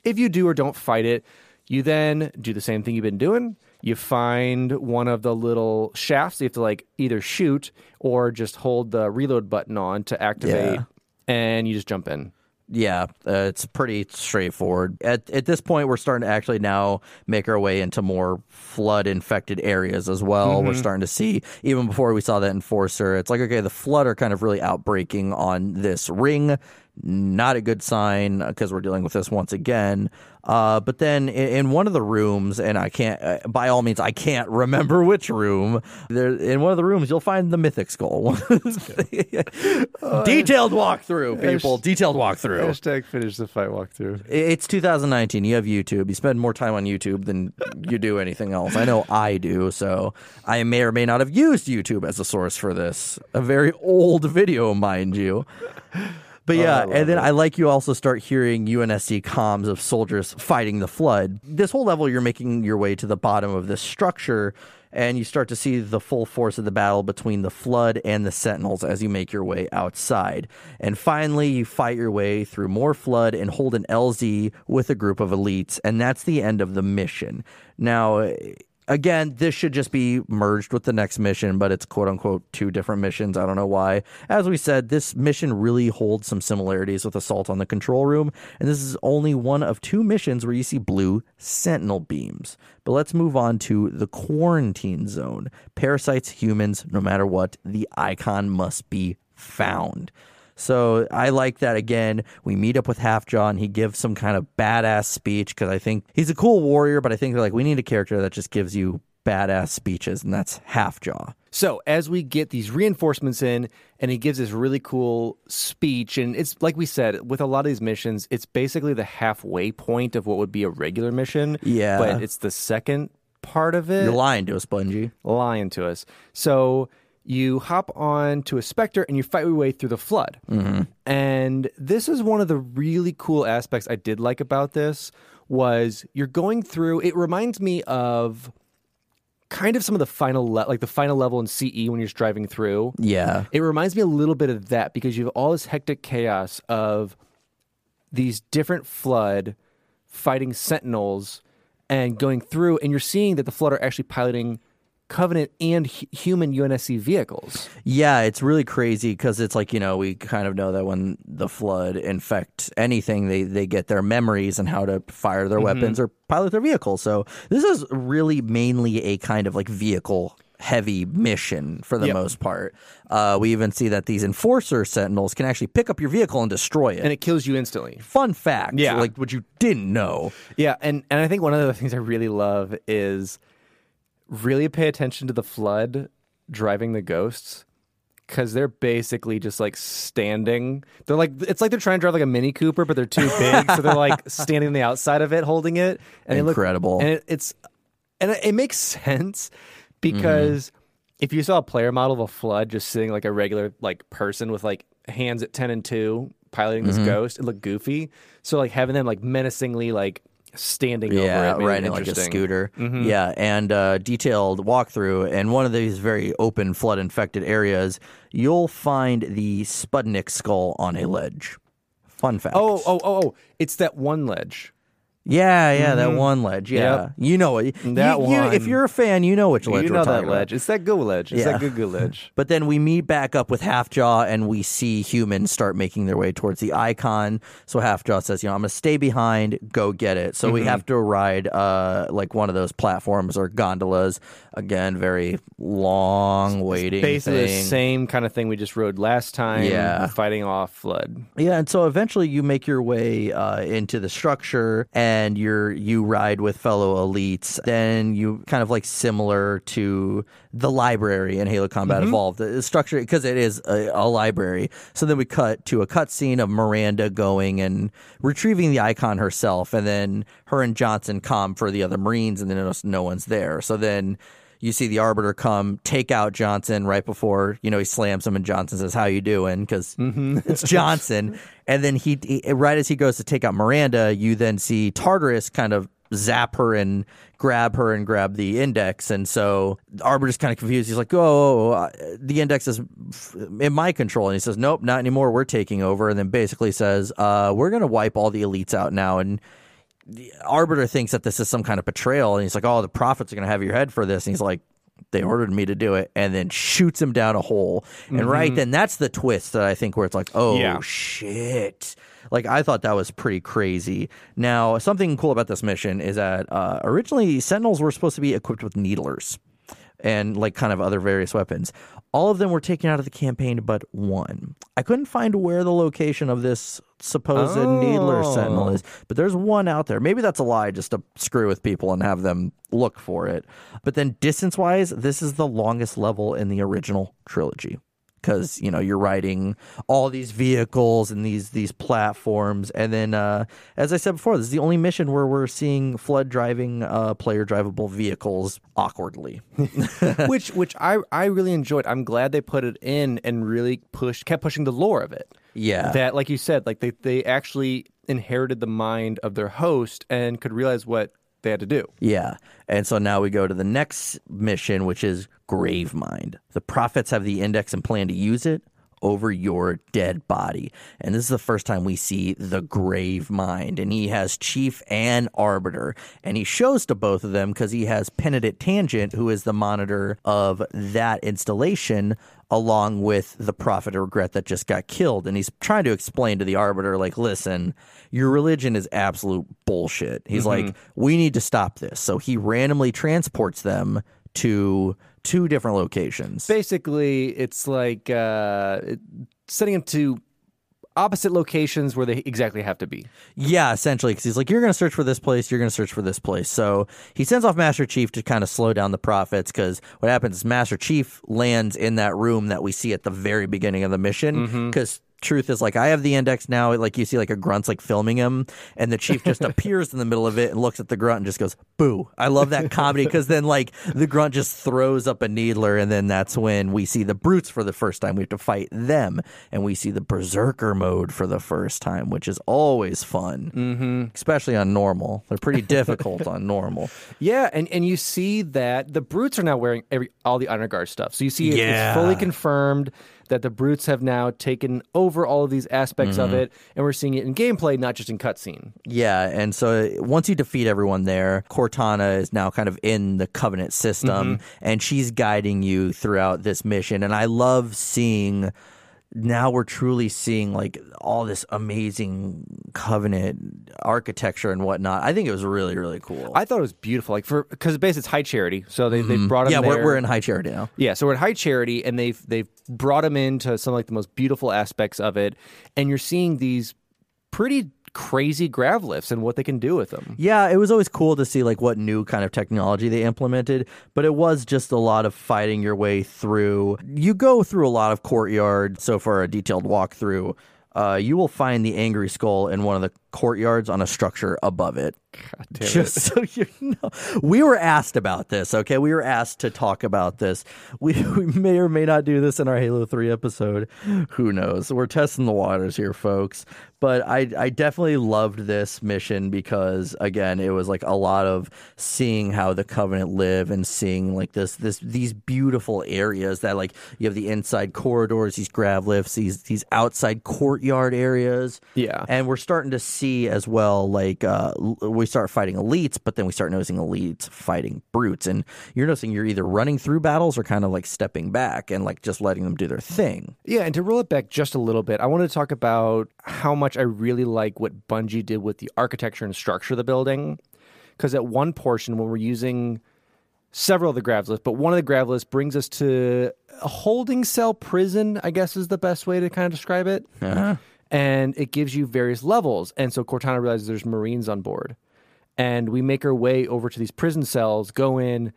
if you do or don't fight it, you then do the same thing you've been doing. You find one of the little shafts you have to like either shoot or just hold the reload button on to activate, Yeah. and you just jump in. Yeah, uh, it's pretty straightforward. At at this point, we're starting to actually now make our way into more flood infected areas as well. We're starting to see even before we saw that enforcer. It's like okay, the flood are kind of really outbreaking on this ring. Not a good sign because we're dealing with this once again. Uh, but then in, in one of the rooms, and I can't, uh, by all means, I can't remember which room. There, in one of the rooms, you'll find the mythic skull. Detailed walkthrough, people. Detailed walkthrough. Hashtag finish the fight walkthrough. It's 2019. You have YouTube. You spend more time on YouTube than you do anything else. I know I do. So I may or may not have used YouTube as a source for this. A very old video, mind you. But yeah, and then I like you also start hearing UNSC comms of soldiers fighting the flood. This whole level, you're making your way to the bottom of this structure, and you start to see the full force of the battle between the flood and the sentinels as you make your way outside. And finally, you fight your way through more flood and hold an LZ with a group of elites, and that's the end of the mission. Now, Again, this should just be merged with the next mission, but it's quote unquote two different missions. I don't know why. As we said, this mission really holds some similarities with Assault on the Control Room, and this is only one of two missions where you see blue sentinel beams. But let's move on to the quarantine zone. Parasites, humans, no matter what, the icon must be found. So I like that again. We meet up with Halfjaw and he gives some kind of badass speech because I think he's a cool warrior, but I think they're like we need a character that just gives you badass speeches, and that's Halfjaw. So as we get these reinforcements in, and he gives this really cool speech, and it's like we said with a lot of these missions, it's basically the halfway point of what would be a regular mission. Yeah. but it's the second part of it. You're lying to us, Bungie. lying to us. So you hop on to a specter and you fight your way through the flood. Mm-hmm. And this is one of the really cool aspects I did like about this was you're going through. It reminds me of kind of some of the final le- like the final level in CE when you're just driving through. Yeah. It reminds me a little bit of that because you have all this hectic chaos of these different flood fighting sentinels and going through, and you're seeing that the flood are actually piloting Covenant and hu- human UNSC vehicles. Yeah, it's really crazy because it's like, you know, we kind of know that when the flood infect anything, they, they get their memories and how to fire their weapons or pilot their vehicles. So this is really mainly a kind of like vehicle heavy mission for the Yep. most part. Uh, we even see that these enforcer sentinels can actually pick up your vehicle and destroy it. And it kills you instantly. Fun fact, Yeah. like what you didn't know. Yeah, and and I think one of the things I really love is really pay attention to the flood driving the ghosts because they're basically just like standing. They're like it's like they're trying to drive like a Mini Cooper, but they're too big, so they're like standing on the outside of it, holding it, and Incredible. Look, and it, it's and it, it makes sense mm-hmm. because if you saw a player model of a flood just sitting like a regular like person with like hands at ten and two piloting this mm-hmm. ghost, it looked goofy. So like having them like menacingly like standing over Yeah, it, made it riding like a interesting. scooter. Mhm. Yeah, and uh, detailed walkthrough. And one of these very open, flood infected areas, you'll find the Sputnik skull on a ledge. Fun fact. Oh, oh, oh, oh! It's that one ledge. Yeah, yeah, that one ledge. Yeah, Yep. you know it. That You- you- if you're a fan, you know which ledge you know that talking about. ledge. It's that good ledge. It's Yeah. that good good ledge. But then we meet back up with Halfjaw and we see humans start making their way towards the icon. So Halfjaw says, you know, I'm going to stay behind, go get it. So Mm-hmm. we have to ride uh, like one of those platforms or gondolas. Again, very long waiting Basically thing. the same kind of thing we just rode last time. Yeah. fighting off flood. Yeah, and so eventually you make your way uh, into the structure, and you're you ride with fellow elites. Then you kind of like similar to the library in Halo Combat mm-hmm. Evolved, the structure because it is a, a library. So then we cut to a cutscene of Miranda going and retrieving the icon herself, and then her and Johnson come for the other Marines, and then no one's there. So then you see the arbiter come take out Johnson right before you know he slams him and Johnson says how you doing? Because it's Johnson. And then he, he- right as he goes to take out Miranda you then see Tartarus kind of zap her and grab her and grab the index. And so the arbiter's kind of confused. He's like oh uh, the index is in my control. And he says nope not anymore. We're taking over. And then basically says uh, we're gonna wipe all the elites out now. And The arbiter thinks that this is some kind of betrayal, and he's like, "Oh, the prophets are going to have your head for this." And he's like, "They ordered me to do it," and then shoots him down a hole. And right then, that's the twist that I think where it's like, "Oh Yeah. shit!" Like I thought that was pretty crazy. Now, something cool about this mission is that uh, originally Sentinels were supposed to be equipped with needlers and like kind of other various weapons. All of them were taken out of the campaign, but one. I couldn't find where the location of this supposed needler sentinel is, but there's one out there. Maybe that's a lie just to screw with people and have them look for it. But then distance wise, this is the longest level in the original trilogy. Because you know you're riding all these vehicles and these these platforms, and then uh, as I said before, this is the only mission where we're seeing flood driving uh, player drivable vehicles awkwardly. which which I I really enjoyed. I'm glad they put it in and really pushed kept pushing the lore of it. Yeah. That like you said, like they they actually inherited the mind of their host and could realize what they had to do. Yeah. And so now we go to the next mission, which is Gravemind. The prophets have the index and plan to use it over your dead body. And this is the first time we see the grave mind. And he has chief and arbiter. And he shows to both of them because he has Penitent Tangent, who is the monitor of that installation, along with the prophet of regret that just got killed. And he's trying to explain to the arbiter, like, listen, your religion is absolute bullshit. He's mm-hmm. like, we need to stop this. So he randomly transports them to two different locations. Basically, it's like uh, sending them to opposite locations where they exactly have to be. Yeah, essentially, because he's like, you're going to search for this place, you're going to search for this place. So he sends off Master Chief to kind of slow down the prophets because what happens is Master Chief lands in that room that we see at the very beginning of the mission because Truth is like, I have the index now. Like you see, like a grunt's like filming him, and the chief just appears in the middle of it and looks at the grunt and just goes, "Boo!" I love that comedy because then like the grunt just throws up a needler, and then that's when we see the brutes for the first time. We have to fight them, and we see the berserker mode for the first time, which is always fun, mm-hmm. especially on normal. They're pretty difficult on normal. Yeah, and, and you see that the brutes are now wearing every all the honor guard stuff. So you see Yeah. it's fully confirmed that the brutes have now taken over all of these aspects of mm-hmm. it, and we're seeing it in gameplay, not just in cutscene. Yeah, and so uh, once you defeat everyone there, Cortana is now kind of in the Covenant system, mm-hmm. and she's guiding you throughout this mission. And I love seeing. Now we're truly seeing like all this amazing covenant architecture and whatnot. I think it was really, really cool. I thought it was beautiful, like for because basically it's high charity, so they they mm-hmm. brought him. yeah, we're, we're in high charity now. Yeah, so we're at High Charity, and they've they've brought him into some of like the most beautiful aspects of it, and you're seeing these pretty crazy grav lifts and what they can do with them. Yeah, it was always cool to see like what new kind of technology they implemented, but it was just a lot of fighting your way through. You go through a lot of courtyard. So for a detailed walkthrough, uh, you will find the angry skull in one of the courtyards on a structure above it. damn Just so you know, we were asked about this. Okay, we were asked to talk about this. We we may or may not do this in our Halo Three episode. Who knows? We're testing the waters here, folks. But I I definitely loved this mission because again, it was like a lot of seeing how the Covenant live and seeing like this this these beautiful areas that like you have the inside corridors, these grav lifts, these these outside courtyard areas. Yeah. And we're starting to see as well, like uh, we start fighting elites, but then we start noticing elites fighting brutes, and you're noticing you're either running through battles or kind of like stepping back and like just letting them do their thing. Yeah, and to roll it back just a little bit, I wanted to talk about how much I really like what Bungie did with the architecture and structure of the building. Because at one portion, when we're using several of the grav lifts, but one of the grav lifts brings us to a holding cell prison, I guess is the best way to kind of describe it. And it gives you various levels. And so Cortana realizes there's Marines on board. And we make our way over to these prison cells, go in,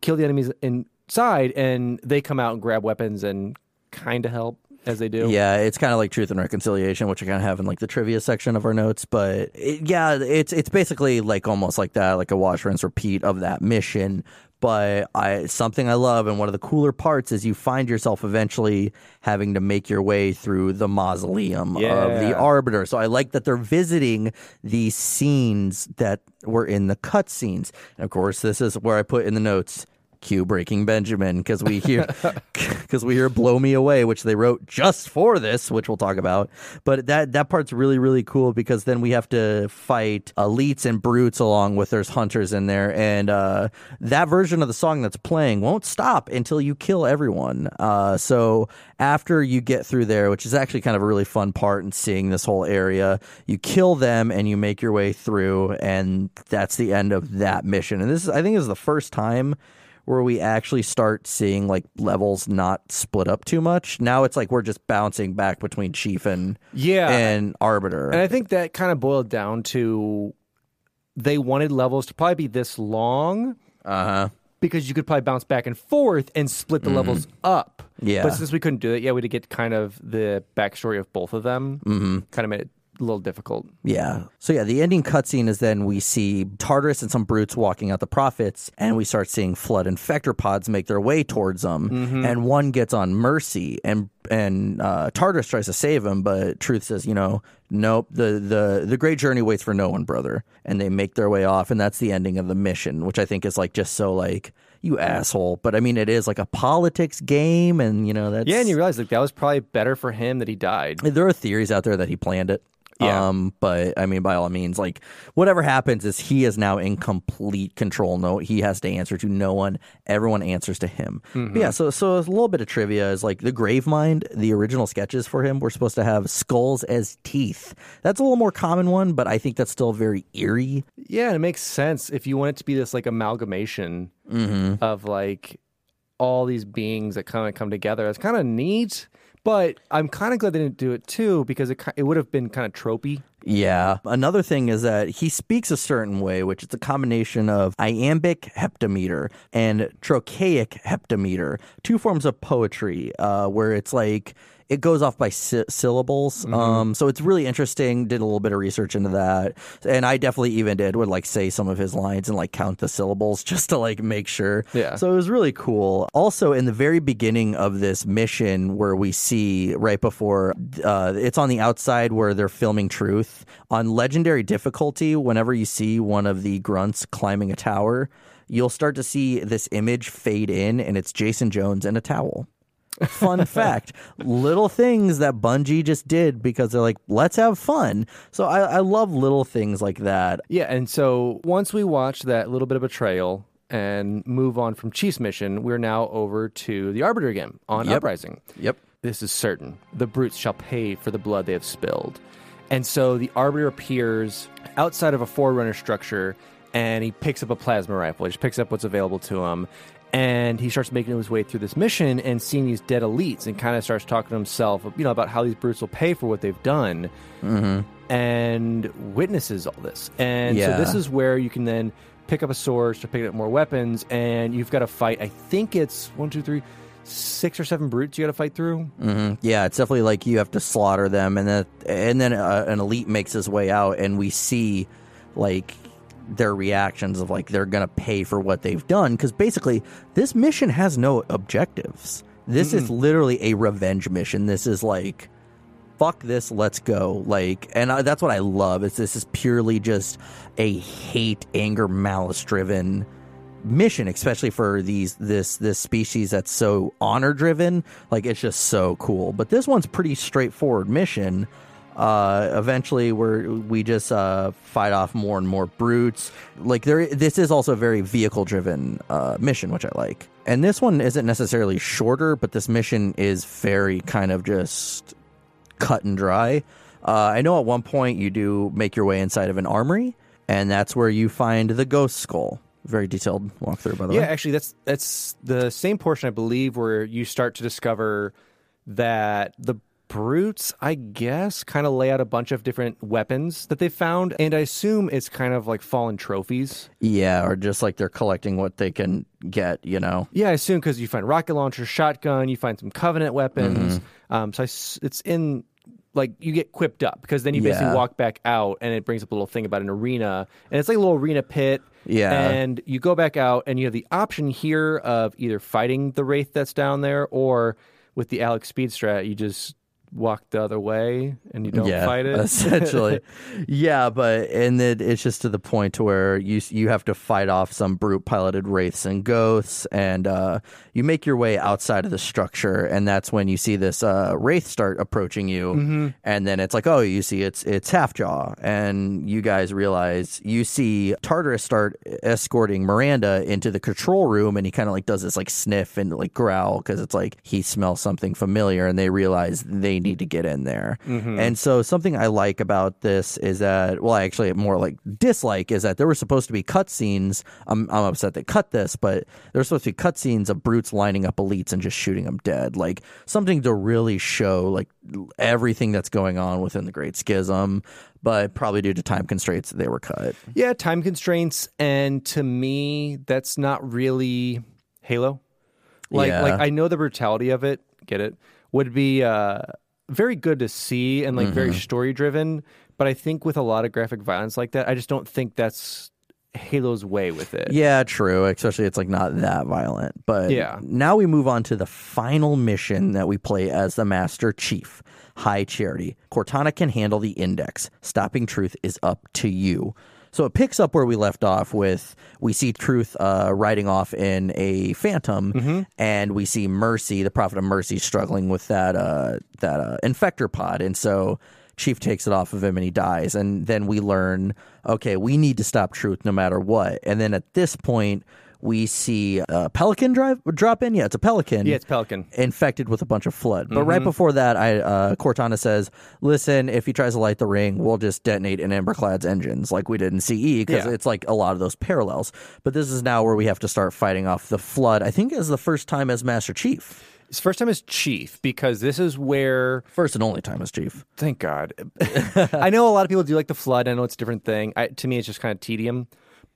kill the enemies inside, and they come out and grab weapons and kind of help as they do. Yeah, it's kind of like truth and reconciliation, which I kind of have in like the trivia section of our notes. But it, yeah, it's it's basically like almost like that, like a wash, rinse, repeat of that mission. But I something I love, and one of the cooler parts is you find yourself eventually having to make your way through the mausoleum of the Arbiter. So I like that they're visiting these scenes that were in the cutscenes. And of course, this is where I put in the notes. Cue Breaking Benjamin because we hear because we hear "Blow Me Away," which they wrote just for this, which we'll talk about. But that that part's really really cool because then we have to fight elites and brutes along with there's hunters in there, and uh, that version of the song that's playing won't stop until you kill everyone. Uh, so after you get through there, which is actually kind of a really fun part in seeing this whole area, you kill them and you make your way through, and that's the end of that mission. And this is I think is the first time where we actually start seeing like levels not split up too much. Now it's like we're just bouncing back between chief and Yeah. and arbiter. And I think that kind of boiled down to they wanted levels to probably be this long Uh huh. because you could probably bounce back and forth and split the levels up. Yeah. But since we couldn't do it, yeah, we had to get kind of the backstory of both of them. Mm-hmm. Kind of made it a little difficult. Yeah. So yeah, the ending cutscene is then we see Tartarus and some brutes walking out the prophets, and we start seeing flood infector pods make their way towards them, and one gets on Mercy, and and uh, Tartarus tries to save him, but Truth says, you know, nope, the the the great journey waits for no one, brother, and they make their way off, and that's the ending of the mission, which I think is like just so like. You asshole! But I mean, it is like a politics game, and you know that's Yeah, and you realize like that was probably better for him that he died. there are theories out there that he planned it. Yeah. Um, but I mean, by all means, like whatever happens is he is now in complete control. No, he has to answer to no one. Everyone answers to him. But yeah. So, so a little bit of trivia is like the grave mind. The original sketches for him were supposed to have skulls as teeth. That's a little more common one, but I think that's still very eerie. Yeah, and it makes sense if you want it to be this like amalgamation of like all these beings that kind of come together. It's kind of neat, but I'm kind of glad they didn't do it too because it it would have been kind of tropey. Yeah. Another thing is that he speaks a certain way, which is a combination of iambic heptameter and trochaic heptameter, two forms of poetry, uh, where it's like it goes off by sy- syllables. Mm-hmm. Um, so it's really interesting. Did a little bit of research into that, and I definitely even did would like say some of his lines and like count the syllables just to like make sure. Yeah. So it was really cool. Also, in the very beginning of this mission, where we see right before uh, it's on the outside where they're filming Truth on legendary difficulty. Whenever you see one of the grunts climbing a tower, you'll start to see this image fade in, and it's Jason Jones in a towel. Fun fact: little things that Bungie just did because they're like, let's have fun. So I, I love little things like that. Yeah, and so once we watch that little bit of betrayal and move on from Chief's mission, we're now over to the Arbiter again on Yep. Uprising. Yep. This is certain. The brutes shall pay for the blood they have spilled. And so the Arbiter appears outside of a Forerunner structure and he picks up a plasma rifle. He just picks up what's available to him. And he starts making his way through this mission and seeing these dead elites and kind of starts talking to himself, you know, about how these brutes will pay for what they've done and witnesses all this. And Yeah. so this is where you can then pick up a sword, start picking up more weapons, and you've got to fight. I think it's one, two, three, six or seven brutes you got to fight through. hmm Yeah, it's definitely like you have to slaughter them, and then and then uh, an elite makes his way out, and we see like their reactions of like they're gonna pay for what they've done because basically this mission has no objectives. This is literally a revenge mission. This is like fuck this, let's go. Like, and I, that's what I love. Is this is purely just a hate, anger, malice driven mission, especially for these this this species that's so honor driven. Like, it's just so cool. But this one's pretty straightforward mission. Uh, eventually, we're we just uh, fight off more and more brutes. Like there, this is also a very vehicle driven uh, mission, which I like. And this one isn't necessarily shorter, but this mission is very kind of just cut and dry. Uh, I know at one point you do make your way inside of an armory, and that's where you find the ghost skull. Very detailed walkthrough, by the Yeah, way. Yeah, actually, that's that's the same portion I believe where you start to discover that the brutes, I guess, kind of lay out a bunch of different weapons that they found, and I assume it's kind of like fallen trophies. Yeah, or just like they're collecting what they can get, you know. Yeah, I assume because you find rocket launcher, shotgun, you find some Covenant weapons. Mm-hmm. Um, so I it's in like you get quipped up because then you basically Yeah. walk back out and it brings up a little thing about an arena and it's like a little arena pit. Yeah. and you go back out and you have the option here of either fighting the wraith that's down there or with the Alex Speed strat, you just walk the other way and you don't yeah, fight it. essentially. yeah, but and then it's just to the point to where you you have to fight off some brute piloted wraiths and ghosts, and uh, you make your way outside of the structure, and that's when you see this uh, wraith start approaching you, Mm-hmm. and then it's like, oh, you see it's it's Halfjaw, and you guys realize you see Tartarus start escorting Miranda into the control room, and he kind of like does this like sniff and like growl because it's like he smells something familiar, and they realize they need to get in there. And so something I like about this is that, well, I actually more like dislike is that there were supposed to be cutscenes. I'm, I'm upset they cut this, but there were supposed to be cutscenes of brutes lining up elites and just shooting them dead. Like something to really show like everything that's going on within the Great Schism. But probably due to time constraints, they were cut. Yeah, time constraints, and to me, that's not really Halo. Like, Yeah. like I know the brutality of it. Get it? Would be uh, very good to see and like very mm-hmm. story driven. But I think with a lot of graphic violence like that, I just don't think that's Halo's way with it. Yeah, true. Especially it's like not that violent. But Yeah. now we move on to the final mission that we play as the Master Chief, High Charity. Cortana can handle the index. Stopping truth is up to you. So it picks up where we left off with we see Truth uh, riding off in a Phantom, and we see Mercy, the Prophet of Mercy, struggling with that uh, that uh, infector pod, and so Chief takes it off of him and he dies. And then we learn, okay, we need to stop Truth no matter what. And then at this point, we see a Pelican drive drop in. Yeah, it's a Pelican. Yeah, it's Pelican. Infected with a bunch of flood. But right before that, I uh, Cortana says, "Listen, if he tries to light the ring, we'll just detonate In Amber Clad's engines like we did in CE because Yeah. it's like a lot of those parallels." But this is now where we have to start fighting off the flood. I think is the first time as Master Chief, His first time as Chief because this is where first and only time as Chief. Thank God. I know a lot of people do like the flood. I know it's a different thing. I, to me, it's just kind of tedium.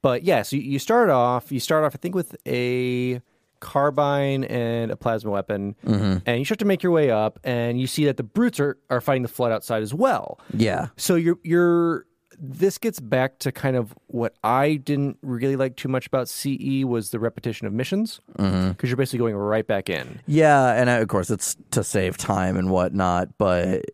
But yeah, so you, you start off. You start off, I think, with a carbine and a plasma weapon, Mm-hmm. and you start to make your way up, and you see that the brutes are, are fighting the flood outside as well. Yeah. So you're you're this gets back to kind of what I didn't really like too much about CE was the repetition of missions because Mm-hmm. you're basically going right back in. Yeah, and uh, of course it's to save time and whatnot, but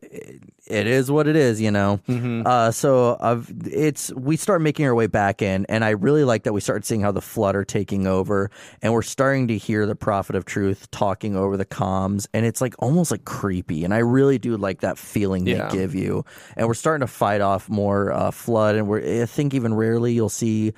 it, is what it is, you know. Uh, so I've, it's we start making our way back in, and I really like that we start seeing how the flood are taking over, and we're starting to hear the prophet of truth talking over the comms, and it's like almost like creepy, and I really do like that feeling Yeah. they give you, and we're starting to fight off more uh, flood, and we're I think even rarely you'll see.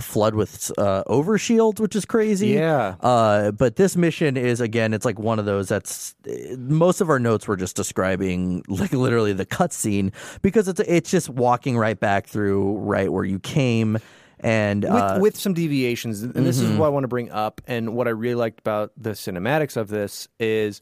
Flood with uh, overshield, which is crazy. Yeah. Uh, but this mission is again, it's like one of those that's most of our notes were just describing like literally the cutscene because it's it's just walking right back through right where you came and with, uh, with some deviations. And this is what I want to bring up. And what I really liked about the cinematics of this is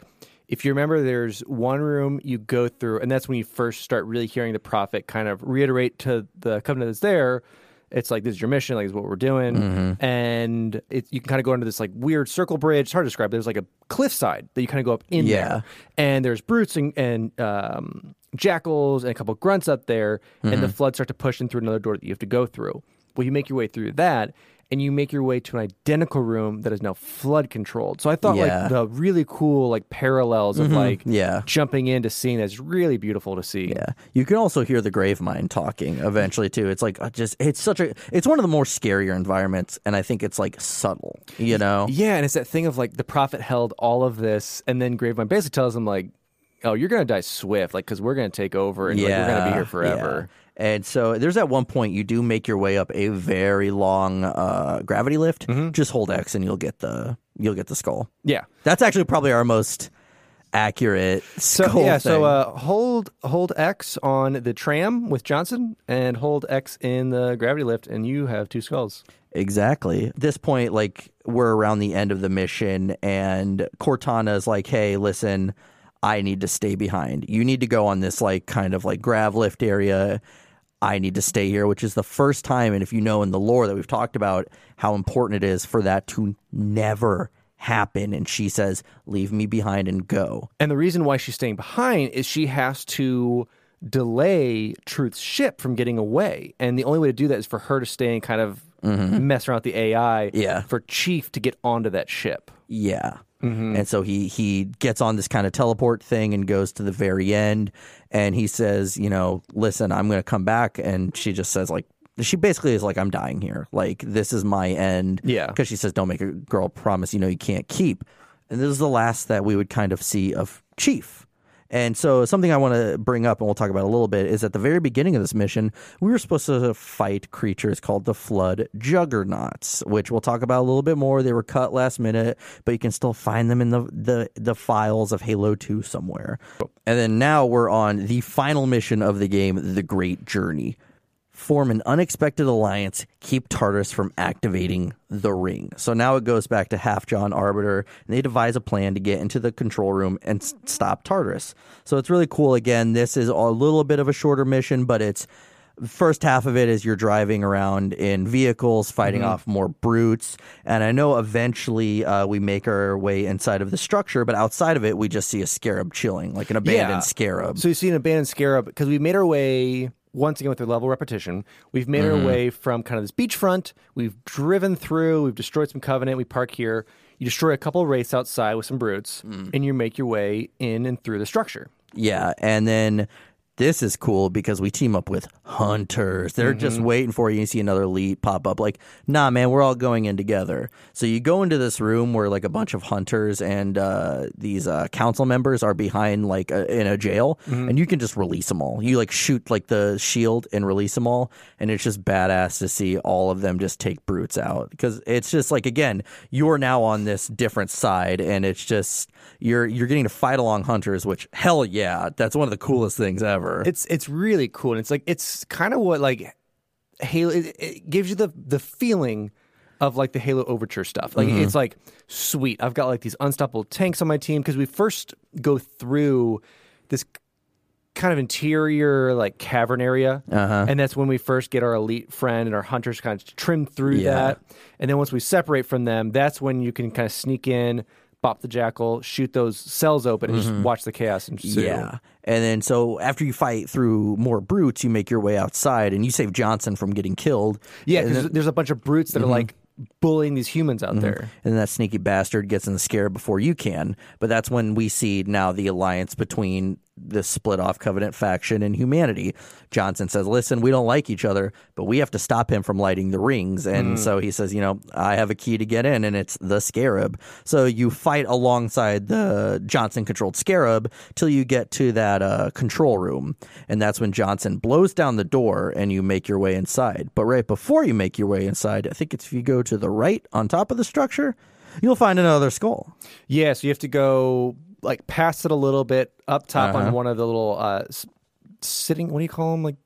if you remember, there's one room you go through, and that's when you first start really hearing the prophet kind of reiterate to the covenant that's there. It's like this is your mission, like this is what we're doing, and it, you can kind of go into this like weird circle bridge. It's hard to describe. There's like a cliffside that you kind of go up in Yeah. there, and there's brutes and, and um, jackals and a couple grunts up there, and the flood start to push in through another door that you have to go through. Well, you make your way through that, and you make your way to an identical room that is now flood controlled. So I thought Yeah. like the really cool like parallels of like Yeah. jumping into seeing that's really beautiful to see. yeah, you can also hear the Gravemind talking eventually too. It's like uh, just it's such a it's one of the more scarier environments, and I think it's like subtle, you know. Yeah, and it's that thing of like the prophet held all of this, and then grave Gravemind basically tells him like, "Oh, you're gonna die swift, like because we're gonna take over, and like, we're gonna be here forever." yeah. And so there's at one point you do make your way up a very long uh, gravity lift. Mm-hmm. Just hold X and you'll get the you'll get the skull. Yeah. That's actually probably our most accurate So yeah, thing. so uh, hold hold X on the tram with Johnson, and hold X in the gravity lift, and you have two skulls. Exactly. At this point, like we're around the end of the mission, and Cortana's like, "Hey, listen, I need to stay behind. You need to go on this like kind of like grav lift area. I need to stay here." Which is the first time, and if you know in the lore that we've talked about how important it is for that to never happen, and she says, "Leave me behind and go." And the reason why she's staying behind is she has to delay Truth's ship from getting away. And the only way to do that is for her to stay and kind of mm-hmm. mess around with the AI Yeah. for Chief to get onto that ship. Yeah. Mm-hmm. And so he he gets on this kind of teleport thing and goes to the very end and he says, you know, listen, I'm going to come back and she just says like she basically is like I'm dying here. Like this is my end. Yeah. Cuz she says don't make a girl promise you know you can't keep. And this is the last that we would kind of see of Chief. And so something I want to bring up and we'll talk about a little bit is at the very beginning of this mission, we were supposed to fight creatures called the Flood Juggernauts, which we'll talk about a little bit more. They were cut last minute, but you can still find them in the the, the files of Halo 2 somewhere. And then now we're on the final mission of the game, The Great Journey form an unexpected alliance, keep Tartarus from activating the ring. So now it goes back to Half-Jaw Arbiter, and they devise a plan to get into the control room and s- stop Tartarus. So it's really cool. Again, this is a little bit of a shorter mission, but it's first half of it is you're driving around in vehicles fighting off more brutes and i know eventually uh, we make our way inside of the structure but outside of it we just see a scarab chilling like an abandoned Yeah. scarab So you see an abandoned scarab because we made our way once again with their level repetition. We've made our mm-hmm. way from kind of this beachfront. We've driven through. We've destroyed some covenant. We park here. You destroy a couple of wraiths outside with some brutes, mm. and you make your way in and through the structure. Yeah, and then this is cool because we team up with hunters. They're just waiting for you. You see another elite pop up. Like, nah, man, we're all going in together. So you go into this room where like a bunch of hunters and uh, these uh, council members are behind like a, in a jail, and you can just release them all. You like shoot like the shield and release them all, and it's just badass to see all of them just take brutes out because it's just like again, you're now on this different side, and it's just you're you're getting to fight along hunters, which hell yeah, that's one of the coolest things ever. It's it's really cool, and it's like it's kind of what like Halo. It, it gives you the the feeling of like the Halo Overture stuff. Like it's like sweet. I've got like these unstoppable tanks on my team because we first go through this kind of interior like cavern area, Uh-huh. and that's when we first get our elite friend and our hunters kind of trim through Yeah. that. And then once we separate from them, that's when you can kind of sneak in, bop the jackal, shoot those cells open, and just watch the chaos ensue. Mm-hmm. Yeah. And then so after you fight through more brutes, you make your way outside and you save Johnson from getting killed. yeah. Because there's a bunch of brutes that are like bullying these humans out there. and that sneaky bastard gets in the scare before you can. But that's when we see now the alliance between the split off Covenant faction and humanity. Johnson says, Listen, we don't like each other, but we have to stop him from lighting the rings. And so he says, You know, I have a key to get in, and it's the scarab. So you fight alongside the Johnson controlled scarab till you get to that uh, control room. And that's when Johnson blows down the door and you make your way inside. But right before you make your way inside, I think it's if you go to the right on top of the structure, you'll find another skull. Yeah, so you have to go like past it a little bit up top Uh-huh. on one of the little uh, s- sitting. What do you call them? Like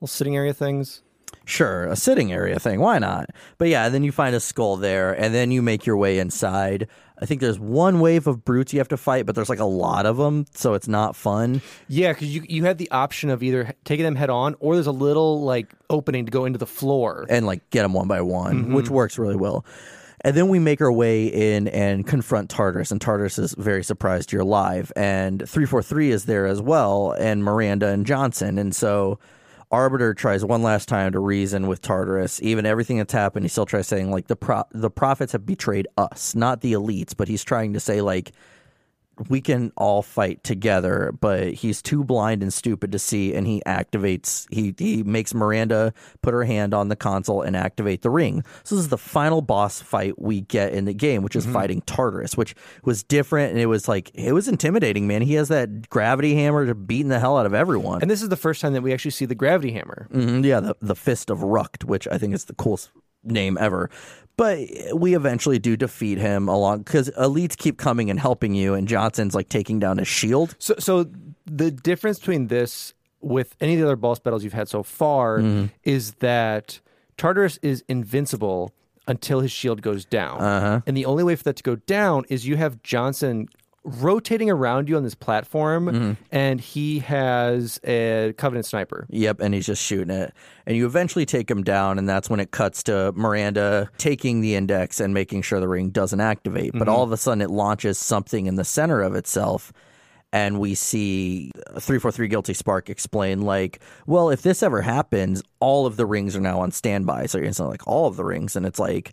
little sitting area things. Sure, a sitting area thing. Why not? But yeah, then you find a skull there, and then you make your way inside. I think there's one wave of brutes you have to fight, but there's like a lot of them, so it's not fun. Yeah, because you you had the option of either taking them head on, or there's a little like opening to go into the floor. and like get them one by one, which works really well. And then we make our way in and confront Tartarus, and Tartarus is very surprised you're alive. And 343 is there as well, and Miranda and Johnson. And so Arbiter tries one last time to reason with Tartarus. Even everything that's happened, he still tries saying, like, the, pro- the prophets have betrayed us, not the elites, but he's trying to say, like, we can all fight together, but he's too blind and stupid to see, and he activates. He he makes Miranda put her hand on the console and activate the ring. So this is the final boss fight we get in the game, which is fighting Tartarus, which was different and it was like it was intimidating. Man, he has that gravity hammer to beating the hell out of everyone. And this is the first time that we actually see the gravity hammer. Mhm, yeah, the the fist of Rukt, which I think is the coolest name ever. But we eventually do defeat him along because elites keep coming and helping you, and Johnson's like taking down his shield. So, so the difference between this with any of the other boss battles you've had so far Mm-hmm. is that Tartarus is invincible until his shield goes down, Uh-huh. and the only way for that to go down is you have Johnson rotating around you on this platform, Mm-hmm. and he has a Covenant sniper. Yep, and he's just shooting it. And you eventually take him down, and that's when it cuts to Miranda taking the index and making sure the ring doesn't activate. But all of a sudden, it launches something in the center of itself. And we see 343 Guilty Spark explain, like, well, if this ever happens, all of the rings are now on standby. So you're instantly like, all of the rings. And it's like,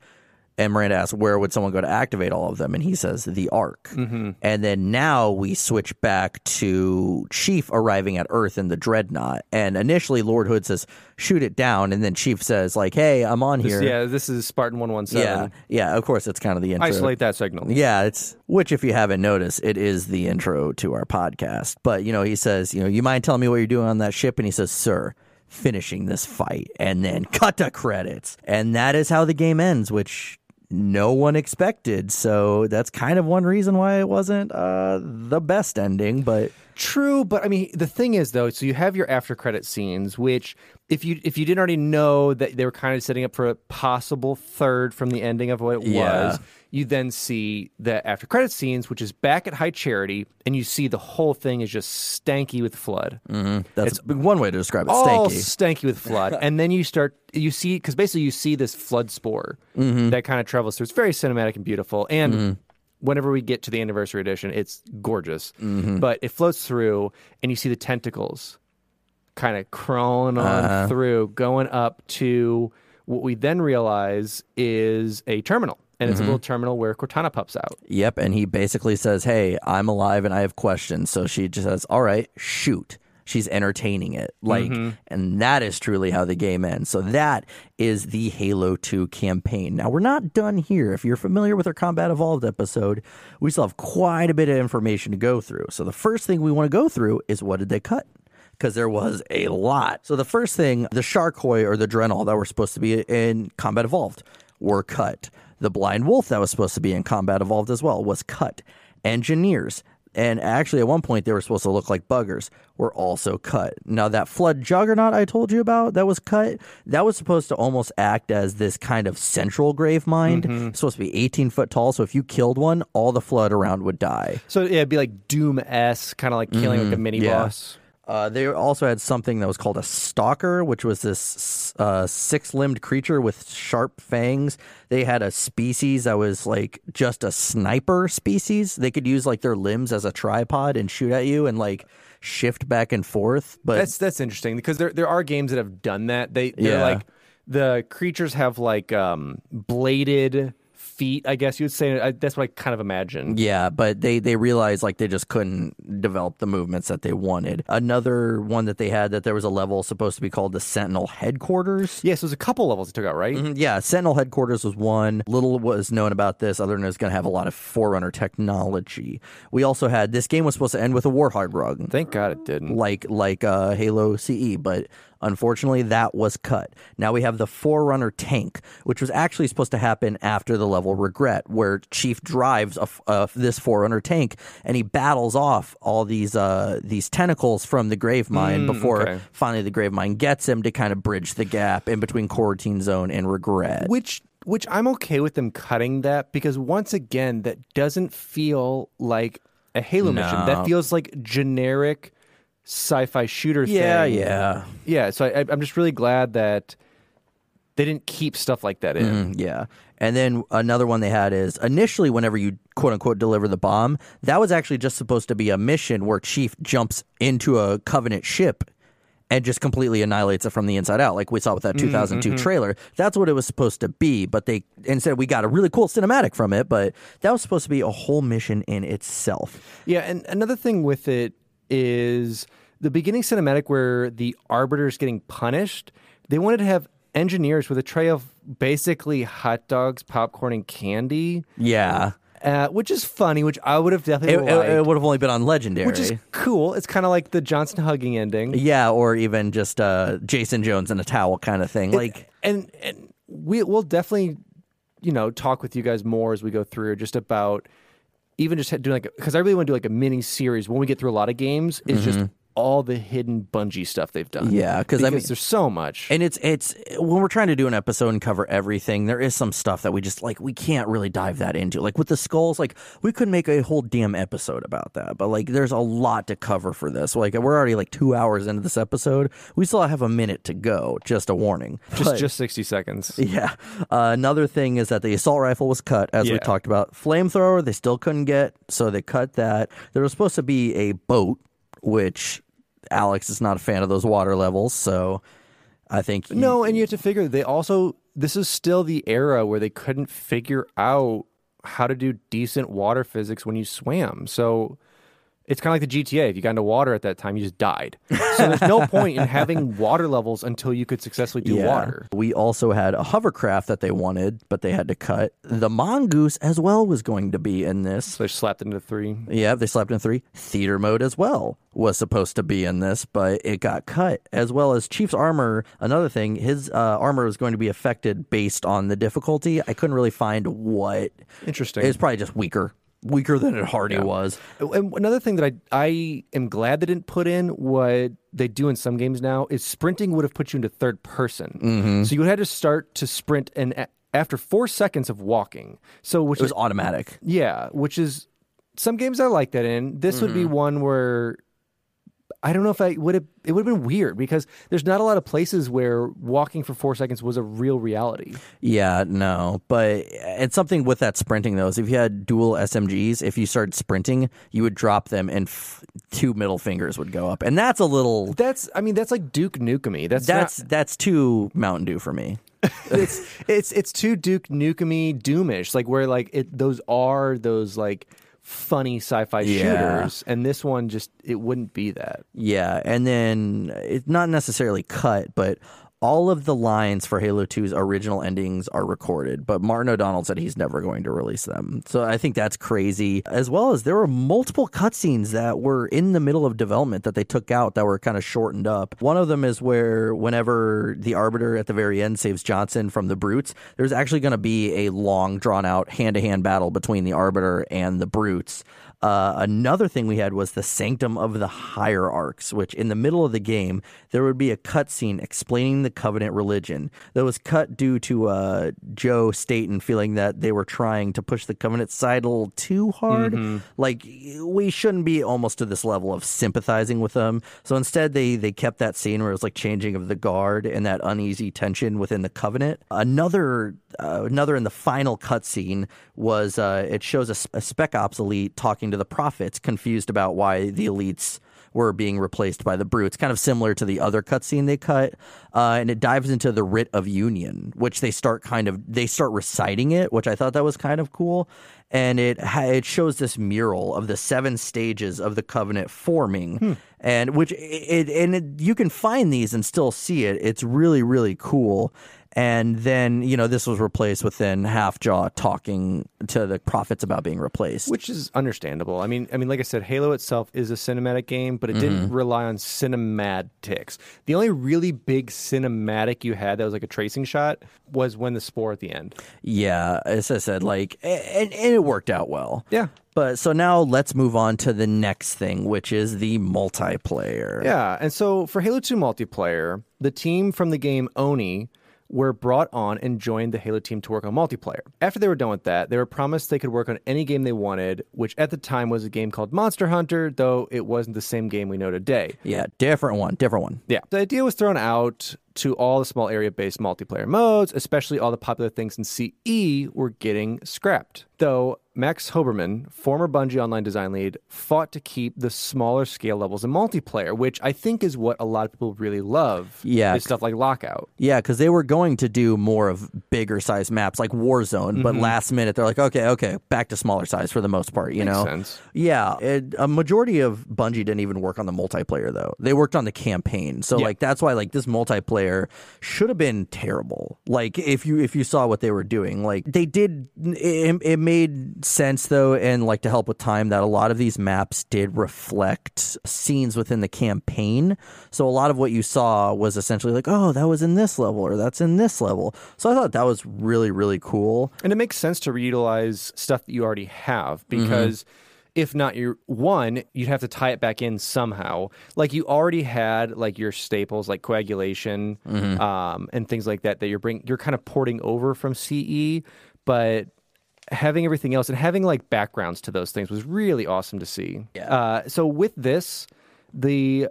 and Miranda asks, where would someone go to activate all of them? And he says, the Ark. Mm-hmm. And then now we switch back to Chief arriving at Earth in the Dreadnought. And initially, Lord Hood says, shoot it down. And then Chief says, like, hey, I'm on This- here. yeah, this is Spartan one one yeah. Yeah, of course, it's kind of the intro. Isolate that signal. Yeah, it's which if you haven't noticed, it is the intro to our podcast. But you know, he says, you know, you mind telling me what you're doing on that ship? And he says, Sir, finishing this fight, and then cut to credits. And that is how the game ends, which no one expected. So that's kind of one reason why it wasn't uh, the best ending, but True, but I mean the thing is though, so you have your after credit scenes, which if you if you didn't already know that they were kind of setting up for a possible third from the ending of what it Yeah. was, you then see the after credit scenes, which is back at High Charity, and you see the whole thing is just stanky with flood. Mm-hmm. that's one way to describe it. All Stanky. stanky with flood, and then you start you see because basically you see this flood spore mm-hmm. that kind of travels through. It's very cinematic and beautiful, and mm-hmm. whenever we get to the anniversary edition, it's gorgeous. But it floats through, and you see the tentacles kind of crawling on uh-huh. through, going up to what we then realize is a terminal, and it's a little mm-hmm. terminal where Cortana pops out. Yep, and he basically says, "Hey, I'm alive and I have questions." So she just says, "All right, shoot." She's entertaining it, like, mm-hmm. and that is truly how the game ends. So that is the Halo 2 campaign. Now we're not done here. If you're familiar with our Combat Evolved episode, we still have quite a bit of information to go through. So the first thing we want to go through is what did they cut? because there was a lot. So the first thing, the Sharquoi or the Drinol that were supposed to be in Combat Evolved were cut. The Blind Wolf that was supposed to be in Combat Evolved as well was cut. Engineers. And actually, at one point, they were supposed to look like buggers, were also cut. Now, that Flood Juggernaut I told you about that was cut, that was supposed to almost act as this kind of central grave mind. Mm-hmm. It's supposed to be 18 foot tall, so if you killed one, all the Flood around would die. So yeah, it'd be like Doom s, kind of like killing like a mm-hmm. mini yeah. boss. Uh, they also had something that was called a stalker, which was this uh, six-limbed creature with sharp fangs. They had a species that was like just a sniper species. They could use like their limbs as a tripod and shoot at you and like shift back and forth. But That's that's interesting because there there are games that have done that. They they're Yeah. like the creatures have like um bladed feet. I guess you would say I, that's what I kind of imagine. Yeah, but they they realized like they just couldn't develop the movements that they wanted. Another one that they had that there was a level supposed to be called the Sentinel Headquarters. Yes, there's a couple levels they took out, right? Mhm, Yeah, Sentinel Headquarters was one. Little was known about this, other than it was going to have a lot of Forerunner technology. We also had this game was supposed to end with a Warthog rug, Thank God it didn't. like like uh, Halo CE, but unfortunately that was cut. Now we have the Forerunner tank, which was actually supposed to happen after the level Regret, where Chief drives a uh, this Forerunner tank and he battles off all these uh, these tentacles from the Gravemind before okay. finally the Gravemind gets him to kind of bridge the gap in between Quarantine Zone and Regret. Which which I'm okay with them cutting that because once again that doesn't feel like a Halo mission. That feels like generic sci-fi shooter yeah, thing. yeah. Yeah, so I, I'm just really glad that they didn't keep stuff like that in. Mm, yeah. And then another one they had is initially, whenever you quote unquote deliver the bomb, that was actually just supposed to be a mission where Chief jumps into a Covenant ship and just completely annihilates it from the inside out, like we saw with that 2002 trailer. That's what it was supposed to be. But they instead we got a really cool cinematic from it, but that was supposed to be a whole mission in itself. Yeah, and another thing with it is the beginning cinematic where the arbiter's getting punished. They wanted to have engineers with a tray of basically hot dogs, popcorn, and candy, Yeah. uh, which is funny. Which I would have definitely it, it would have only been on Legendary. which is cool. It's kind of like the Johnson hugging ending. yeah, or even just uh, Jason Jones in a towel kind of thing. Like, and and we we'll definitely you know talk with you guys more as we go through just about even just doing like because I really want to do like a mini series when we get through a lot of games. It's just mm-hmm. All the hidden Bungie stuff they've done. Yeah, because I mean- there's so much. And it's it's when we're trying to do an episode and cover everything, there is some stuff that we just like we can't really dive that into. Like with the skulls, like we could make a whole damn episode about that. But like there's a lot to cover for this. Like we're already like two hours into this episode. We still have a minute to go. Just a warning. just But- just sixty seconds. yeah. Uh, another thing is that the assault rifle was cut, as we talked about. Flamethrower, they still couldn't get, so they cut that. There was supposed to be a boat, which Alex is not a fan of those water levels, so I think he- No, and you have to figure they also this is still the era where they couldn't figure out how to do decent water physics when you swam. So it's kind of like the GTA. If you got into water at that time, you just died. So there's no point in having water levels until you could successfully do Yeah. water. We also had a hovercraft that they wanted, but they had to cut. The mongoose as well was going to be in this. So they slapped into three. Yeah, they slapped in three. Theater mode as well was supposed to be in this, but it got cut. As well as Chief's armor. Another thing, his uh, armor was going to be affected based on the difficulty. I couldn't really find what. Interesting. It's probably just weaker, weaker than it already was. And another thing that I I am glad they didn't put in what they do in some games now is sprinting would have put you into third person. Mm-hmm. So you had to start to sprint and after four seconds of walking. So which It was is automatic. yeah, which is some games I like that in. This would be Mm-hmm. one where I don't know if I would have. It would have been weird because there's not a lot of places where walking for four seconds was a real reality. Yeah, no, but it's something with that sprinting though. Is if you had dual SMGs, if you started sprinting, you would drop them, and f- two middle fingers would go up, and that's a little. That's I mean that's like Duke Nukem. That's That's not, that's too Mountain Dew for me. it's it's it's too Duke Nukem doomish. Like where like it those are those like funny sci-fi Yeah. shooters, and this one just it wouldn't be that. Yeah, and then it's not necessarily cut, but all of the lines for Halo 2's original endings are recorded, but Martin O'Donnell said he's never going to release them. So I think that's crazy. As well as there were multiple cutscenes that were in the middle of development that they took out that were kind of shortened up. One of them is where whenever the Arbiter at the very end saves Johnson from the Brutes, there's actually going to be a long, drawn out hand to hand battle between the Arbiter and the Brutes. Uh, another thing we had was the Sanctum of the Hierarchs, which in the middle of the game, there would be a cutscene explaining the Covenant religion. That was cut due to uh, Joe Staten feeling that they were trying to push the Covenant side a little too hard. Like we shouldn't be almost to this level of sympathizing with them. So instead, they they kept that scene where it was like changing of the guard and that uneasy tension within the Covenant. Another uh, another in the final cutscene was uh, it shows a spec ops elite talking to the prophets, confused about why the elites were being replaced by the brutes, kind of similar to the other cutscene they cut. Uh, and it dives into the writ of union, which they start kind of they start reciting it, which I thought that was kind of cool. And it ha- it shows this mural of the seven stages of the covenant forming, and which it and it, you can find these and still see it. It's really really cool. And then, you know, this was replaced within Half-Jaw talking to the prophets about being replaced. which is understandable. I mean, I mean, like I said, Halo itself is a cinematic game, but it Mm-hmm. didn't rely on cinematics. The only really big cinematic you had that was like a tracing shot was when the spore at the end. Yeah, as I said, like, and, and it worked out well. Yeah. But so now let's move on to the next thing, which is the multiplayer. Yeah, and so for Halo 2 multiplayer, the team from the game Oni were brought on and joined the Halo team to work on multiplayer. After they were done with that, they were promised they could work on any game they wanted, which at the time was a game called Monster Hunter, though it wasn't the same game we know today. Yeah, different one, different one. Yeah. The idea was thrown out to all the small area based multiplayer modes, especially all the popular things in CE were getting scrapped. Though Max Hoberman, former Bungie online design lead, fought to keep the smaller scale levels in multiplayer, which I think is what a lot of people really love. Yeah. Stuff like Lockout. Yeah, because they were going to do more of bigger size maps like Warzone, but mm-hmm. last minute they're like, okay, okay, back to smaller size for the most part. You Makes know, sense. yeah. It, a majority of Bungie didn't even work on the multiplayer though; they worked on the campaign. So Yeah. like that's why like this multiplayer should have been terrible. Like if you if you saw what they were doing, like they did, it, it made sense though, and like to help with time that a lot of these maps did reflect scenes within the campaign. So a lot of what you saw was essentially like, oh, that was in this level or that's in this level. So I thought that was really really cool. And it makes sense to reutilize stuff that you already have mm-hmm. because if not your one, you'd have to tie it back in somehow. Like you already had like your staples like coagulation um, and things like that that you're bring you're kind of porting over from CE, but having everything else and having like backgrounds to those things was really awesome to see. Yeah. Uh, so with this, the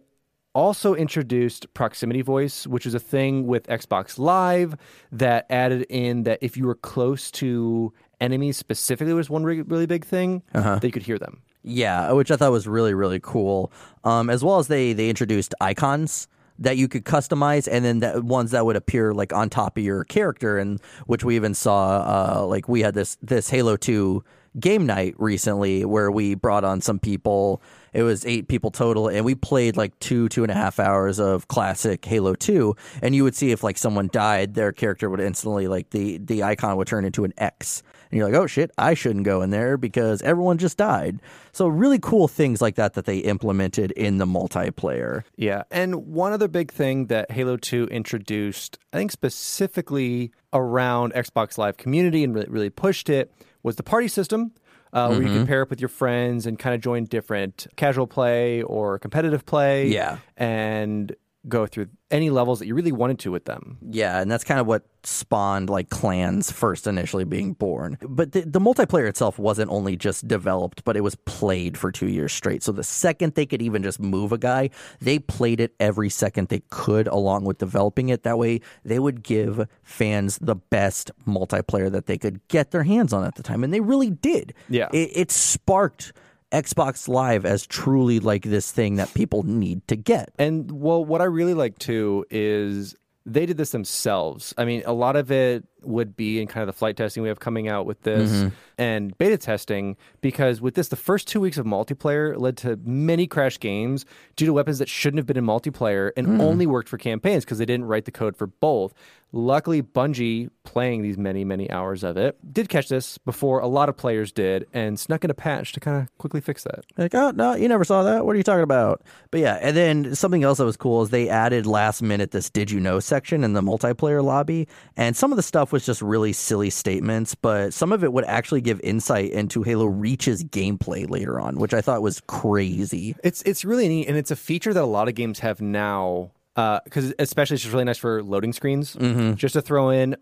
also introduced proximity voice, which is a thing with Xbox Live that added in that if you were close to enemies specifically was one really, really big thing that you could hear them. Yeah, which I thought was really really cool. Um, as well as they they introduced icons that you could customize, and then that ones that would appear like on top of your character, and which we even saw. Uh, like we had this this Halo Two game night recently where we brought on some people. It was eight people total, and we played like two two and a half hours of classic Halo Two. And you would see if like someone died, their character would instantly like the the icon would turn into an X. And you're like, oh shit, I shouldn't go in there because everyone just died. So really cool things like that that they implemented in the multiplayer. Yeah. And one other big thing that Halo 2 introduced, I think specifically around Xbox Live community and really, really pushed it, was the party system. Uh, Where you Mm-hmm. can pair up with your friends and kind of join different casual play or competitive play. Yeah. And go through any levels that you really wanted to with them. Yeah, and that's kind of what spawned like clans first initially being born. But the, the multiplayer itself wasn't only just developed, but it was played for two years straight. So the second they could even just move a guy, they played it every second they could along with developing it. That way they would give fans the best multiplayer that they could get their hands on at the time. And they really did. Yeah. It, it sparked Xbox Live as truly like this thing that people need to get. And well, what I really like too is they did this themselves. I mean, a lot of it would be in kind of the flight testing we have coming out with this mm-hmm. and beta testing because with this the first 2 weeks of multiplayer led to many crash games due to weapons that shouldn't have been in multiplayer and hmm. only worked for campaigns because they didn't write the code for both. Luckily Bungie playing these many many hours of it did catch this before a lot of players did and snuck in a patch to kind of quickly fix that. Like, oh no, you never saw that. What are you talking about? But yeah, and then something else that was cool is they added last minute this "Did you know" section in the multiplayer lobby, and some of the stuff was just really silly statements, but some of it would actually give insight into Halo Reach's gameplay later on, which I thought was crazy. It's it's really neat, and it's a feature that a lot of games have now because especially it's just really nice for loading screens. Mm-hmm. Just to throw in,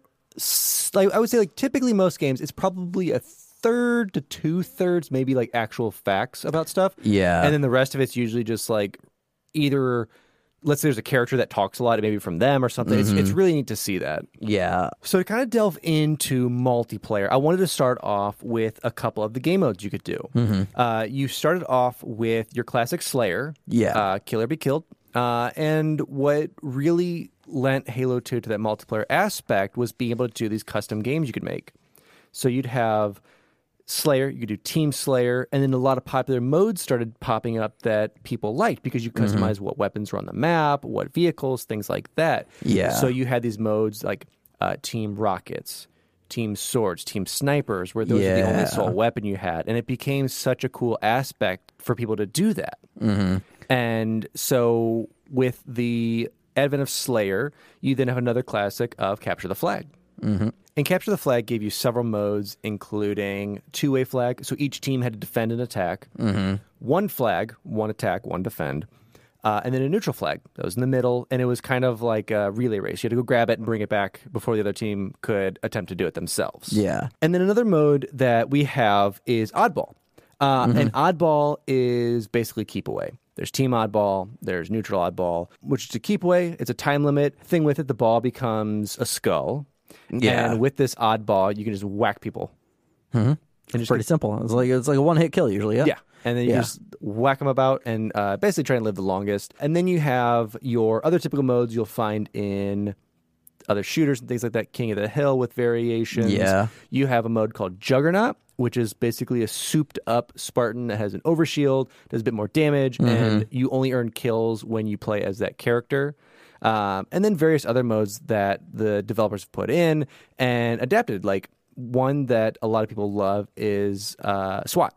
like I would say, like typically most games, it's probably a third to two thirds, maybe like actual facts about stuff. Yeah. and then the rest of it's usually just like either. Let's say there's a character that talks a lot, maybe from them or something. It's, Mm-hmm. it's really neat to see that. Yeah. So to kind of delve into multiplayer, I wanted to start off with a couple of the game modes you could do. Uh, you started off with your classic Slayer, Yeah. uh, Kill or Be Killed, uh, and what really lent Halo Two to that multiplayer aspect was being able to do these custom games you could make. So you'd have Slayer, you could do Team Slayer, and then a lot of popular modes started popping up that people liked because you Mm-hmm. customize what weapons were on the map, what vehicles, things like that. Yeah. So you had these modes like uh, Team Rockets, Team Swords, Team Snipers, where those were the only assault weapon you had, and it became such a cool aspect for people to do that. Mm-hmm. And so with the advent of Slayer, you then have another classic of Capture the Flag. Mm-hmm. And Capture the Flag gave you several modes, including two way flag. So each team had to defend and attack. Mm-hmm. One flag, one attack, one defend. Uh, and then a neutral flag that was in the middle. And it was kind of like a relay race. You had to go grab it and bring it back before the other team could attempt to do it themselves. Yeah. And then another mode that we have is Oddball. Uh, Mm-hmm. And Oddball is basically keep away. There's Team Oddball, there's Neutral Oddball, which is a keep away. It's a time limit. Thing with it, the ball becomes a skull. Yeah. And with this Oddball, you can just whack people. And just Pretty simple. It's like it's like a one hit kill usually. Yeah. yeah. And then you Yeah. just whack them about and uh, basically try and live the longest. And then you have your other typical modes you'll find in other shooters and things like that. King of the Hill with variations. Yeah. You have a mode called Juggernaut, which is basically a souped up Spartan that has an overshield, does a bit more damage, Mm-hmm. and you only earn kills when you play as that character. Um, and then various other modes that the developers have put in and adapted. Like one that a lot of people love is uh, SWAT.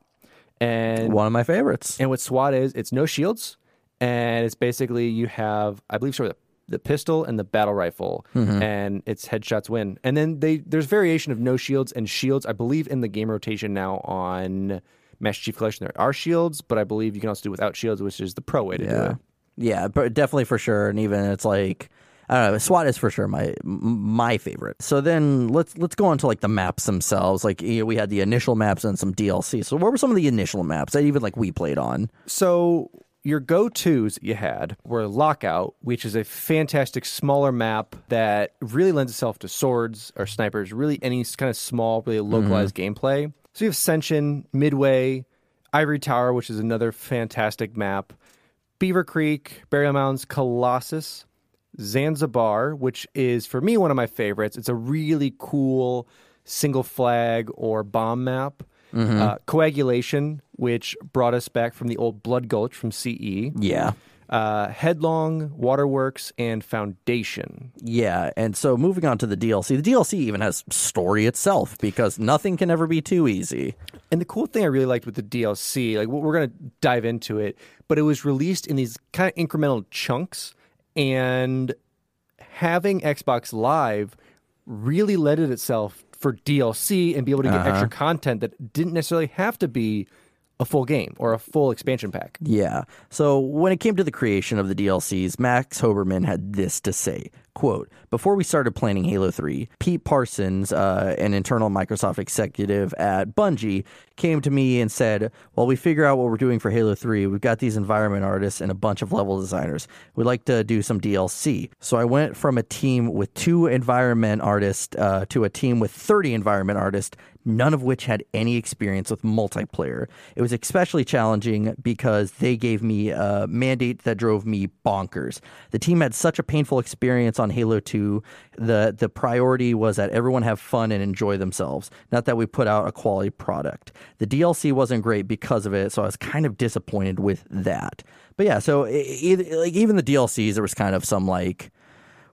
And One of my favorites. and what SWAT is, it's no shields, and it's basically you have, I believe, sort of the, the pistol and the battle rifle, Mm-hmm. and it's headshots win. And then they there's variation of no shields and shields. I believe in the game rotation now on Master Chief Collection there are shields, but I believe you can also do without shields, which is the pro way to do it. Yeah, but definitely for sure. And even it's like I don't know, SWAT is for sure my my favorite. So then let's let's go on to like the maps themselves. Like you know, we had the initial maps and some DLC. So what were some of the initial maps that even like we played on? So your go-tos that you had were Lockout, which is a fantastic smaller map that really lends itself to swords or snipers, really any kind of small, really mm-hmm. localized gameplay. So you have Ascension, Midway, Ivory Tower, which is another fantastic map, Beaver Creek, Burial Mounds, Colossus, Zanzibar, which is for me one of my favorites. It's a really cool single flag or bomb map. Uh, coagulation, which brought us back from the old Blood Gulch from CE. Yeah. Uh, Headlong, Waterworks, and Foundation. Yeah, and so moving on to the DLC, the DLC even has story itself because nothing can ever be too easy. And the cool thing I really liked with the DLC, like we're going to dive into it, but it was released in these kind of incremental chunks, and having Xbox Live really led it itself for DLC and be able to get extra content that didn't necessarily have to be a full game or a full expansion pack. Yeah. So when it came to the creation of the DLCs, Max Hoberman had this to say. Quote, before we started planning Halo 3, Pete Parsons, uh, an internal Microsoft executive at Bungie, came to me and said, While we figure out what we're doing for Halo 3, we've got these environment artists and a bunch of level designers. We'd like to do some DLC. So I went from a team with two environment artists uh, to a team with 30 environment artists, none of which had any experience with multiplayer. It was especially challenging because they gave me a mandate that drove me bonkers. The team had such a painful experience on Halo 2. The the priority was that everyone have fun and enjoy themselves, not that we put out a quality product. The DLC wasn't great because of it, so I was kind of disappointed with that. But yeah, so e- e- like even the DLCs there was kind of some like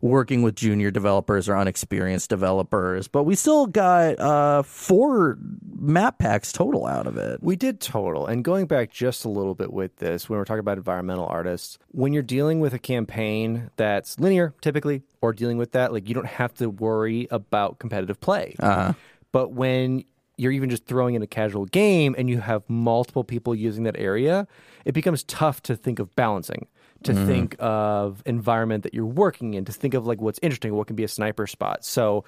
working with junior developers or unexperienced developers, but we still got uh, four map packs total out of it. We did total. And going back just a little bit with this, when we're talking about environmental artists, when you're dealing with a campaign that's linear, typically, or dealing with that, like you don't have to worry about competitive play. Uh-huh. But when you're even just throwing in a casual game and you have multiple people using that area, it becomes tough to think of balancing to Mm-hmm. think of environment that you're working in, to think of like what's interesting, what can be a sniper spot. So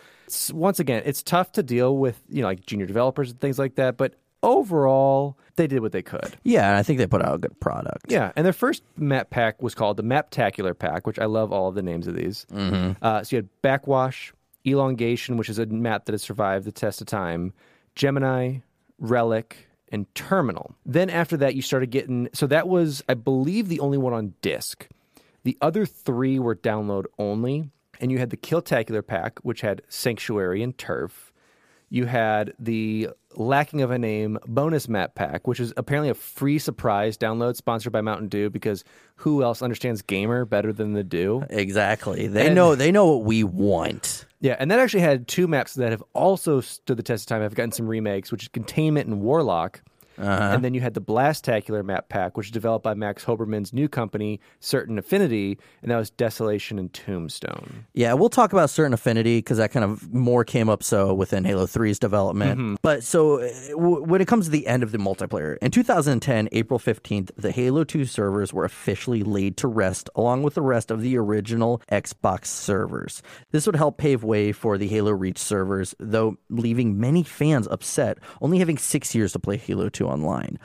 once again, it's tough to deal with, you know, like junior developers and things like that. But overall, they did what they could. Yeah, and I think they put out a good product. Yeah, and their first map pack was called the Maptacular Pack, which I love all of the names of these. Mm-hmm. Uh, so you had Backwash, Elongation, which is a map that has survived the test of time, Gemini, Relic, and Terminal. Then after that, you started getting. So that was, I believe, the only one on disc. The other three were download only, and you had the Killtacular Pack, which had Sanctuary and Turf. You had the lacking of a name bonus map pack, which is apparently a free surprise download sponsored by Mountain Dew because who else understands gamer better than the Dew? Exactly. They And- know they know what we want. Yeah, and that actually had two maps that have also stood the test of time. Have gotten some remakes, which is Containment and Warlock. And then you had the Blastacular map pack, which is developed by Max Hoberman's new company, Certain Affinity, and that was Desolation and Tombstone. Yeah, we'll talk about certain affinity because that kind of more came up so within Halo 3's development. But so uh, w- when it comes to the end of the multiplayer, in 2010, April 15th, the Halo 2 servers were officially laid to rest along with the rest of the original Xbox servers. This would help pave way for the Halo Reach servers, though leaving many fans upset, only having six years to play Halo 2 online.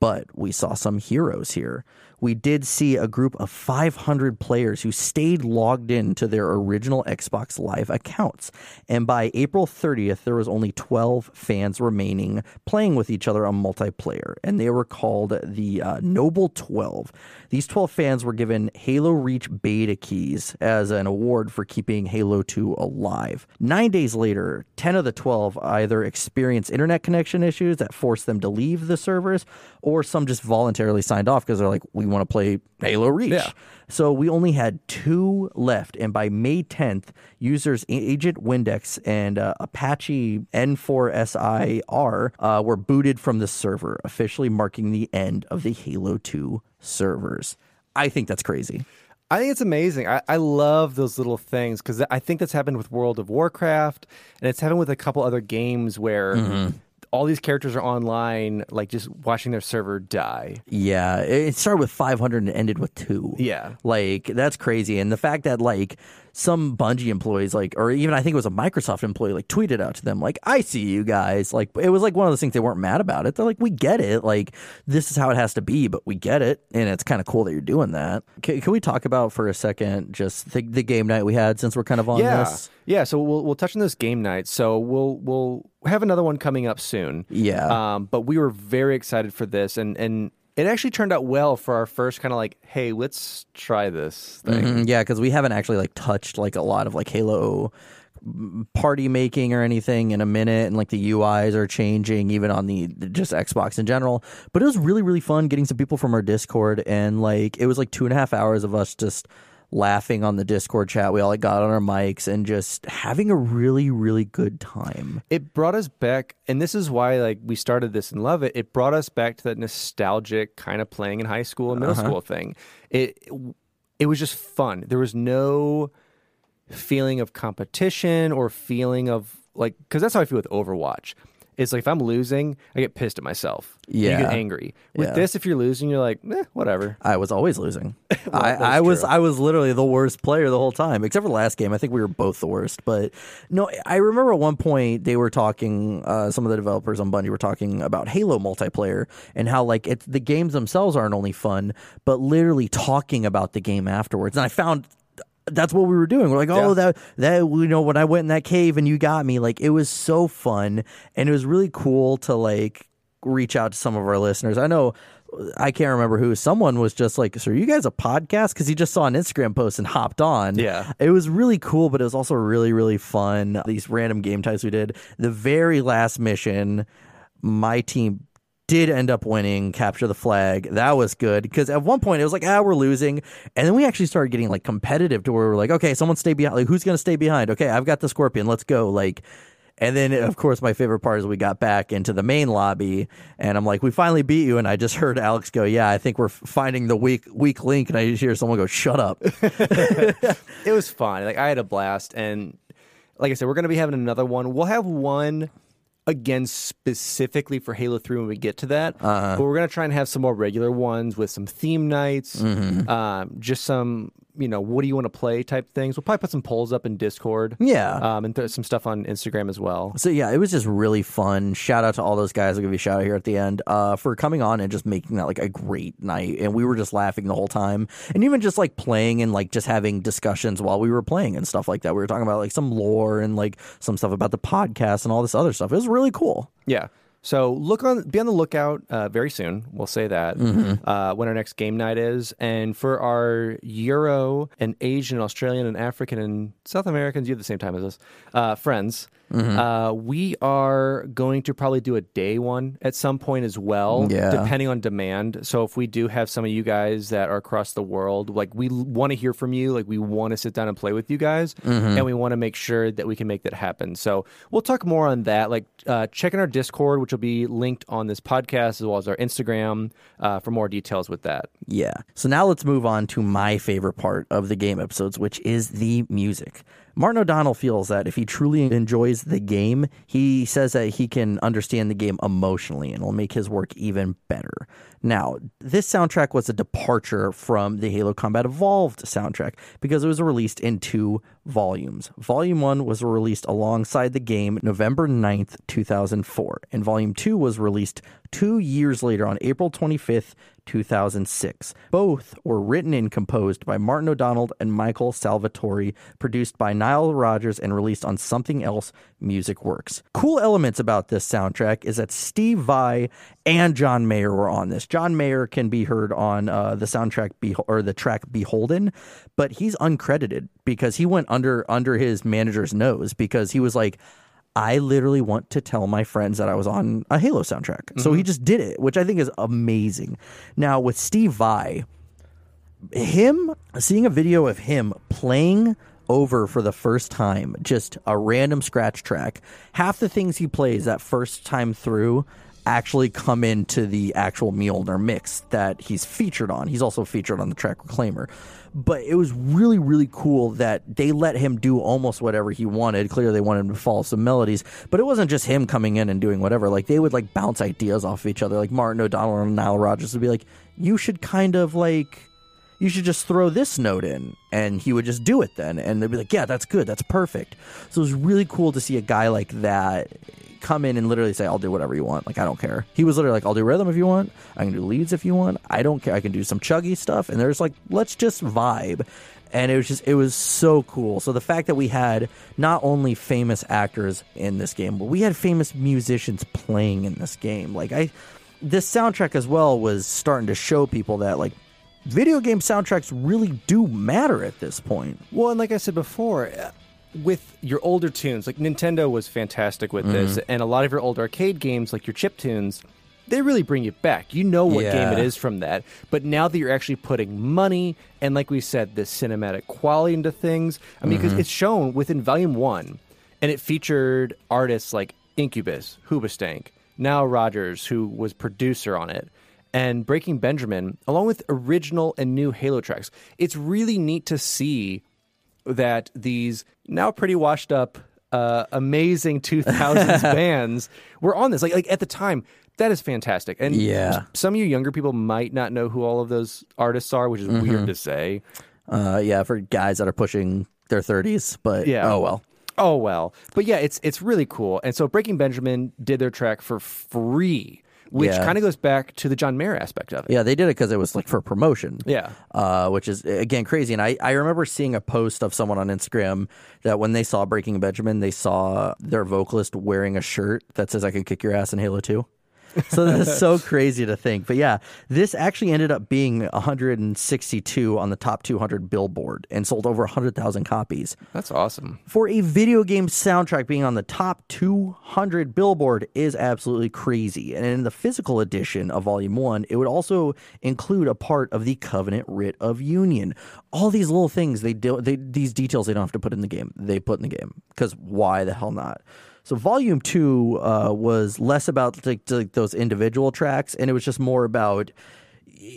But we saw some heroes here. We did see a group of 500 players who stayed logged in to their original Xbox Live accounts. And by April 30th, there was only 12 fans remaining playing with each other on multiplayer. And they were called the uh, Noble 12. These 12 fans were given Halo Reach beta keys as an award for keeping Halo 2 alive. Nine days later, 10 of the 12 either experienced internet connection issues that forced them to leave the servers, or some just voluntarily signed off because they're like, we want to play Halo Reach. Yeah. So we only had two left, and by May 10th, users Agent Windex and uh, Apache N4SIR uh, were booted from the server, officially marking the end of the Halo 2 servers. I think that's crazy. I think it's amazing. I, I love those little things because I think that's happened with World of Warcraft, and it's happened with a couple other games where Mm-hmm. All these characters are online, like just watching their server die. Yeah, it started with 500 and ended with two. Yeah. Like, that's crazy. And the fact that, like, some Bungie employees, like, or even I think it was a Microsoft employee, like, tweeted out to them, like, I see you guys. Like, it was like one of those things they weren't mad about it. They're like, we get it. Like, this is how it has to be, but we get it. And it's kind of cool that you're doing that. Can, can we talk about for a second just the, the game night we had since we're kind of on yeah, this? yeah. So we'll we'll touch on this game night. So we'll we'll have another one coming up soon. Yeah. Um, but we were very excited for this, and and it actually turned out well for our first kind of like, hey, let's try this thing. Mhm, yeah, because we haven't actually like touched like a lot of like Halo party making or anything in a minute and like the UIs are changing even on the just Xbox in general. But it was really, really fun getting some people from our Discord and like it was like two and a half hours of us just laughing on the Discord chat. We all like got on our mics and just having a really, really good time. it brought us back and this is why like we started this and love it it brought us back to that nostalgic kind of playing in high school and middle uh-huh. school thing it it was just fun there was no feeling of competition or feeling of like because that's how i feel with overwatch it's like if i'm losing i get pissed at myself Yeah. you get angry with Yeah. this if you're losing you're like eh, whatever I was always losing. I, I was. I was literally the worst player the whole time, except for the last game. I think we were both the worst. But no, I remember at one point they were talking. Uh, some of the developers on Bungie were talking about Halo multiplayer and how like it's the games themselves aren't only fun, but literally talking about the game afterwards. And I found that's what we were doing. We're like, oh, Yeah. that that you know when I went in that cave and you got me, like it was so fun and it was really cool to like reach out to some of our listeners. I know I can't remember who. Someone was just like, "So are you guys a podcast?" Because he just saw an Instagram post and hopped on. Yeah. it was really cool, but it was also really really fun. These random game types we did. The very last mission, my team did end up winning capture the flag that was good because at one point it was like ah we're losing and then we actually started getting like competitive to where we're like okay someone stay behind like who's gonna stay behind okay i've got the scorpion let's go like and then of course my favorite part is we got back into the main lobby and i'm like we finally beat you and i just heard alex go yeah i think we're finding the weak weak link and i just hear someone go shut up it was fun. Like I had a blast, and like I said, we're gonna be having another one. We'll have one again specifically for Halo 3 when we get to that. But we're going to try and have some more regular ones with some theme nights, um, just some, you know, what do you want to play type things. We'll probably put some polls up in Discord. Yeah. Um, and th- some stuff on Instagram as well. So yeah, it was just really fun. Shout out to all those guys. I'll give you a shout out here at the end uh, for coming on and just making that like a great night. And we were just laughing the whole time, and even just like playing and like just having discussions while we were playing and stuff like that. We were talking about like some lore and like some stuff about the podcast and all this other stuff. It was really cool. Yeah. So look on, be on the lookout uh, very soon. We'll say that uh, when our next game night is, and for our Euro and Asian, Australian, and African and South Americans, you have the same time as us, uh, friends. Uh, we are going to probably do a day one at some point as well, Yeah. depending on demand. So if we do have some of you guys that are across the world, like we want to hear from you, like we want to sit down and play with you guys, and we want to make sure that we can make that happen. So we'll talk more on that. Like uh, check in our Discord, which will be linked on this podcast, as well as our Instagram uh, for more details with that. Yeah. So now let's move on to my favorite part of the game episodes, which is the music. Martin O'Donnell feels that if he truly enjoys the game, he says that he can understand the game emotionally and it'll make his work even better. Now, this soundtrack was a departure from the Halo Combat Evolved soundtrack because it was released in two volumes. Volume 1 was released alongside the game November 9th, 2004, and Volume 2 was released two years later on April 25th, 2006. Both were written and composed by Martin O'Donnell and Michael Salvatore, produced by Nile Rodgers, and released on Sumthing Else Music Works. Cool elements about this soundtrack is that Steve Vai and John Mayer were on this. John Mayer can be heard on uh, the soundtrack Be- or the track Beholden, but he's uncredited because he went under under his manager's nose because he was like. I literally want to tell my friends that I was on a Halo soundtrack. So he mhm. just did it, which I think is amazing. Now, with Steve Vai, him seeing a video of him playing over for the first time, just a random scratch track, half the things he plays that first time through actually come into the actual Mjolnir mix that he's featured on. He's also featured on the track Reclaimer. But it was really, really cool that they let him do almost whatever he wanted. Clearly, they wanted him to follow some melodies, but it wasn't just him coming in and doing whatever. Like, they would like bounce ideas off of each other. Like, Martin O'Donnell and Nile Rodgers would be like, you should kind of like you should just throw this note in and he would just do it then and they'd be like yeah that's good that's perfect so it was really cool to see a guy like that come in and literally say i'll do whatever you want. Like i don't care. He was literally like i'll do rhythm if you want. I can do leads if you want. I don't care. I can do some chuggy stuff. And there's like let's just vibe. And it was just it was so cool. So the fact that we had not only famous actors in this game but we had famous musicians playing in this game. Like i this soundtrack as well was starting to show people that like video game soundtracks really do matter at this point. Well, and like I said before, with your older tunes, like Nintendo was fantastic with this, mm-hmm. and a lot of your old arcade games, like your chip tunes, they really bring you back. You know what game it is from that. But now that you're actually putting money and, like we said, the cinematic quality into things, I mean, because mm-hmm. it's shown within Volume 1, and it featured artists like Incubus, Hoobastank, Nile Rodgers, who was producer on it and Breaking Benjamin, along with original and new Halo tracks. It's really neat to see that these now pretty washed up, uh, amazing 2000s bands were on this. Like, like at the time, that is fantastic. And Yeah. some of you younger people might not know who all of those artists are, which is weird to say. Uh, yeah, for guys that are pushing their 30s, but Yeah. oh well. Oh well, but yeah, it's it's really cool. And so Breaking Benjamin did their track for free, which Yeah. kind of goes back to the John Mayer aspect of it. Yeah, they did it because it was like for promotion. Yeah. Uh, which is again crazy. And I, I remember seeing a post of someone on Instagram that when they saw Breaking Benjamin, they saw their vocalist wearing a shirt that says "I could kick your ass in Halo 2. So that's so crazy to think. But yeah, this actually ended up being 162 on the top 200 Billboard and sold over 100,000 copies. That's awesome. For a video game soundtrack being on the top 200 Billboard is absolutely crazy. And in the physical edition of Volume 1, it would also include a part of the Covenant Writ of Union. All these little things, they do, they, these details they don't have to put in the game. They put in the game. Because why the hell not? So Volume 2 uh, was less about like, like those individual tracks, and it was just more about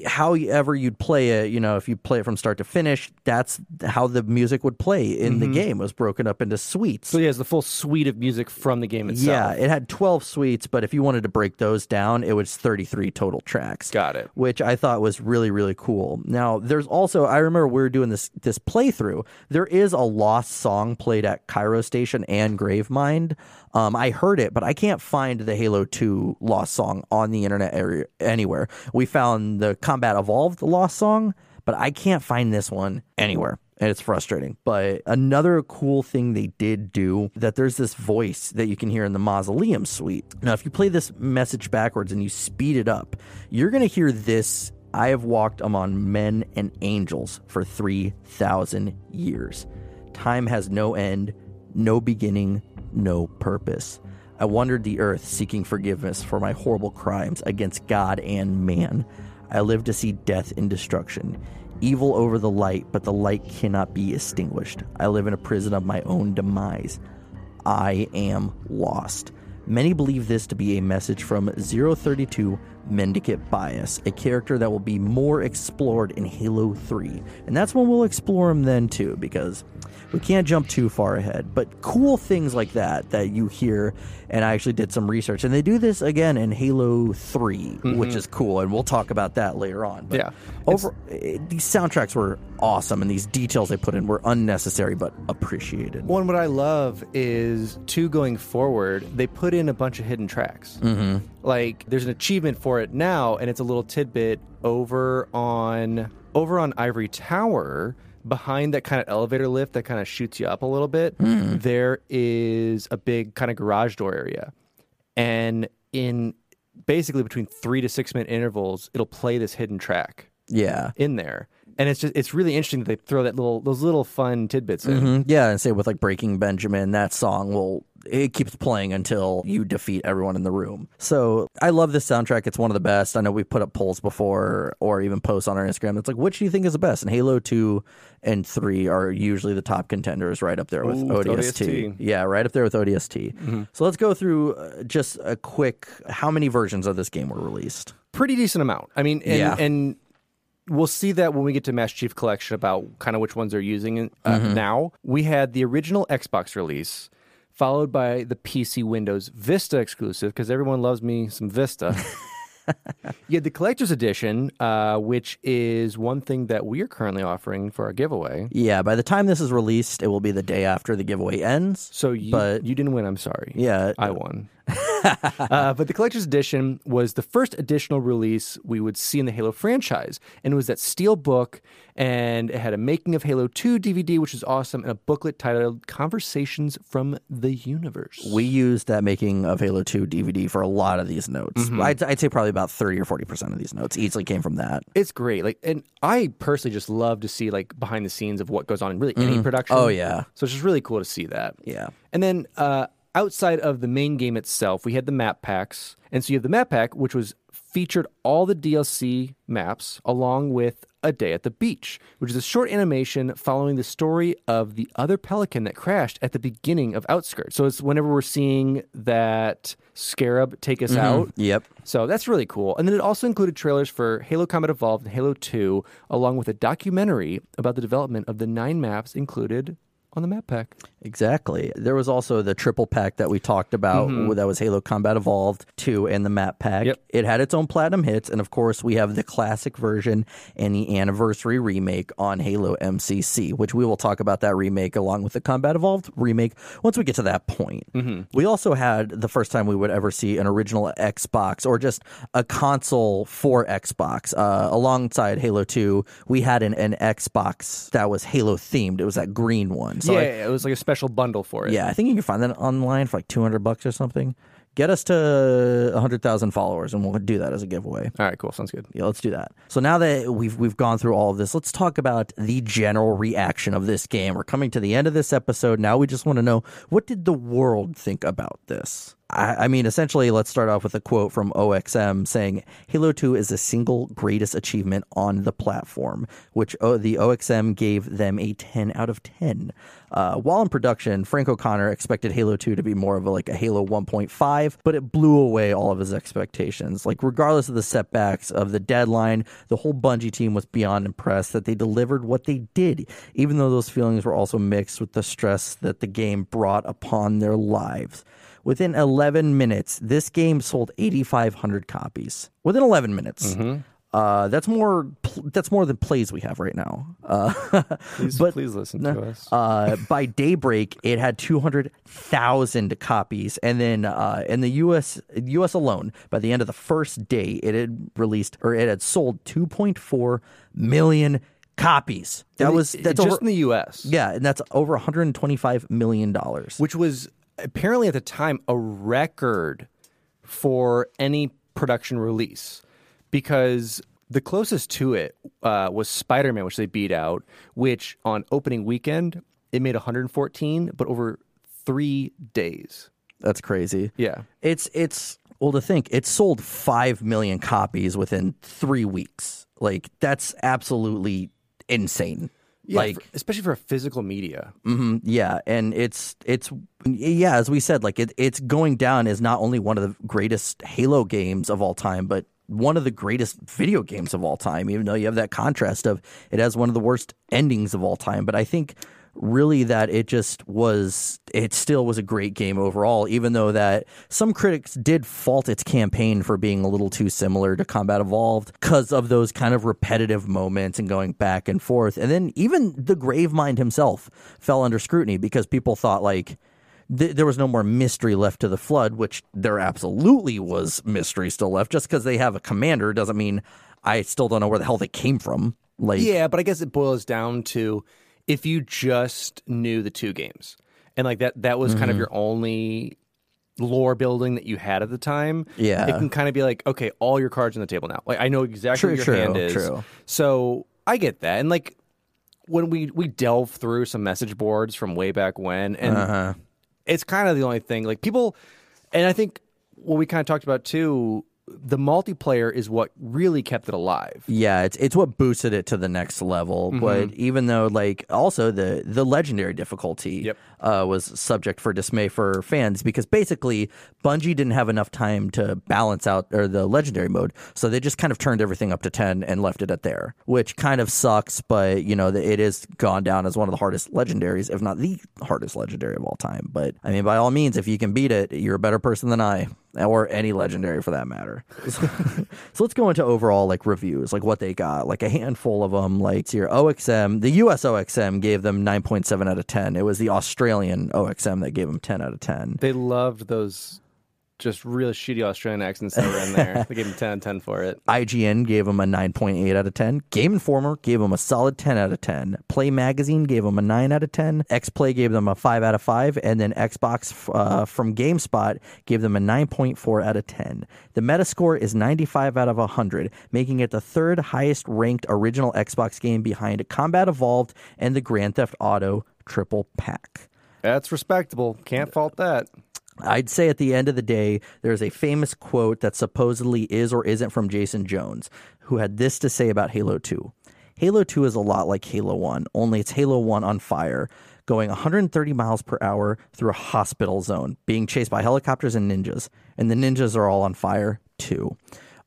however you'd play it, you know, if you play it from start to finish, that's how the music would play in the mm-hmm. game. It was broken up into suites. So yeah, it's the full suite of music from the game itself. Yeah, it had 12 suites, but if you wanted to break those down, it was 33 total tracks. Got it. Which I thought was really really cool. Now, there's also I remember we were doing this this playthrough. There is a lost song played at Cairo Station and Gravemind. Um, I heard it, but I can't find the Halo 2 lost song on the internet area anywhere. We found the Combat Evolved lost song, but I can't find this one anywhere and it's frustrating. But another cool thing they did do that there's this voice that you can hear in the mausoleum suite. Now, if you play this message backwards and you speed it up, you're going to hear this. I have walked among men and angels for 3,000 years. Time has no end, no beginning, no purpose. I wandered the earth seeking forgiveness for my horrible crimes against God and man. I lived to see death and destruction evil over the light, but the light cannot be extinguished. I live in a prison of my own demise. I am lost. Many believe this to be a message from 032 Mendicant Bias, a character that will be more explored in Halo 3. And that's when we'll explore him then too, because we can't jump too far ahead. But cool things like that that you hear, and I actually did some research, and they do this again in Halo 3, which is cool, and we'll talk about that later on. But Yeah. over eh, these soundtracks were awesome, and these details they put in were unnecessary but appreciated. One, what I love is two going forward, they put in a bunch of hidden tracks. Mm-hmm. Like there's an achievement for it now, and it's a little tidbit over on over on Ivory Tower. Behind that kind of elevator lift that kind of shoots you up a little bit, there is a big kind of garage door area. And in basically between three to six minute intervals, it'll play this hidden track Yeah. in there. And it's just it's really interesting that they throw that little those little fun tidbits in. Mhm. Yeah, and say with like Breaking Benjamin, that song will it keeps playing until you defeat everyone in the room. So I love this soundtrack. It's one of the best. I know we've put up polls before or even posts on our Instagram. It's like which do you think is the best? And Halo two and three are usually the top contenders, right up there with Ooh, ODST. ODST. Yeah, right up there with ODST. So let's go through uh, just a quick how many versions of this game were released. pretty decent amount. I mean, and, Yeah. and we'll see that when we get to Master Chief Collection about kind of which ones they're using uh, Mm-hmm. now. We had the original Xbox release, followed by the PC Windows Vista exclusive because everyone loves me some Vista. you had the collector's edition, uh, which is one thing that we are currently offering for our giveaway. Yeah, by the time this is released, it will be the day after the giveaway ends. So you, But- you didn't win. I'm sorry. Yeah, I won. uh, but the collector's edition was the first additional release we would see in the Halo franchise, and it was that steel book, and it had a making of Halo 2 DVD, which is awesome, and a booklet titled "Conversations from the Universe." We used that making of Halo 2 DVD for a lot of these notes. Mm-hmm. I'd, I'd say probably about 30 or 40% of these notes easily came from that. it's great. Like, and I personally just love to see like behind the scenes of what goes on in really any production. Oh, yeah. So it's just really cool to see that. Yeah. And then uh, outside of the main game itself, we had the map packs. And so you have the map pack, which was featured all the DLC maps along with A Day at the Beach, which is a short animation following the story of the other pelican that crashed at the beginning of Outskirts. So it's whenever we're seeing that scarab take us mm-hmm. out. Yep. So that's really cool. And then it also included trailers for Halo Combat Evolved and Halo 2, along with a documentary about the development of the nine maps included on the map pack. Exactly. There was also the triple pack that we talked about that was Halo Combat Evolved 2 and the map pack. Yep. It had its own platinum hits. And of course, we have the classic version and the anniversary remake on Halo MCC, which we will talk about that remake along with the Combat Evolved remake once we get to that point. We also had the first time we would ever see an original Xbox or just a console for Xbox. Uh, alongside Halo 2, we had an, an Xbox that was Halo themed. It was that green one. So yeah, I- it was like a special bundle for it. yeah, I think you can find that online for like 200 bucks or something. Get us to 100,000 followers and we'll do that as a giveaway. All right, cool. Sounds good. Yeah, let's do that. So now that we've we've gone through all of this, let's talk about the general reaction of this game. We're coming to the end of this episode. Now we just want to know what did the world think about this? I, I mean, essentially, let's start off with a quote from OXM saying Halo 2 is the single greatest achievement on the platform, which o- the OXM gave them a 10 out of 10. Uh, while in production, Frank O'Connor expected Halo 2 to be more of a, like a Halo 1.5, but it blew away all of his expectations. Like, regardless of the setbacks of the deadline, the whole Bungie team was beyond impressed that they delivered what they did, even though those feelings were also mixed with the stress that the game brought upon their lives. Within 11 minutes, this game sold 8,500 copies. Within 11 minutes. Uh, that's more. That's more than plays we have right now. Uh, Please, but please listen to us. uh, by daybreak, it had 200,000 copies, and then uh, in the U.S. U.S. alone, by the end of the first day, it had released or it had sold 2.4 million copies. That was that's just over, in the U.S. yeah, and that's over 125 million dollars. which was apparently at the time a record for any production release because the closest to it uh, was Spider-Man, which they beat out, which on opening weekend it made 114, but over three days. That's crazy. Yeah. It's it's well to think it sold five million copies within three weeks. Like that's absolutely insane. Yeah, like for- especially for a physical media. mhm, yeah, and it's it's yeah, as we said, like it, it's going down as not only one of the greatest Halo games of all time, but one of the greatest video games of all time. Even though you have that contrast of it has one of the worst endings of all time, but I think really that it just was it still was a great game overall even though that some critics did fault its campaign for being a little too similar to combat evolved because of those kind of repetitive moments and going back and forth. And then even the gravemind himself fell under scrutiny because people thought like th- there was no more mystery left to the flood which there absolutely was mystery still left. Just because they have a commander doesn't mean i still don't know where the hell they came from. Like Yeah, but I guess it boils down to if you just knew the two games and like that that was Mm-hmm. kind of your only lore building that you had at the time. Yeah. It can kind of be like, okay, all your cards on the table now. Like I know exactly True, what your true, hand is. true. So I get that. And like when we we delve through some message boards from way back when and Uh-huh. it's kind of the only thing like people and I think what we kind of talked about too, the multiplayer is what really kept it alive. Yeah, it's it's what boosted it to the next level. Mm-hmm. But even though, like, also the the legendary difficulty Yep. uh, was subject for dismay for fans because basically Bungie didn't have enough time to balance out or the legendary mode, so they just kind of turned everything up to ten and left it at there, which kind of sucks. But you know, it is gone down as one of the hardest legendaries, if not the hardest legendary of all time. But I mean, by all means, if you can beat it, you're a better person than I. Or any legendary for that matter. So let's go into overall like reviews, like what they got, like a handful of them. Like your OXM, the US OXM gave them 9.7 out of 10. It was the Australian OXM that gave them 10 out of 10. They loved those just real shitty Australian accents that were in there. they gave him 10 out of 10 for it. IGN gave him a 9.8 out of 10. Game Informer gave him a solid 10 out of 10. Play Magazine gave him a 9 out of 10. XPlay gave them a 5 out of 5. And then Xbox uh, from GameSpot gave them a 9.4 out of 10. The Metascore is 95 out of 100, making it the third highest ranked original Xbox game behind Combat Evolved and the Grand Theft Auto Triple Pack. That's respectable. Can't fault that. I'd say at the end of the day, there's a famous quote that supposedly is or isn't from Jason Jones, who had this to say about Halo 2. Halo 2 is a lot like Halo 1, only it's Halo 1 on fire, going 130 miles per hour through a hospital zone, being chased by helicopters and ninjas. And the ninjas are all on fire, too.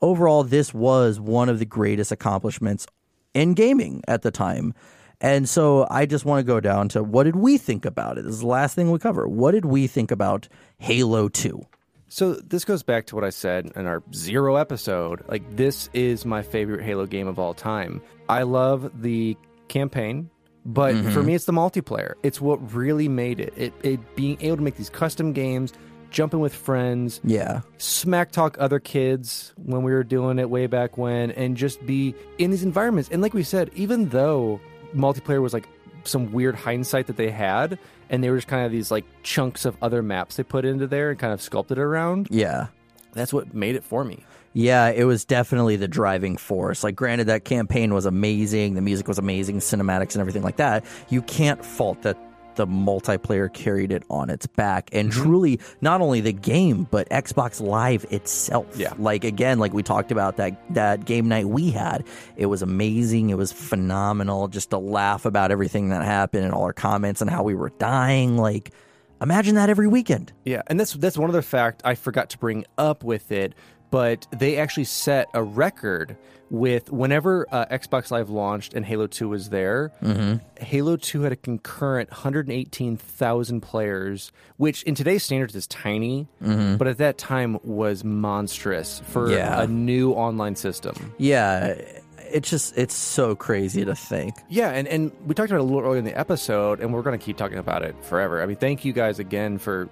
Overall, this was one of the greatest accomplishments in gaming at the time. And so I just want to go down to what did we think about it? This is the last thing we cover. What did we think about Halo 2? So this goes back to what I said in our zero episode. Like this is my favorite Halo game of all time. I love the campaign, but mm-hmm. for me it's the multiplayer. It's what really made it. It it being able to make these custom games, jumping with friends, Yeah. smack talk other kids when we were doing it way back when and just be in these environments. And like we said, even though multiplayer was like some weird hindsight that they had and they were just kind of these like chunks of other maps they put into there and kind of sculpted around, Yeah. that's what made it for me. Yeah, it was definitely the driving force. Like, granted, that campaign was amazing, the music was amazing, cinematics and everything like that. You can't fault that the multiplayer carried it on its back. And mm-hmm. truly, not only the game, but Xbox Live itself. Yeah. Like again, like we talked about that that game night we had, it was amazing. It was phenomenal. Just to laugh about everything that happened and all our comments and how we were dying. Like, imagine that every weekend. Yeah, and that's that's one other fact I forgot to bring up with it, but they actually set a record with whenever uh, Xbox Live launched and Halo 2 was there. Halo 2 had a concurrent 118,000 players, which in today's standards is tiny, but at that time was monstrous for Yeah. a new online system. Yeah. It's just it's so crazy to think. Yeah, and, and we talked about it a little earlier in the episode, and we're going to keep talking about it forever. I mean, thank you guys again for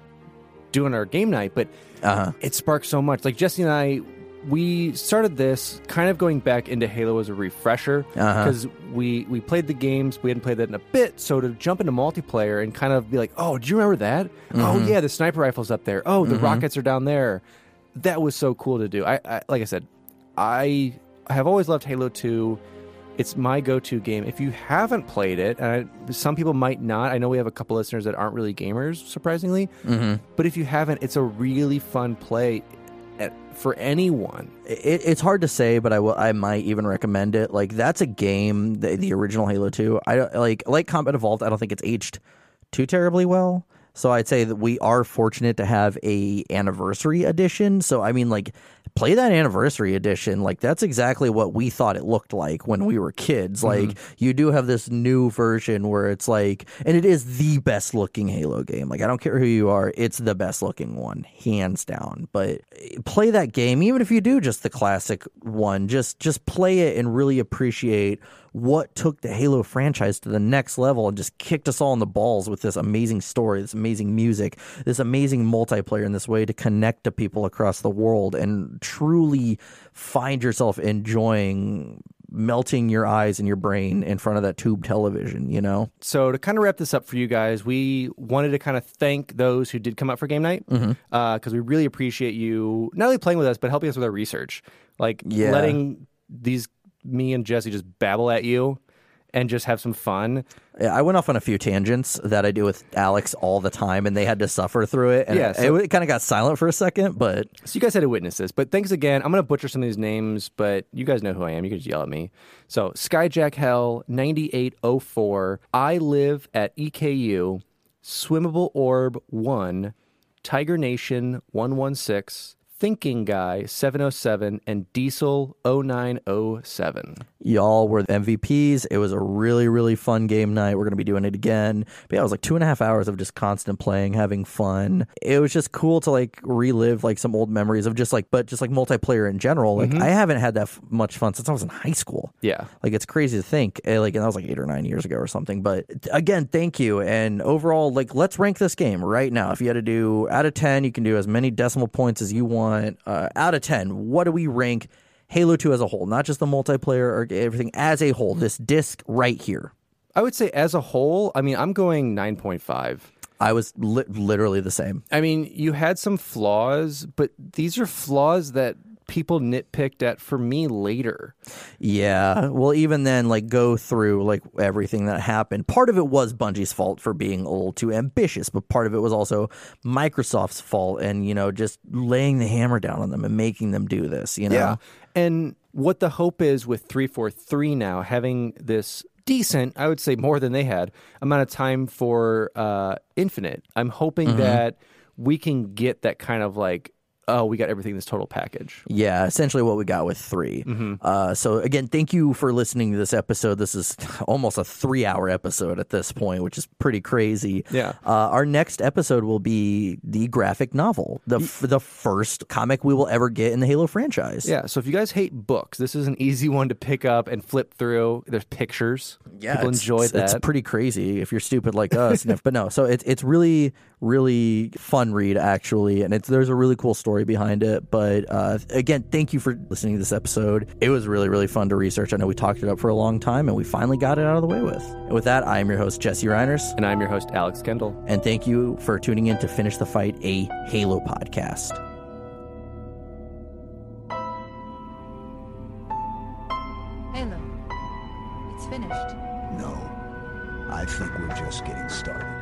doing our game night, but Uh-huh. it sparked so much. Like Jesse and I, we started this kind of going back into Halo as a refresher Uh-huh. because we we played the games, we hadn't played that in a bit. So to jump into multiplayer and kind of be like, oh, do you remember that? Oh Mm-hmm. yeah, the sniper rifle's up there. Oh, the rockets are down there. That was so cool to do. I, I like I said, I have always loved Halo Two. It's my go-to game. If you haven't played it, and I, some people might not, I know we have a couple listeners that aren't really gamers, surprisingly. Mm-hmm. But if you haven't, it's a really fun play for anyone. It, it's hard to say, but I will. I might even recommend it. Like that's a game, the, the original Halo Two. I don't like like Combat Evolved. I don't think it's aged too terribly well. So I'd say that we are fortunate to have a anniversary edition. So I mean, like play that anniversary edition. Like that's exactly what we thought it looked like when we were kids. Like you do have this new version where it's like, and it is the best looking Halo game. Like I don't care who you are, it's the best looking one, hands down. But eh, play that game, even if you do just the classic one. Just just play it and really appreciate what took the Halo franchise to the next level and just kicked us all in the balls with this amazing story, this amazing music, this amazing multiplayer, and this way to connect to people across the world and truly find yourself enjoying melting your eyes and your brain in front of that tube television, you know? So to kind of wrap this up for you guys, we wanted to kind of thank those who did come out for game night because Mm-hmm. we really appreciate you not only playing with us but helping us with our research, like Yeah. letting these me and Jesse just babble at you and just have some fun. Yeah, I went off on a few tangents that I do with Alex all the time, and they had to suffer through it. And Yeah, it, it kind of got silent for a second, but So you guys had to witness this, but thanks again. I'm going to butcher some of these names, but you guys know who I am. You can just yell at me. So Skyjack Hell 9804, I live at EKU, Swimmable Orb 1, Tiger Nation 116, Thinking Guy 707, and Diesel 0907. y'all were the MVPs. It was a really, really fun game night. We're going to be doing it again. But yeah, it was like two and a half hours of just constant playing, having fun. It was just cool to like relive like some old memories of just like, but just like multiplayer in general. Like I haven't had that f- much fun since I was in high school. Yeah. Like it's crazy to think, eh, like, and that was like eight or nine years ago or something. But again, thank you. And overall, like, let's rank this game right now. If you had to do out of ten, you can do as many decimal points as you want. Uh, out of ten, what do we rank Halo Two as a whole? Not just the multiplayer or everything as a whole. This disc right here. I would say as a whole, I mean, I'm going 9.5. I was li- literally the same. I mean, you had some flaws, but these are flaws that people nitpicked at for me later. Yeah. Well, even then, like go through like everything that happened. Part of it was Bungie's fault for being a little too ambitious, but part of it was also Microsoft's fault and, you know, just laying the hammer down on them and making them do this, you know? Yeah. And what the hope is with 343 now, having this decent, I would say more than they had, amount of time for uh, Infinite, I'm hoping Mm-hmm. that we can get that kind of like, oh, we got everything in this total package. Yeah, essentially what we got with 3 Mm-hmm. Uh, so again, thank you for listening to this episode. This is almost a three-hour episode at this point, which is pretty crazy. Yeah. Uh, our next episode will be the graphic novel, the f- the first comic we will ever get in the Halo franchise. Yeah, so if you guys hate books, this is an easy one to pick up and flip through. There's pictures. Yeah, people enjoy it's, that. It's pretty crazy if you're stupid like us. And if- but no, so it's it's really really fun read actually, and it's there's a really cool story behind it. But uh, again, thank you for listening to this episode. It was really really fun to research. I know we talked it up for a long time, and we finally got it out of the way with. And with that, I am your host Jesse Reiners, and I'm your host, Alex Kendall. and thank you for tuning in to finish the fight, a Halo podcast. Halo. It's finished. No. I think we're just getting started.